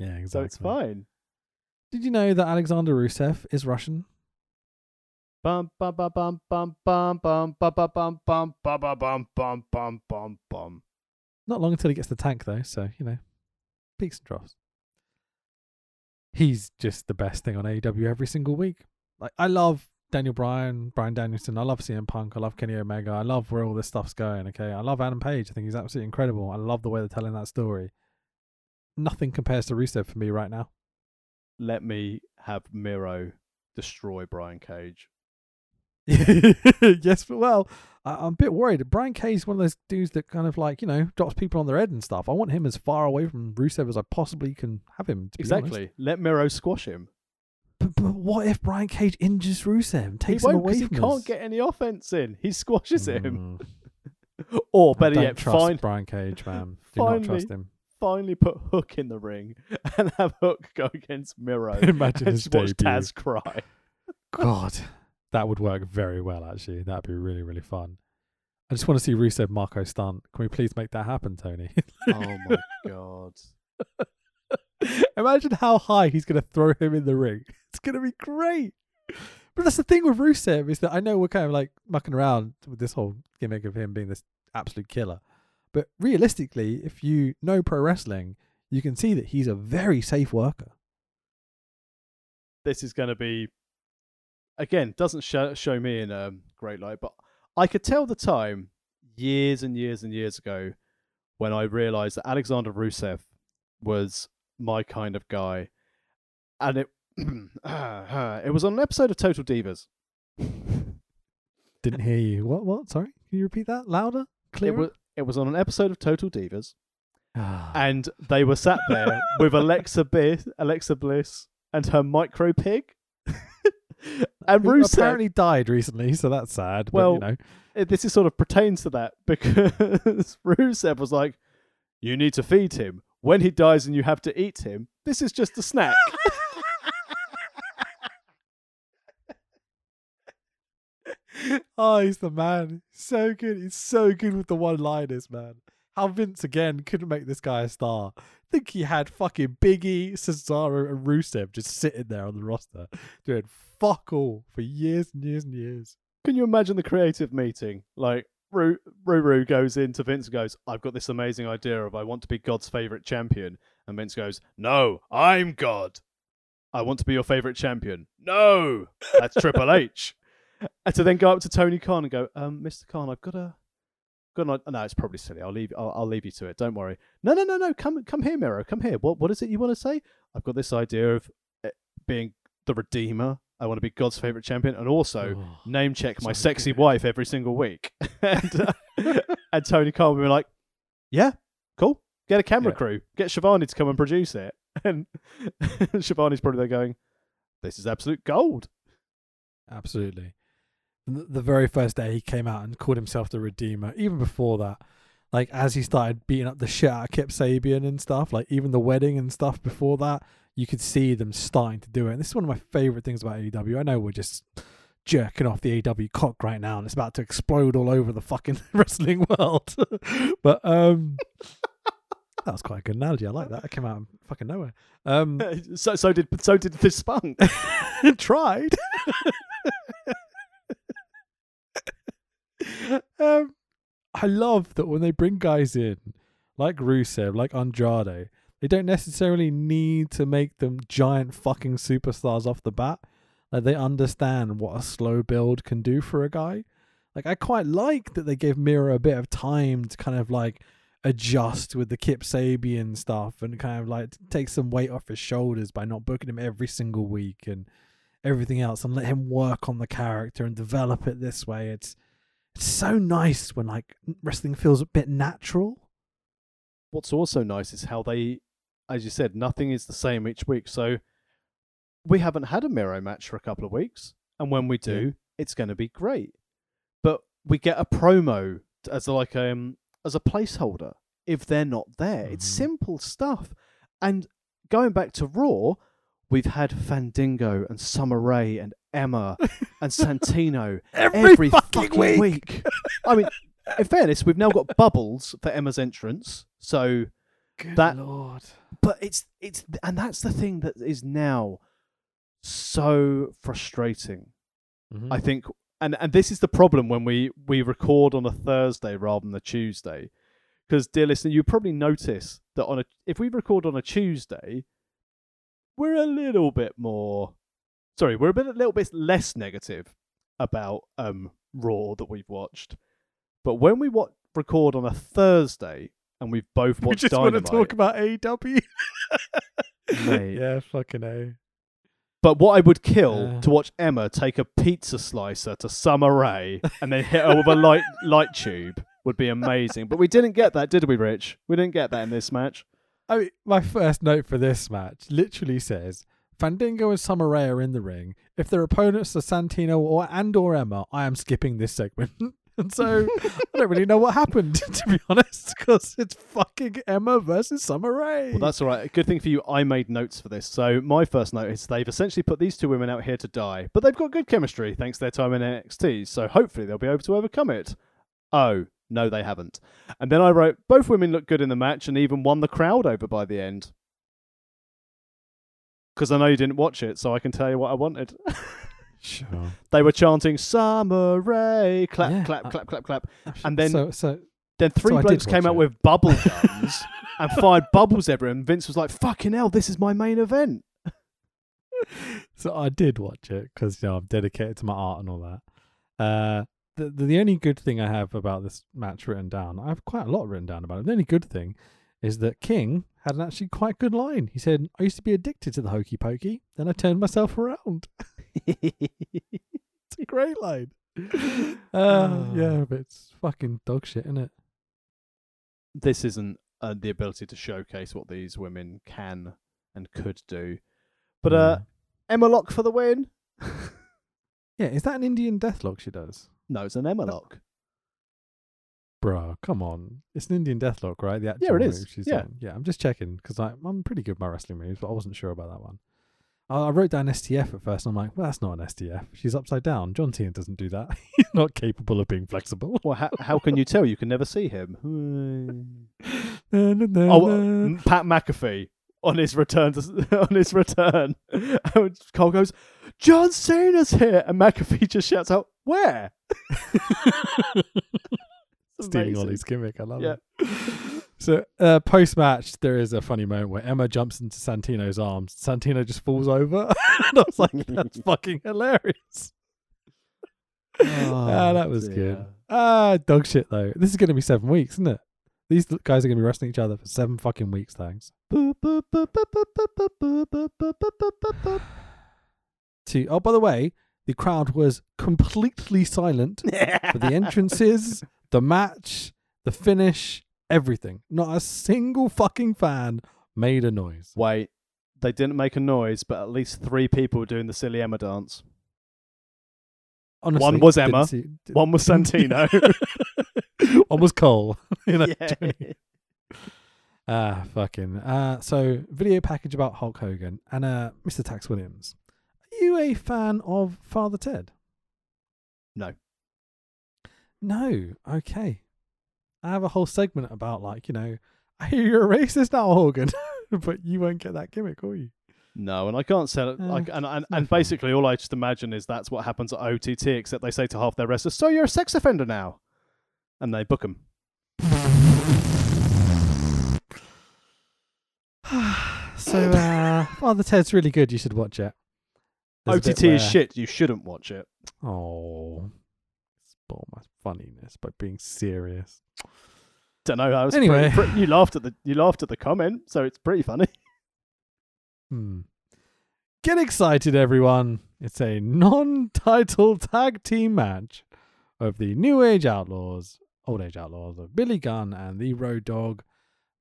Yeah, exactly. so it's fine. Did you know that Alexander Rusev is Russian? Bum bum bum bum bum bum bum bum bum bum bum bum bum bum bum bum bum bum. Not long until he gets the tank, though. So you know, peaks and troughs. He's just the best thing on AEW every single week. Like I love Daniel Bryan, Brian Danielson. I love CM Punk. I love Kenny Omega. I love where all this stuff's going. Okay, I love Adam Page. I think he's absolutely incredible. I love the way they're telling that story. Nothing compares to Rusev for me right now. Let me have Miro destroy Brian Cage. yes, but well, I, I'm a bit worried. Brian Cage is one of those dudes that kind of like you know drops people on their head and stuff. I want him as far away from Rusev as I possibly can have him. To be honest. Exactly. Let Miro squash him. But, but what if Brian Cage injures Rusev, and takes him away because he from can't get any offense in. He squashes him. Mm, Or I better yet, trust find, Brian Cage, man. Do not trust him. Finally put Hook in the ring and have Hook go against Miro. Imagine and his just watch debut. Taz cry. God, that would work very well. Actually, that'd be really, really fun. I just want to see Rusev Marco stunt. Can we please make that happen, Tony? Oh my god. Imagine how high he's going to throw him in the ring. It's going to be great. But that's the thing with Rusev is that I know we're kind of like mucking around with this whole gimmick of him being this absolute killer. But realistically, if you know pro wrestling, you can see that he's a very safe worker. This is going to be again doesn't show, show me in a great light, but I could tell the time years and years and years ago when I realized that Alexander Rusev was my kind of guy, and it it was on an episode of Total Divas. Didn't hear you. What? What? Sorry. Can you repeat that louder, It clearer? was it was on an episode of Total Divas, Ah. and they were sat there with Alexa Bliss, Alexa Bliss, and her micro pig. and Who Rusev apparently died recently, so that's sad. But, Well, you know, this is sort of pertains to that because Rusev was like, "You need to feed him when he dies, and you have to eat him. This is just a snack." oh, he's the man. So good. He's so good with the one-liners, man. How Vince again couldn't make this guy a star. I think he had fucking Biggie, Cesaro, and Rusev just sitting there on the roster doing fuck all for years and years and years. Can you imagine the creative meeting? Like Ru- Ruru goes into Vince and goes, "I've got this amazing idea of I want to be God's favorite champion," and Vince goes, "No, I'm God. I want to be your favorite champion. No, that's Triple H." And to then go up to Tony Khan and go, um, "Mr. Khan, I've got a." Got an, no, it's probably silly. I'll leave. I'll, I'll leave you to it. Don't worry. No, no, no, no. Come, come here, Miro. Come here. What, what is it you want to say? I've got this idea of eh, being the Redeemer. I want to be God's favorite champion, and also Oh, name check my sexy good. wife every single week. and, uh, and Tony Khan will be like, yeah, cool. Get a camera Yeah. crew. Get Shivani to come and produce it. And Shivani's probably there going, this is absolute gold. absolutely. The very first day he came out and called himself the Redeemer, even before that, like as he started beating up the shit out of Kip Sabian and stuff, like even the wedding and stuff before that, you could see them starting to do it. And this is one of my favorite things about AEW. I know we're just jerking off the AEW cock right now and it's about to explode all over the fucking wrestling world. but um that was quite a good analogy. I like that. It came out of fucking nowhere. Um so so did so did the spunk. tried. Um, I love that when they bring guys in, like Rusev, like Andrade, they don't necessarily need to make them giant fucking superstars off the bat. Like they understand what a slow build can do for a guy. Like I quite like that they gave Miro a bit of time to kind of like adjust with the Kip Sabian stuff and kind of like take some weight off his shoulders by not booking him every single week and everything else and let him work on the character and develop it this way. It's it's so nice when like wrestling feels a bit natural. What's also nice is how they, as you said, nothing is the same each week. So we haven't had a Miro match for a couple of weeks, and when we do, it's going to be great. But we get a promo as like um as a placeholder if they're not there. It's Mhm. simple stuff. And going back to Raw, we've had Fandango and Summer Rae and Emma and Santino every, fucking, week. I mean, in fairness, we've now got bubbles for Emma's entrance. So, Good That- lord. but it's it's and that's the thing that is now so frustrating. Mm-hmm. I think, and and this is the problem when we we record on a Thursday rather than a Tuesday, because dear listener, you probably notice that on a if we record on a Tuesday, we're a little bit more, sorry, we're a bit a little bit less negative about um Raw that we've watched, but when we wa- record on a Thursday and we've both we watched just want to talk about AEW. Mate. yeah, fucking A. But what I would kill Yeah. to watch Emma take a pizza slicer to Summer Rae and then hit her with a light light tube would be amazing. But we didn't get that, did we, Rich? We didn't get that in this match. I mean, my first note for this match literally says Fandango and Summer Rae are in the ring. If their opponents are Santino or and or Emma, I am skipping this segment. and so I don't really know what happened, to be honest, because it's fucking Emma versus Summer Rae. Well, that's all right. Good thing for you, I made notes for this. So my first note is they've essentially put these two women out here to die, but they've got good chemistry thanks to their time in NXT. So hopefully they'll be able to overcome it. Oh no, they haven't. And then I wrote both women look good in the match and even won the crowd over by the end. Because I know you didn't watch it, so I can tell you what I wanted. sure. they were chanting "Summer Rae," clap, Yeah, clap, I- clap, clap, clap. And then- so so Then three So I did blokes came watch out it. with bubble guns and fired bubbles everywhere. And Vince was like, "Fucking hell, this is my main event." so I did watch it because you know I'm dedicated to my art and all that. Uh, the, the the only good thing I have about this match written down, I have quite a lot written down about it. The only good thing is that King had an actually quite good line. He said, "I used to be addicted to the hokey pokey, then I turned myself around." It's a great line. Uh, yeah, but it's fucking dog shit, isn't it? this isn't uh, the ability to showcase what these women can and could do. But uh, Emma Lock for the win. yeah, is that an Indian deathlock she does? no, it's an Emma Lock. Bruh, come on. It's an Indian deathlock, right? The actual Yeah, it is. She's Yeah. on. Yeah, I'm just checking because I'm pretty good at my wrestling moves, but I wasn't sure about that one. I, I wrote down STF at first, and I'm like, well, that's not an STF. She's upside down. John Cena doesn't do that. He's not capable of being flexible. Well, how, how can you tell? You can never see him. Na, na, na, oh, uh. Pat McAfee on his return to on his return. Cole goes, "John Cena's here," and McAfee just shouts out, "Where?" Stealing all these gimmick. I love yeah. it. So uh, post match, there is a funny moment where Emma jumps into Santino's arms. Santino just falls over, and I was like, "That's fucking hilarious." Oh, ah, that was dear. good. Ah, dog shit though. This is going to be seven weeks, isn't it? These guys are going to be wrestling each other for seven fucking weeks. Thanks. to oh, by the way, the crowd was completely silent for the entrances, the match, the finish, everything. Not a single fucking fan made a noise. Wait, they didn't make a noise, but at least three people were doing the silly Emma dance. Honestly, One was Emma, see- One was Santino. One was Cole. you know, Yeah. Ah, fucking. Uh, so, video package about Hulk Hogan and uh, Mr. Tax Williams. Are you a fan of Father Ted? No. No. Okay. I have a whole segment about, like, you know, I hear you're a racist now, Hogan, but you won't get that gimmick, will you? No, and I can't sell it. Uh, like, and and, and basically, all I just imagine is that's what happens at OTT, except they say to half their wrestlers, "So you're a sex offender now," and they book them. so, uh, Father Ted's really good. You should watch it. There's OTT is shit. You shouldn't watch it. Oh, spoil my funniness by being serious. Don't know. I was Anyway. pretty, pretty- you laughed at the you laughed at the comment, so it's pretty funny. Hmm. Get excited, everyone! It's a non-title tag team match of the New Age Outlaws, Old Age Outlaws of Billy Gunn and the Road Dog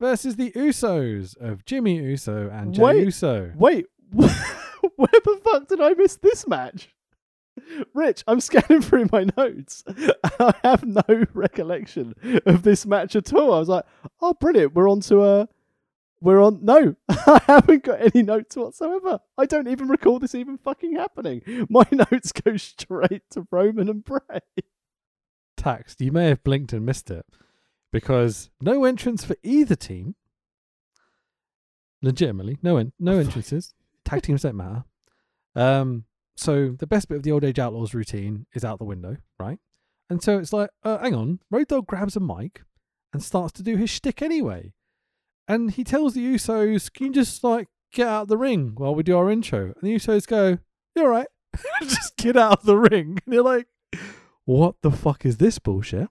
versus the Usos of Jimmy Uso and Jay Wait. Uso. Wait, where the fuck did I miss this match? Rich, I'm scanning through my notes. I have no recollection of this match at all. I was like, "Oh, brilliant! We're on to a, we're on." No, I haven't got any notes whatsoever. I don't even recall this even fucking happening. My notes go straight to Roman and Bray. Taxed. You may have blinked and missed it because no entrance for either team. Legitimately, no en- no entrances. Tag teams don't matter. Um, so the best bit of the Old Age Outlaws routine is out the window, right? And so it's like, uh, hang on, Road Dog grabs a mic and starts to do his shtick anyway. And he tells the Usos, can you just like get out of the ring while we do our intro? And the Usos go, you're right. just get out of the ring. And you're like, what the fuck is this bullshit?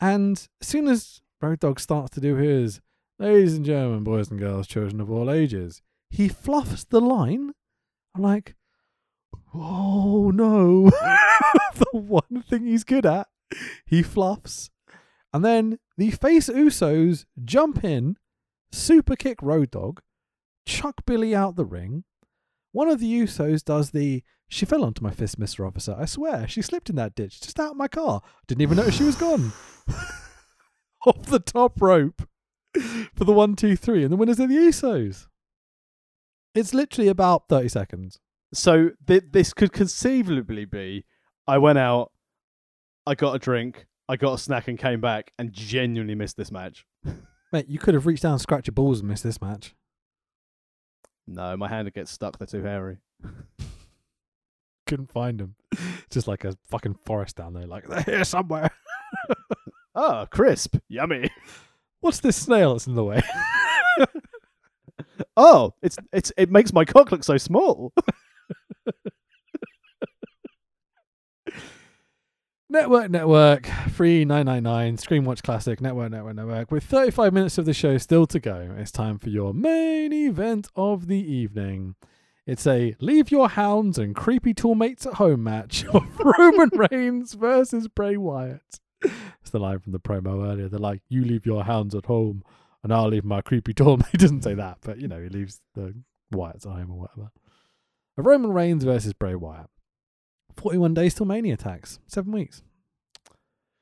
And as soon as Road Dog starts to do his, ladies and gentlemen, boys and girls, children of all ages, he fluffs the line. I'm like, oh no. the one thing he's good at, he fluffs. And then the face Usos jump in, super kick Road Dog, chuck Billy out the ring. One of the Usos does the she fell onto my fist, Mr. Officer. I swear, she slipped in that ditch, just out of my car. Didn't even notice she was gone. Off the top rope for the one, two, three, and the winners are the Usos. It's literally about 30 seconds. So th- this could conceivably be: I went out, I got a drink, I got a snack, and came back, and genuinely missed this match. Mate, you could have reached down, scratched your balls, and missed this match. No, my hand would get stuck. They're too hairy. Couldn't find them. Just like a fucking forest down there, like, they're here somewhere. Oh, crisp, yummy. What's this snail that's in the way? Oh, it's it's it makes my cock look so small. Network, network, free 999, Screen Watch Classic, network, network, network. With 35 minutes of the show still to go, it's time for your main event of the evening. It's a leave your hounds and creepy toolmates at home match of Roman Reigns versus Bray Wyatt. It's the line from the promo earlier. They're like, you leave your hounds at home and I'll leave my creepy toolmate. He doesn't say that, but you know, he leaves the Wyatts at home or whatever. A Roman Reigns versus Bray Wyatt. 41 days till Mania attacks. Seven weeks.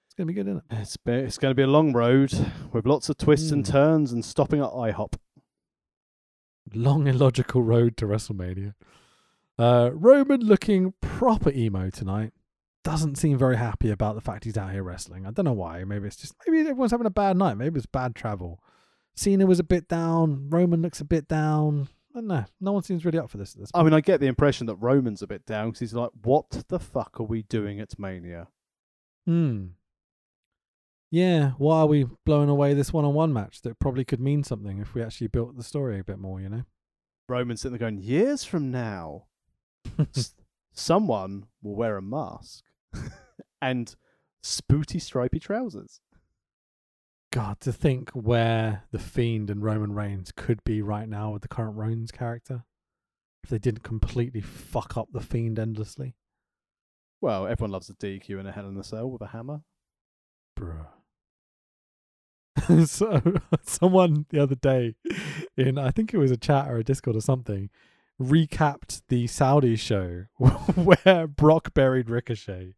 It's going to be good, isn't it? It's be, it's going to be a long road with lots of twists and Mm. turns and stopping at IHOP. Long illogical road to WrestleMania. Uh, Roman looking proper emo tonight. Doesn't seem very happy about the fact he's out here wrestling. I don't know why. Maybe it's just maybe everyone's having a bad night. Maybe it's bad travel. Cena was a bit down. Roman looks a bit down. I don't know. No one seems really up for this at this I mean, I get the impression that Roman's a bit down because he's like, "What the fuck are we doing at Mania?" Hmm. Yeah, why are we blowing away this one-on-one match that probably could mean something if we actually built the story a bit more? You know. Roman's sitting there going, "Years from now, s- someone will wear a mask and spooty stripy trousers." God, to think where the Fiend and Roman Reigns could be right now with the current Reigns character, if they didn't completely fuck up the Fiend endlessly, Well, everyone loves a DQ and a Hell in a Cell with a hammer. bruh. so, someone the other day, in I think it was a chat or a Discord or something, recapped the Saudi show where Brock buried Ricochet.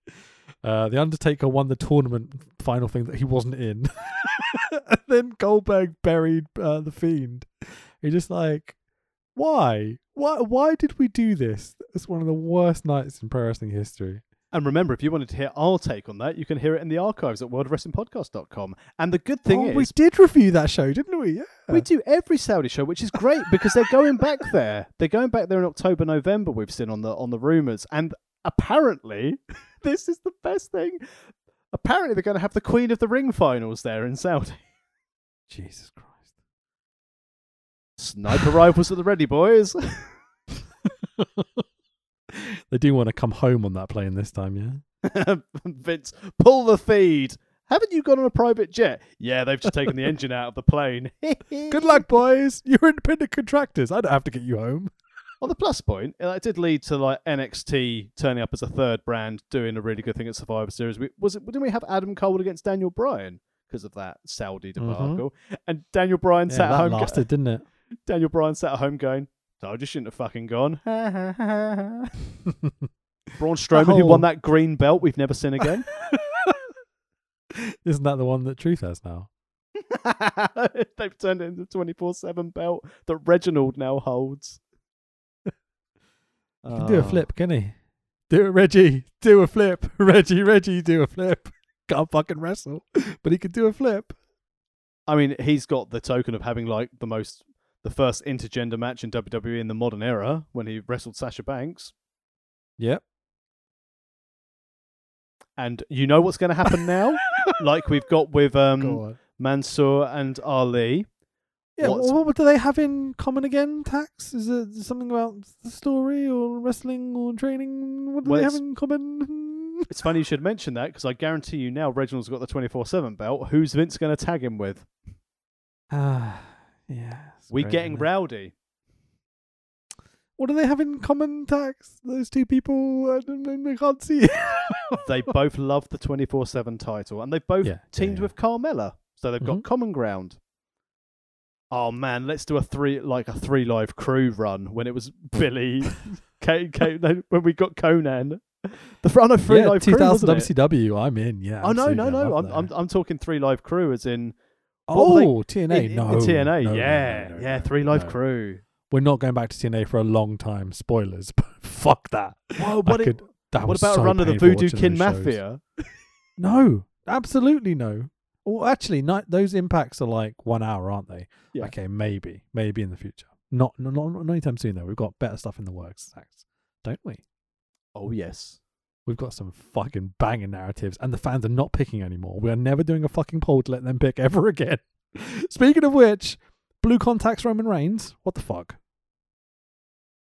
Uh, the Undertaker won the tournament final thing that he wasn't in. and then Goldberg buried uh, the Fiend. You're just like, why? Why? Why did we do this? It's one of the worst nights in pro wrestling history. And remember, if you wanted to hear our take on that, you can hear it in the archives at worldwrestlingpodcast.com. And the good thing oh, is, we did review that show, didn't we? Yeah. We do every Saudi show, which is great because they're going back there. They're going back there in October, November. We've seen on the on the rumors, and apparently, this is the best thing. Apparently, they're going to have the Queen of the Ring finals there in Saudi. Jesus Christ. Sniper rifles at the ready, boys. they do want to come home on that plane this time, yeah? Vince, pull the feed. Haven't you gone on a private jet? Yeah, they've just taken the engine out of the plane. Good luck, boys. You're independent contractors. I don't have to get you home. On the plus point, uh, it did lead to like NXT turning up as a third brand, doing a really good thing at Survivor Series. We, was it? Didn't we have Adam Cole against Daniel Bryan because of that Saudi mm-hmm. debacle? And Daniel Bryan Yeah, sat at that home. lasted, didn't it? Daniel Bryan sat at home going, "I just shouldn't have fucking gone." Braun Strowman, who whole- won that green belt we've never seen again. Isn't that the one that Truth has now? They've turned it into twenty four seven belt that Reginald now holds. He can do a Oh. flip, can he? Do it, Reggie. Do a flip. Reggie, Reggie, do a flip. Can't fucking wrestle, but he can do a flip. I mean, he's got the token of having like the most, the first intergender match in WWE in the modern era when he wrestled Sasha Banks. Yep. And you know what's going to happen now, like we've got with um, Go. Mansoor and Ali. Yeah, What's- what, what do they have in common again? Tax? Is it something about the story or wrestling or training? What do Well, they have in common? It's funny you should mention that because I guarantee you now Reginald's got the twenty four seven belt. Who's Vince going to tag him with? Ah, yeah. We're getting rowdy. What do they have in common, Tax? Those two people, I, don't, I can't see. they both love the twenty four seven title, and they've both Yeah, yeah, teamed yeah. with Carmella, so they've got Mhm. common ground. Oh man, let's do a three like a three live crew run when it was Billy, Kate, Kate, when we got Konnan. The front of three yeah, live crew, 2000 wasn't it? WCW. I'm in. Yeah. Oh no, no, no! I'm, I'm. I'm talking three live crew as in were they- Oh, TNA. in, in no, TNA. no, yeah, no, no, yeah, three live crew. We're not going back to TNA for a long time. Spoilers, but fuck that. Whoa, what, it- that what about so a run of the Voodoo Kin. Mafia? No, absolutely no. Well, actually, not, those impacts are like one hour, aren't they? Yeah. Okay, maybe, maybe in the future. Not, not, not, not anytime soon though. We've got better stuff in the works, Zax. don't we? Oh yes. We've got some fucking banging narratives, and the fans are not picking anymore. We are never doing a fucking poll to let them pick ever again. Speaking of which, blue contacts Roman Reigns. What the fuck?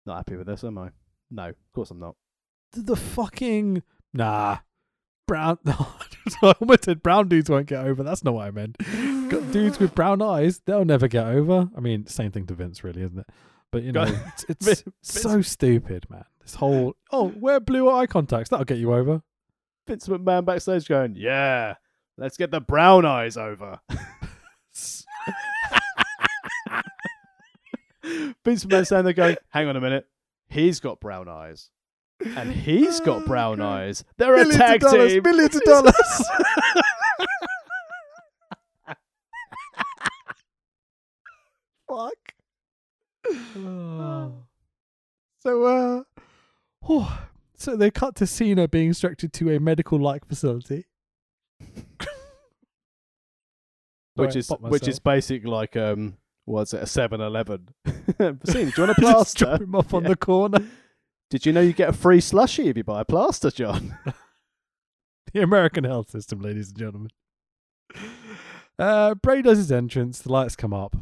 Not happy with this, am I? No, of course I'm not. The, the fucking nah. Brown. I almost said brown dudes won't get over. That's not what I meant. Got dudes with brown eyes, they'll never get over. I mean, same thing to Vince, really, isn't it? But you know, it's, it's Vince- so stupid, man. This whole oh, wear blue eye contacts. That'll get you over. Vince McMahon backstage going, "Yeah, let's get the brown eyes over." Vince McMahon standing there going, "Hang on a minute, he's got brown eyes, and he's got Oh, brown eyes. They're a Millions of tag dollars, team. millions of dollars. Fuck. So, uh, oh, so they cut to Cena being instructed to a medical-like facility, which Sorry, is which is basic like um, what's it, a 7-Eleven. Basine, do you want a Just plaster? drop him off on Yeah. the corner. Did you know you get a free slushy if you buy a plaster, John? The American health system, ladies and gentlemen. Uh, Bray does his entrance. The lights come up,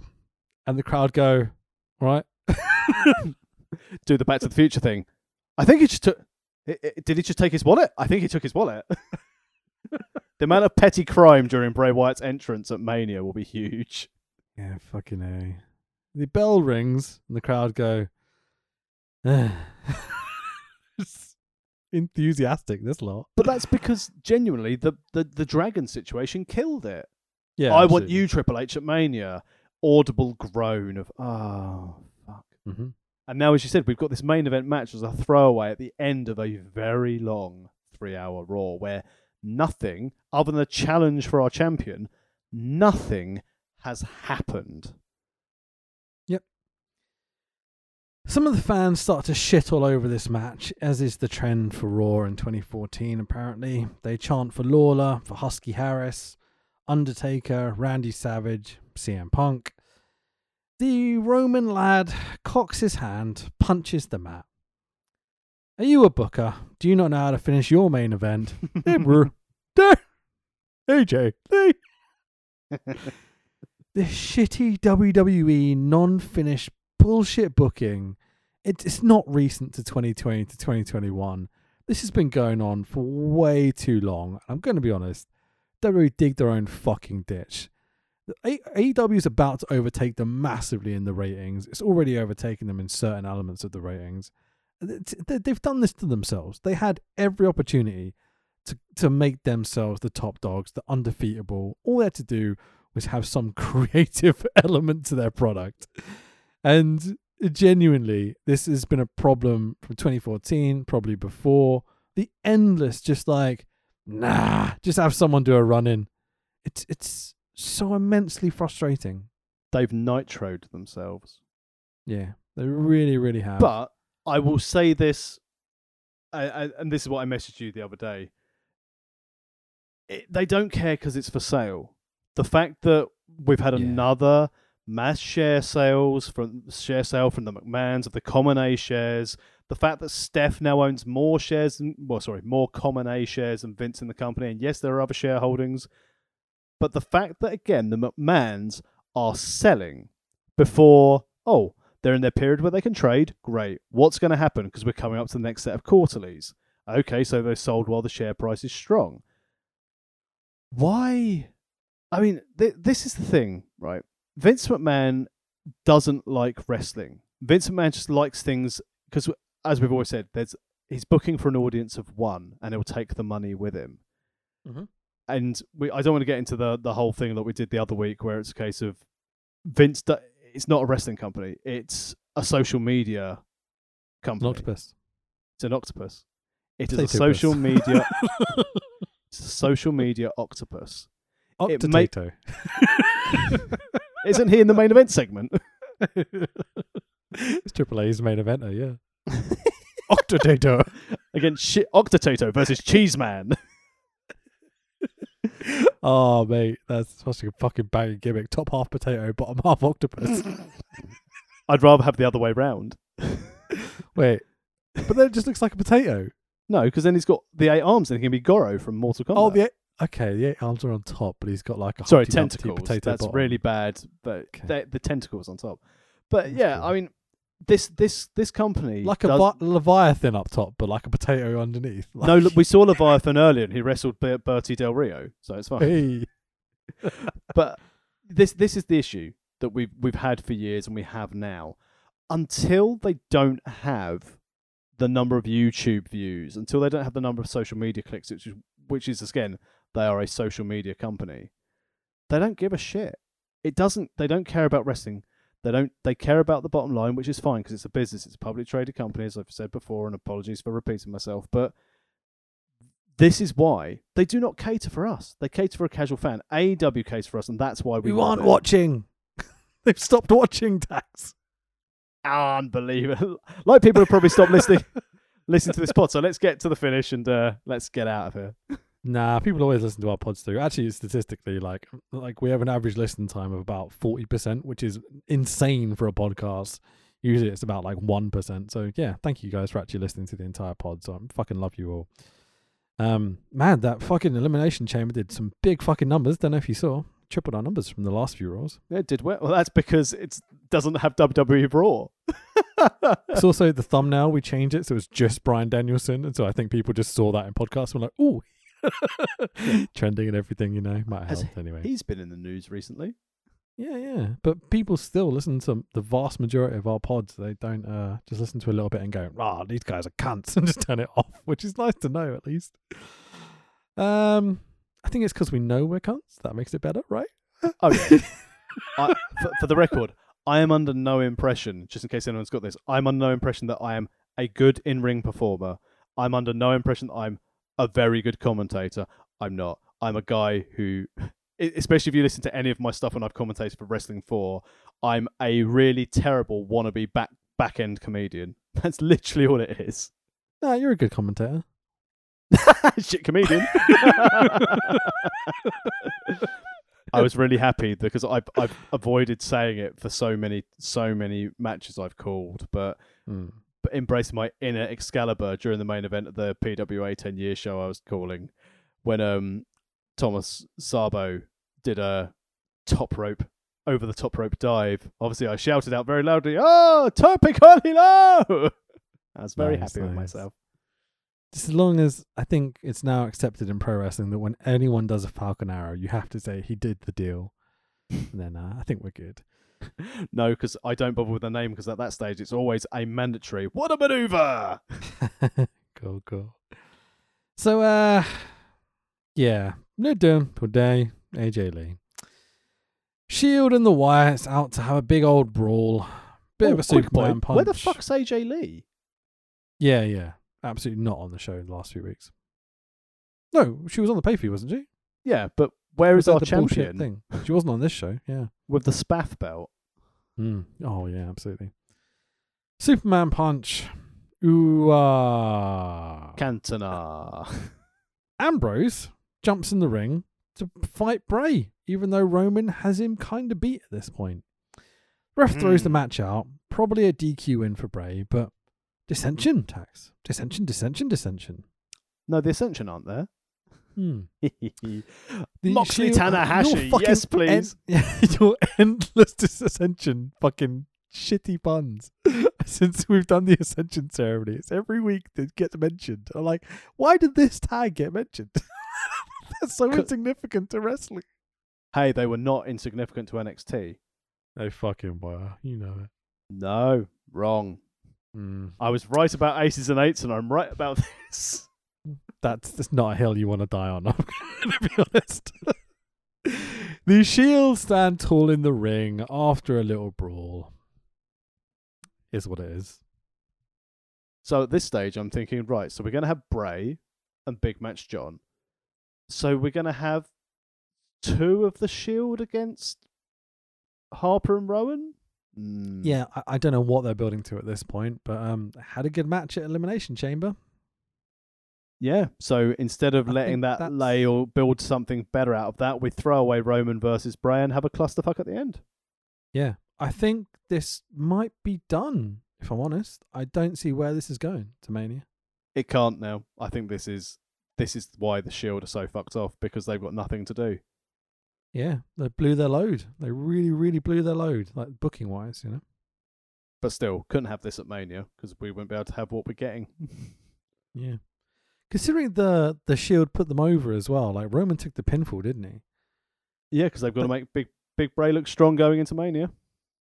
and the crowd go, "Right, Do the Back to the Future thing. I think he just took. Did he just take his wallet? I think he took his wallet. the amount of petty crime during Bray Wyatt's entrance at Mania will be huge. Yeah, fucking a. The bell rings and the crowd go. Enthusiastic. This lot. But that's because genuinely the, the, the dragon situation killed it. Yeah, I want you, Triple H, at Mania. Audible groan of oh fuck. hmm And now, as you said, we've got this main event match as a throwaway at the end of a very long three-hour Raw, where nothing other than a challenge for our champion, nothing has happened. Some of the fans start to shit all over this match, as is the trend for Raw in 2014. Apparently, they chant for Lawler, for Husky Harris, Undertaker, Randy Savage, CM Punk. The Roman lad cocks his hand, punches the mat. Are you a booker? Do you not know how to finish your main event? hey, bro. Hey, AJ. Hey. this shitty WWE non-finished bullshit booking. It, it's not recent to 2020 to 2021. This has been going on for way too long. I'm going to be honest. WWE really dig their own fucking ditch. AEW is about to overtake them massively in the ratings. It's already overtaken them in certain elements of the ratings. Th- th- They've done this to themselves. They had every opportunity to to make themselves the top dogs, the undefeatable. All they had to do was have some creative element to their product. And genuinely, this has been a problem from 2014, probably before. The endless, just like, nah, just have someone do a run in. It's it's so immensely frustrating. They've nitroed themselves. Yeah, they really, really have. But I will say this, I, I, and this is what I messaged you the other day. It, they don't care because it's for sale. The fact that we've had Yeah. another mass share sales from share sale from the McMahons of the Common A shares, the fact that Steph now owns more shares, than, well, sorry, more Common A shares than Vince in the company, and yes, there are other shareholdings, but the fact that again the McMahons are selling before, oh, they're in their period where they can trade. Great. What's going to happen? Because we're coming up to the next set of quarterlies. Okay, so they sold while the share price is strong. Why? I mean, th- this is the thing, right? Vince McMahon doesn't like wrestling. Vince McMahon just likes things because, as we've always said, there's he's booking for an audience of one, and he'll take the money with him. Mhm. And we, I don't want to get into the the whole thing that we did the other week, where it's a case of Vince. do- It's not a wrestling company; it's a social media An company. octopus. It's an octopus. It is a Octopus. social media. it's a social media octopus. It may- Octotato. Isn't he in the main event segment? it's Triple A's main eventer, yeah. Octotato. Against shi Octotato versus Cheeseman. Oh, mate, that's such a fucking banging gimmick. Top half potato, bottom half octopus. I'd rather have the other way round. Wait, but then it just looks like a potato. No, because then he's got the eight arms and he can be Goro from Mortal oh, Kombat. Oh, the eight, okay, the eight arms are on top, but he's got like a Sorry, tentacles. potato That's bottom. really bad. But Okay. the, the tentacles on top. But That's yeah, cool. I mean, this this this company like a does- vi- leviathan up top, but like a potato underneath. no. Look, We saw Leviathan earlier, and he wrestled Ber- Bertie Del Rio, so it's fine. hey, but this this is the issue that we've we've had for years and we have now. Until they don't have the number of YouTube views, until they don't have the number of social media clicks, which is which is again, they are a social media company. They don't give a shit. It doesn't. They don't care about wrestling. They don't. They care about the bottom line, which is fine because it's a business. It's a public traded company, as I've said before. And apologies for repeating myself, but this is why they do not cater for us. They cater for a casual fan. AEW caters for us, and that's why we we aren't it. watching. They've stopped watching, Tax. Unbelievable. like people have probably stopped listening listening to this pod. So let's get to the finish and uh, let's get out of here. Nah, people always listen to our pods too. Actually, statistically, like like we have an average listen time of about forty percent, which is insane for a podcast. Usually, it's about like one percent. So yeah, thank you guys for actually listening to the entire pod. So I fucking love you all. Um, man, that fucking elimination chamber did some big fucking numbers. Don't know if you saw. Tripled our numbers from the last few Raws. Yeah, it did well. Well, that's because it doesn't have WWE Raw. It's also the thumbnail. We changed it so it was just Bryan Danielson, and so I think people just saw that in podcasts. and Were like, trending and everything. You know, might helped anyway. He's been in the news recently. Yeah, yeah. But people still listen to the vast majority of our pods. They don't uh, just listen to a little bit and go, "Ah, these guys are cunts," and just turn it off, which is nice to know at least. Um, I think it's because we know we're cunts. That makes it better, right? Oh, yeah. I, for, for the record, I am under no impression, just in case anyone's got this, I'm under no impression that I am a good in ring performer. I'm under no impression that I'm a very good commentator. I'm not. I'm a guy who, especially if you listen to any of my stuff when I've commentated for Wrestling 4, I'm a really terrible wannabe back back end comedian. That's literally all it is. Nah, you're a good commentator. Shit comedian. I was really happy because I've I've avoided saying it for so many so many matches I've called, but Mm. Embraced my inner Excalibur during the main event of the PWA 10 year show I was calling when um Thomas Sabo did a top rope over the top rope dive. Obviously, I shouted out very loudly, "Oh, Tope con hilo!" I was very Nice, happy with myself. Just as long as I think it's now accepted in pro wrestling that when anyone does a Falcon Arrow, you have to say he did the deal. And then uh, I think we're good. No, because I don't bother with the name because at that stage it's always a mandatory. What a maneuver! cool, cool. So, uh, yeah, no doom today. AJ Lee. Shield and the Wyatts out to have a big old brawl. Bit Oh, of a Superman point, punch. Where the fuck's AJ Lee? Yeah, yeah. Absolutely not on the show in the last few weeks. No, she was on the pay per view, wasn't she? Yeah, but where Was is our champion Thing? She wasn't on this show. Yeah. With the spaff belt? Mm. Oh yeah, absolutely. Superman punch. Ooh ah. Cantona. Ambrose jumps in the ring to fight Bray, even though Roman has him kind of beat at this point. Ref throws the Hmm. match out, probably a DQ win for Bray, but dissension tax, dissension, dissension, dissension. no, the Ascension aren't there. Hmm. Moxley your Tanahashi, fucking yes, please. en- your endless disascension, fucking shitty puns. Since we've done the ascension ceremony, it's every week that gets mentioned. I'm like, why did this tag get mentioned? That's so insignificant to wrestling. hey, they were not insignificant to NXT. They fucking were. You know it. No, wrong. Mm. I was right about aces and eights, and I'm right about this. That's, just not a hill you want to die on. I'm going to be honest. the Shield stand tall in the ring after a little brawl. Is what it is. So at this stage, I'm thinking, right, so we're going to have Bray and Big Match John. So we're going to have two of the Shield against Harper and Rowan? Mm. Yeah, I, I don't know what they're building to at this point, but um, had a good match at Elimination Chamber. Yeah. So instead of I letting that that's- lay or build something better out of that, we throw away Roman versus Bray and have a clusterfuck at the end. Yeah, I think this might be done. If I'm honest, I don't see where this is going to Mania. It can't now. I think this is this is why the Shield are so fucked off because they've got nothing to do. Yeah, they blew their load. They really, really blew their load, like booking wise, you know. But still, couldn't have this at Mania because we wouldn't be able to have what we're getting. Yeah, considering the the Shield put them over as well. Like Roman took the pinfall, didn't he? yeah, because they've got to make Big Big Bray look strong going into Mania.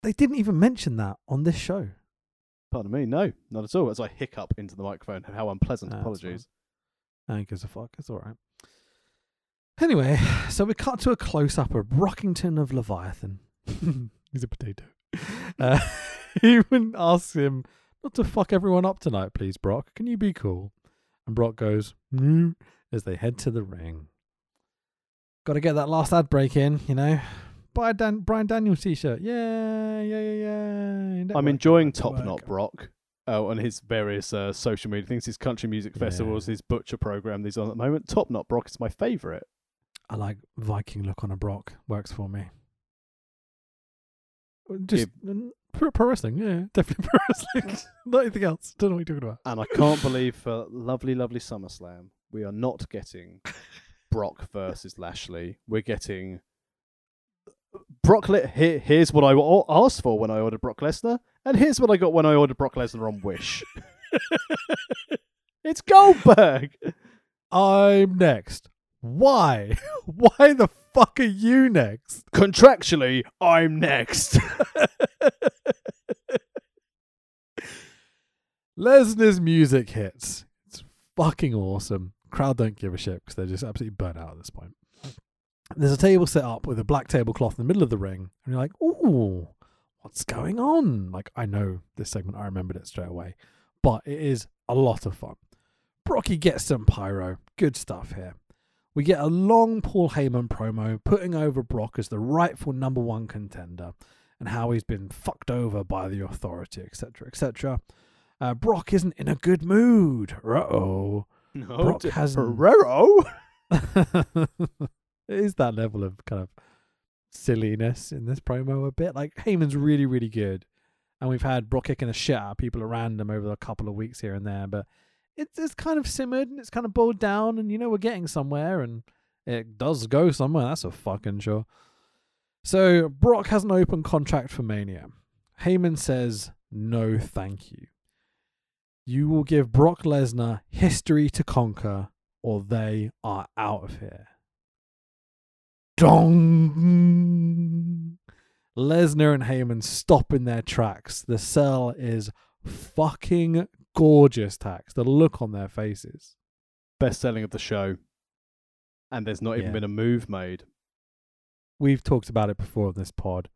They didn't even mention that on this show. Pardon me, no, not at all. As I hiccup into the microphone, how unpleasant. Ah, Apologies. I gives a fuck. It's all right. Anyway, so we cut to a close up of Rockington of Leviathan. He's a potato. Uh, he even asks him not to fuck everyone up tonight, please, Brock. Can you be cool? And Brock goes, mm, as they head to the ring. Got to get that last ad break in, you know. Buy a Dan- Brian Daniels t shirt. Yeah, yeah, yeah, yeah. I'm enjoying Top. Knot Brock. Oh, on his various uh, social media things, his country music Yeah. festivals, his butcher program that he's on at the moment. Top Knot Brock is my favourite. I like Viking look on a Brock. Works for me. Just mm, pro, pro wrestling, yeah, definitely pro wrestling. Not anything else. Don't know what you're talking about. And I can't believe for lovely, lovely SummerSlam, we are not getting Brock versus Lashley. We're getting Brock. Le- here, here's what I asked for when I ordered Brock Lesnar, and here's what I got when I ordered Brock Lesnar on Wish. it's Goldberg. I'm next. Why? Why the fuck are you next? Contractually, I'm next. Lesnar's music hits. It's fucking awesome. Crowd don't give a shit because they're just absolutely burnt out at this point. There's a table set up with a black tablecloth in the middle of the ring, and you're like, "Ooh, what's going on?" Like, I know this segment, I remembered it straight away, but it is a lot of fun. Brocky gets some pyro. Good stuff here. We get a long Paul Heyman promo putting over Brock as the rightful number one contender and how he's been fucked over by the authority, etc., etc. Uh, Brock isn't in a good mood. Uh oh. no, Brock d- has- Herrero. it is that level of kind of silliness in this promo a bit. Like Heyman's really, really good, and we've had Brock kicking the shit out of people around him over a couple of weeks here and there, but it's it's kind of simmered and it's kind of boiled down, and you know we're getting somewhere, and it does go somewhere. That's a fucking sure. So Brock has an open contract for Mania. Heyman says no, thank you. You will give Brock Lesnar history to conquer, or they are out of here. Dong! Lesnar and Heyman stop in their tracks. The cell is fucking gorgeous, Tax. The look on their faces. Best selling of the show. And there's not even Yeah. been a move made. We've talked about it before in this pod.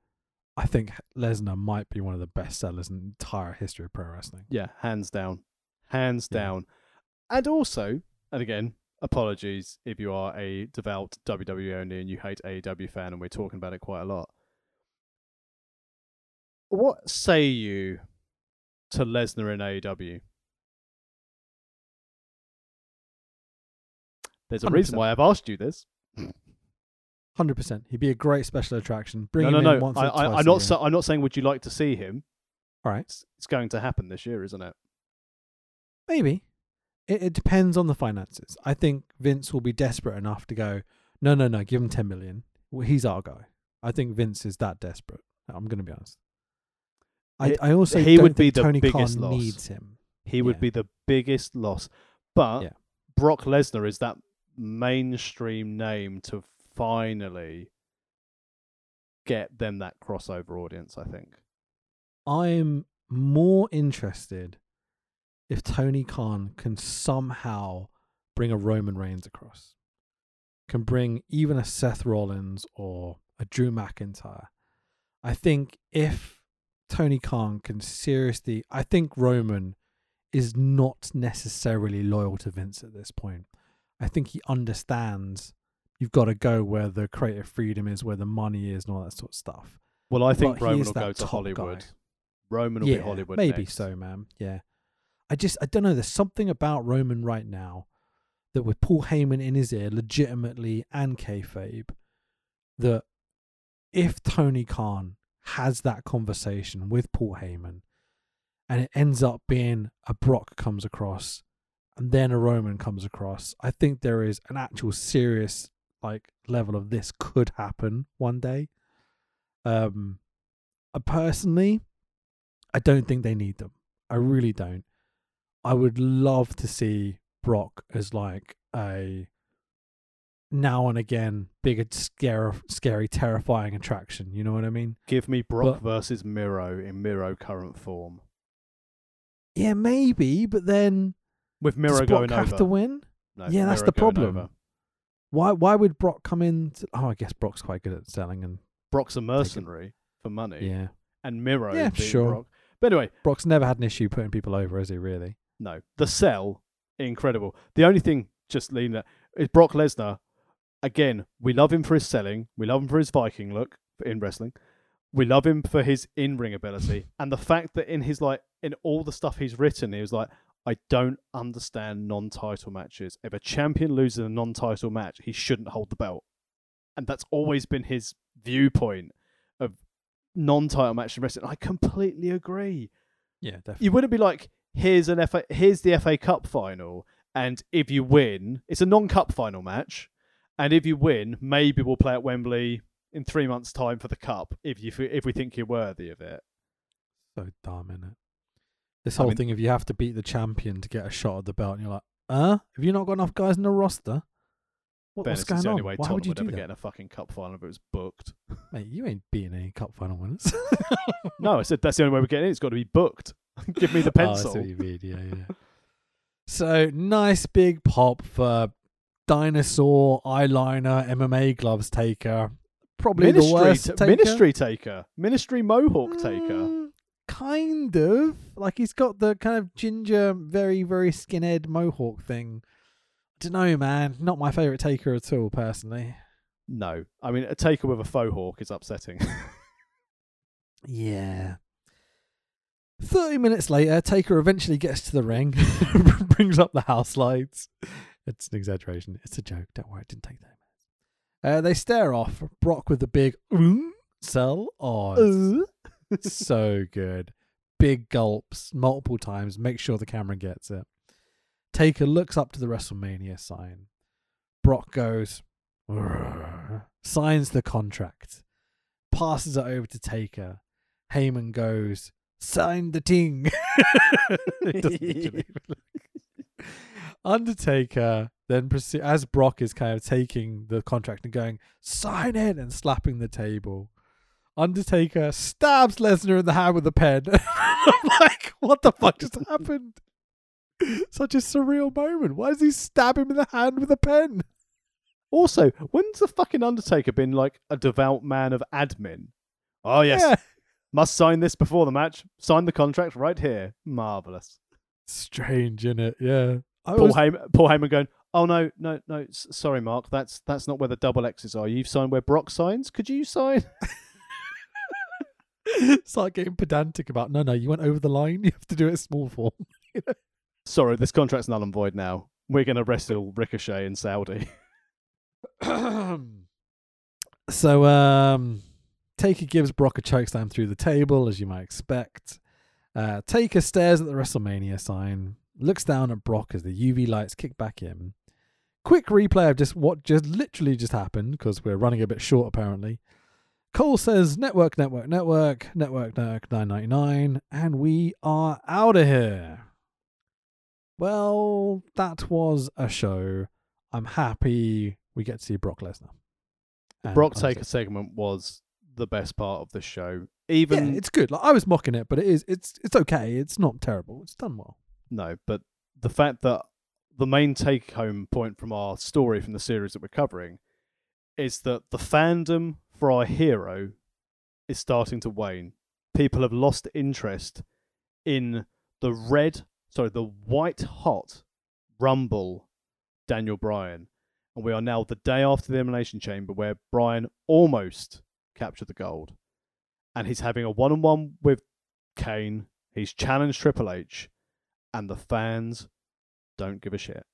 I think Lesnar might be one of the best sellers in the entire history of pro wrestling. Yeah, hands down. Hands Yeah. down. And also, and again, apologies if you are a devout WWE only and you hate AEW fan and we're talking about it quite a lot. What say you to Lesnar in AEW? There's a reason 100%. why I've asked you this. Hundred percent. He'd be a great special attraction. Bring no, him no, in no. once I, or twice I, a I'm not. Sa- I'm not saying. Would you like to see him? All right, It's, it's going to happen this year, isn't it? maybe. It, it depends on the finances. I think Vince will be desperate enough to go. No, no, no. Give him ten million. Well, he's our guy. I think Vince is that desperate. I'm going to be honest. I, I also he would be the Tony biggest Khan loss. needs him. He would Yeah. be the biggest loss. But Yeah. Brock Lesnar is that mainstream name to finally get them that crossover audience, I think. I'm more interested if Tony Khan can somehow bring a Roman Reigns across, can bring even a Seth Rollins or a Drew McIntyre. I think if Tony Khan can seriously, I think Roman is not necessarily loyal to Vince at this point. I think he understands you've got to go where the creative freedom is, where the money is, and all that sort of stuff. Well, I think But Roman will go to Hollywood. guy. Roman will yeah, be Hollywood. maybe next. so, man. Yeah, I just I don't know. There's something about Roman right now that with Paul Heyman in his ear, legitimately and kayfabe, that if Tony Khan has that conversation with Paul Heyman, and it ends up being a Brock comes across, and then a Roman comes across, I think there is an actual serious like level of this could happen one day. Um, I personally, I don't think they need them. I really don't. I would love to see Brock as like a now and again big, scary, scary, terrifying attraction. You know what I mean? Give me Brock But- versus Miro in Miro current form. Yeah, maybe, but then With Miro does Miro Brock going have over. to win? No, Yeah, that's Miro the going problem. over. Why? Why would Brock come in? To, oh, I guess Brock's quite good at selling, and Brock's a mercenary for money. yeah, And Miro Yeah, being sure. Brock. But anyway, Brock's never had an issue putting people over, has he? Really? No, the sell, incredible. The only thing, just leaving that, is Brock Lesnar. Again, we love him for his selling. We love him for his Viking look in wrestling. We love him for his in-ring ability and the fact that in his like in all the stuff he's written, he was like, I don't understand non-title matches. If a champion loses a non-title match, he shouldn't hold the belt, and that's always been his viewpoint of non-title match in wrestling. I completely agree Yeah, definitely. you wouldn't be like, here's an FA, here's the FA Cup final, and if you win, it's a non-cup final match, and if you win, maybe we'll play at Wembley in three months' time for the cup if you if we think you're worthy of it. So dumb, isn't it? This I whole mean- thing, if you have to beat the champion to get a shot at the belt, and you're like, uh, have you not got enough guys in the roster? What, what's going on? Why Tottenham would you would do ever that? get in a fucking cup final if it was booked. Mate, you ain't beating any cup final winners. no, I said that's the only way we're getting it. It's got to be booked. Give me the Oh, I pencil. mean. Yeah, yeah. so nice big pop for dinosaur eyeliner MMA gloves taker. Probably the worst ta- taker. ministry taker, ministry mohawk taker. Kind of like he's got the kind of ginger, very very skinhead mohawk thing. Don't know, man. Not my favorite taker at all, personally. No, I mean a taker with a faux hawk is upsetting. Yeah. 30 minutes later, Taker eventually gets to the ring, brings up the house lights. It's an exaggeration. It's a joke. Don't worry, it didn't take that. Uh, they stare off. Brock with the big "Mm," sell odds. So good. Big gulps multiple times. Make sure the camera gets it. Taker looks up to the WrestleMania sign. Brock goes, signs the contract, passes it over to Taker. Heyman goes, sign the ting. Undertaker then proceed as Brock is kind of taking the contract and going, sign it and slapping the table. Undertaker stabs Lesnar in the hand with a pen. I'm like, what the fuck just happened? Such a surreal moment. Why does he stab him in the hand with a pen? Also, when's the fucking Undertaker been like a devout man of admin? Oh yes, Yeah. must sign this before the match. Sign the contract right here. Marvelous. Strange, in it? Yeah. I Paul was- Heyman, Paul Heyman going. Oh no, no, no. Sorry, Mark. That's that's not where the double X's are. You've signed where Brock signs. Could you sign? start getting pedantic about no, no, you went over the line. You have to do it small form. Sorry, this contract's null and void now. We're gonna wrestle Ricochet in Saudi. so, um, Taker gives Brock a chokeslam through the table, as you might expect. Uh, Taker stares at the WrestleMania sign, looks down at Brock as the UV lights kick back in. Quick replay of just what just literally just happened because we're running a bit short apparently. Cole says network, network, network, network, network 999, and we are out of here. Well, that was a show. I'm happy we get to see Brock Lesnar. And Brock. Taker segment was the best part of the show. Yeah, Even it's good. Like I was mocking it, but it is. It's it's okay. It's not terrible. It's done well. no, but the fact that the main take home point from our story from the series that we're covering is that the fandom for our hero is starting to wane. People have lost interest in the red, sorry, the white hot Rumble Daniel Bryan. And we are now the day after the Elimination Chamber where Bryan almost captured the gold. And he's having a one on one with Kane. He's challenged Triple H. And the fans don't give a shit.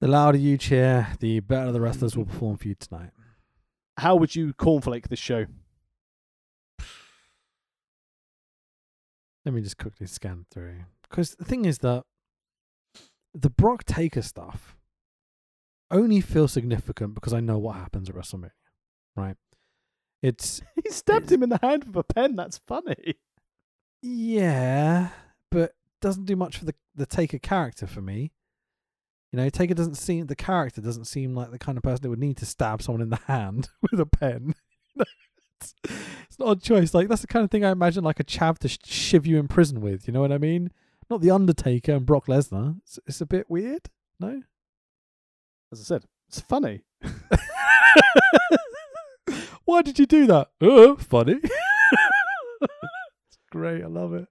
The louder you cheer, the better the wrestlers will perform for you tonight. How would you cornflake this show? Let me just quickly scan through. Because the thing is that the Brock Taker stuff only feels significant because I know what happens at WrestleMania, right? It's He stabbed him in the hand with a pen. That's funny. yeah, but doesn't do much for the the Taker character for me. You know, Taker doesn't seem the character doesn't seem like the kind of person that would need to stab someone in the hand with a pen. it's, it's not a choice. Like that's the kind of thing I imagine like a chav to sh- shiv you in prison with. You know what I mean? Not the Undertaker and Brock Lesnar. It's, it's a bit weird. No. As I said, it's funny. Why did you do that? Uh, funny. it's great. I love it.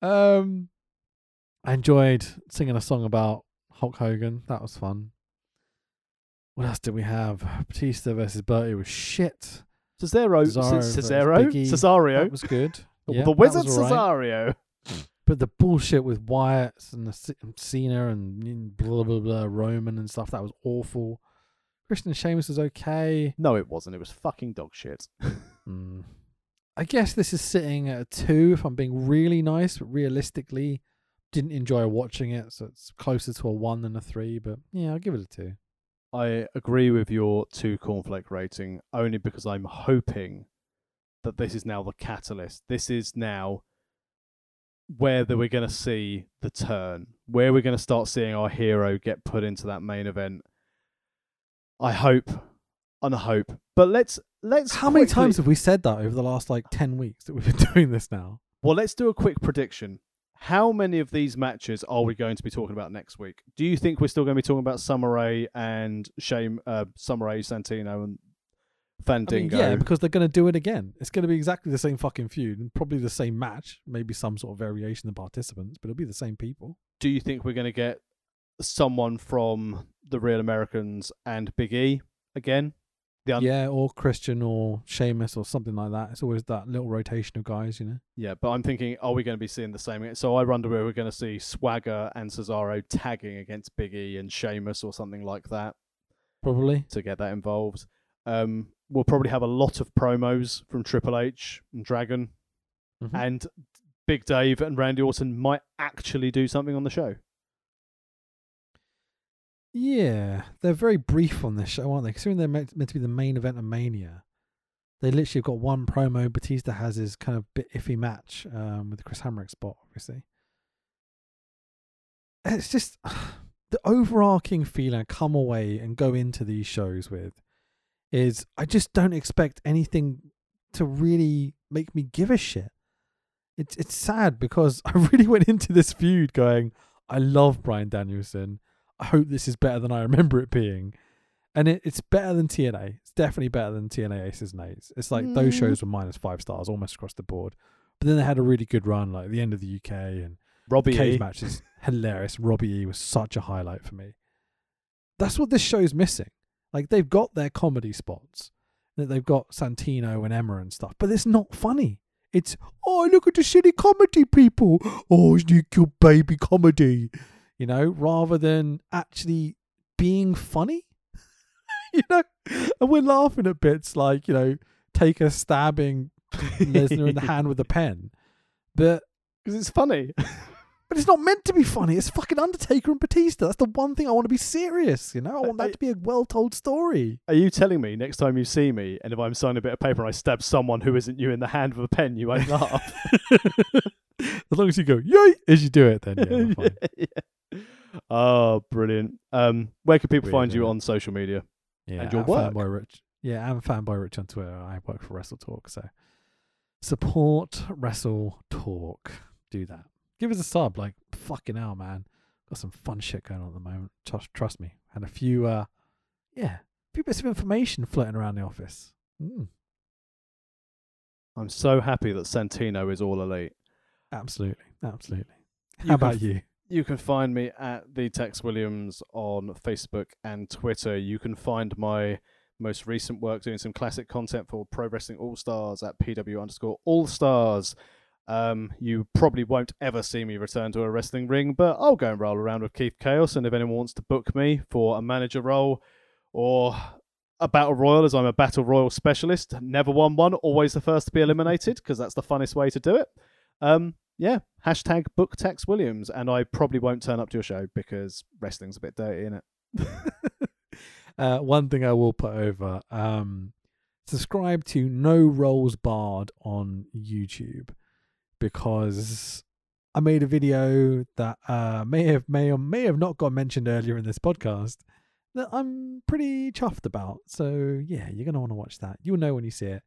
Um, I enjoyed singing a song about Hulk Hogan. That was fun. What else did we have? Batista versus Bertie was shit. Cesaro, Cesaro versus Cesaro. Cesario, That was good. the, Yeah, the Wizard was all right. Cesario. But the bullshit with Wyatt and the Cena and blah blah blah Roman and stuff that was awful. Christian Sheamus was okay. No, it wasn't. It was fucking dog shit. Mm. I guess this is sitting at a two if I'm being really nice, but realistically, didn't enjoy watching it, so it's closer to a one than a three. But yeah, I'll give it a two. I agree with your two cornflake rating only because I'm hoping that this is now the catalyst. This is now where that we're going to see the turn, where we're going to start seeing our hero get put into that main event. I hope, and I hope. But let's let's How many times have we said that over the last like ten weeks that we've been doing this now? Well, let's do a quick prediction. How many of these matches are we going to be talking about next week? Do you think we're still going to be talking about Summer Rae and Shame, uh, Rae, Santino, and I mean, Fandango? yeah, because they're going to do it again. It's going to be exactly the same fucking feud and probably the same match, maybe some sort of variation of participants, but it'll be the same people. do you think we're going to get someone from the Real Americans and Big E again? Un- yeah, or Christian or Sheamus or something like that. It's always that little rotation of guys, you know. Yeah, but I'm thinking, are we going to be seeing the same? So I wonder where we're going to see Swagger and Cesaro tagging against Big E and Sheamus or something like that. Probably. to get that involved. Um, we'll probably have a lot of promos from Triple H and Dragon, Mhm. and Big Dave and Randy Orton might actually do something on the show. Yeah, they're very brief on this show, aren't they? Considering they're meant, meant to be the main event of Mania, they literally have got one promo. Batista has his kind of bit iffy match um, with the Chris Hamrick spot, obviously. It's just the overarching feeling I come away and go into these shows with is I just don't expect anything to really make me give a shit. It's it's sad because I really went into this feud going, I love Bryan Danielson. I hope this is better than I remember it being. And it, it's better than TNA. It's definitely better than TNA Aces and Eights. It's like those Mm. shows were minus five stars almost across the board. But then they had a really good run, like at the end of the UK and Robbie cage E. match is hilarious. Robbie E was such a highlight for me. That's what this show's missing. Like they've got their comedy spots. That they've got Santino and Emma and stuff, but it's not funny. It's oh look at the silly comedy people. Oh, it's the cute baby comedy. You know, rather than actually being funny. you know? And we're laughing at bits like, you know, take a stabbing Lesnar in the hand with a pen. But because it's funny. but it's not meant to be funny. It's fucking Undertaker and Batista. That's the one thing I want to be serious. You know, I want that to be a well-told story. Are you telling me next time you see me, and if I'm signing a bit of paper and I stab someone who isn't you in the hand with a pen, you won't laugh? as long as you go yay as you do it, then yeah, fine. Yeah. Oh, brilliant. Um, where can people Weird, find you on social media? yeah. And your work. Fanboy Rich. Yeah, I'm a fanboy Rich on Twitter. I work for Wrestle Talk, so support Wrestle Talk. Do that. Give us a sub. Like fucking hell, man. Got some fun shit going on at the moment. Trust, trust me. And a few, uh, yeah, a few bits of information floating around the office. Mm, I'm so happy that Santino is all elite. absolutely, absolutely. How about f- you? You can find me at the Tex Williams on Facebook and Twitter. You can find my most recent work doing some classic content for Pro Wrestling All Stars at PW underscore All Stars. Um, you probably won't ever see me return to a wrestling ring, but I'll go and roll around with Keith Chaos. And if anyone wants to book me for a manager role or a battle royal, as I'm a battle royal specialist, never won one, always the first to be eliminated because that's the funnest way to do it. Um, yeah, hashtag book Tex Williams, and I probably won't turn up to your show because wrestling's a bit dirty, isn't it? uh, one thing I will put over: um, subscribe to No Rolls Barred on YouTube because I made a video that uh, may have may or may have not got mentioned earlier in this podcast that I'm pretty chuffed about. So yeah, you're gonna want to watch that. You'll know when you see it.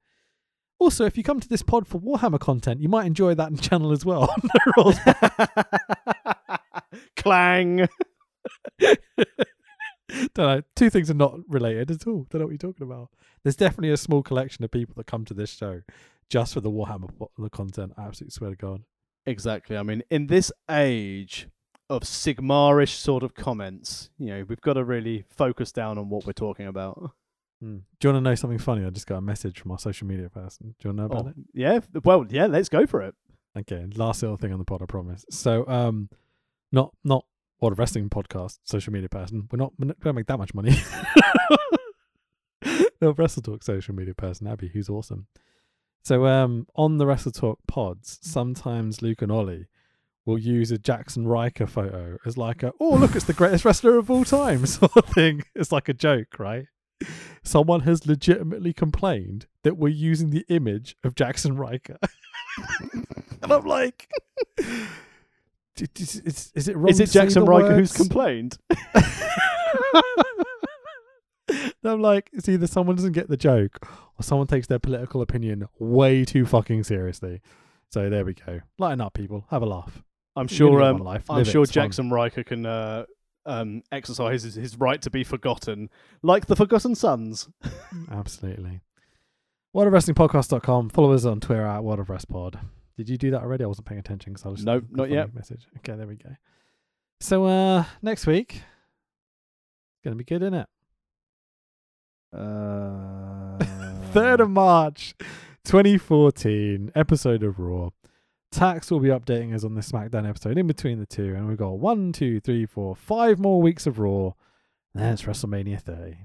Also, if you come to this pod for Warhammer content, you might enjoy that channel as well. no Rolls Clang. Don't know. Two things are not related at all. Don't know what you're talking about. There's definitely a small collection of people that come to this show just for the Warhammer the content. I absolutely swear to God. Exactly. I mean, in this age of Sigmarish sort of comments, you know, we've got to really focus down on what we're talking about. Hmm. Do you want to know something funny? I just got a message from our social media person. Do you want to know about Oh, it? yeah. Well, yeah. Let's go for it. Okay, last little thing on the pod, I promise. So, um, not not what a wrestling podcast, social media person. We're not we don't make that much money. no, Wrestle Talk social media person, Abby, who's awesome. So, um, on the Wrestle Talk pods, sometimes Luke and Ollie will use a Jaxson Ryker photo as like a oh look, it's the greatest wrestler of all time sort of thing. It's like a joke, right? Someone has legitimately complained that we're using the image of Jaxson Ryker. and I'm like, "D- d- is, is, is it wrong? Is it Jaxson Ryker who's complained? I'm like, it's either someone doesn't get the joke or someone takes their political opinion way too fucking seriously. So there we go. Lighten up, people. Have a laugh. I'm sure. Um, life. I'm Live it. sure fun. Jaxson Ryker can uh, um, exercise his, right to be forgotten, like the Forgotten Sons. Absolutely. WorldOfWrestlingPodcast.com. Follow us on Twitter at World of Rest Pod. Did you do that already? I wasn't paying attention because I was Nope, not yet. Message. Okay, there we go. So uh next week, it's gonna be good, isn't it? Uh, Third of March, 2014, episode of Raw. Tex will be updating us on the SmackDown episode in between the two, and we've got one, two, three, four, five more weeks of Raw. And then it's WrestleMania 30.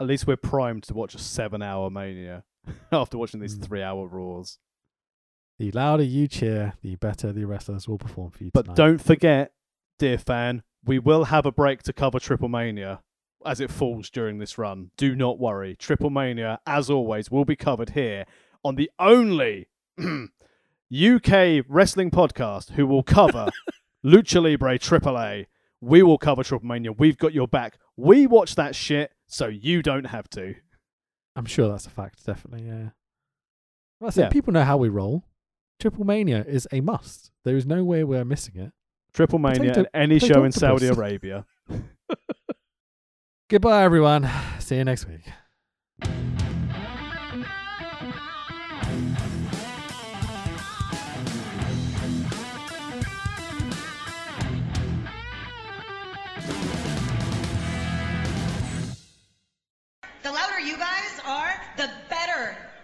At least we're primed to watch a seven-hour Mania after watching these Mm. three-hour Raws. The louder you cheer, the better the wrestlers will perform for you But tonight. don't forget, dear fan, we will have a break to cover Triple Mania as it falls during this run. Do not worry. Triple Mania, as always, will be covered here on the only UK wrestling podcast who will cover Lucha Libre AAA. We will cover Triple Mania. We've got your back. We watch that shit, so you don't have to. I'm sure that's a fact, definitely, yeah. Well, said, Yeah. people know how we roll. Triple Mania is a must. There is no way we're missing it. Triple Mania Potato- and any show in Saudi. Arabia. Goodbye, everyone. See you next week.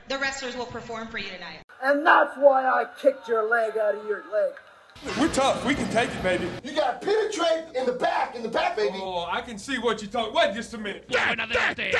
The wrestlers will perform for you tonight. And that's why I kicked your leg out of your leg. We're tough. We can take it, baby. You got to penetrate in the back, in the back, baby. Oh, I can see what you're talking. Wait just a minute. Another day.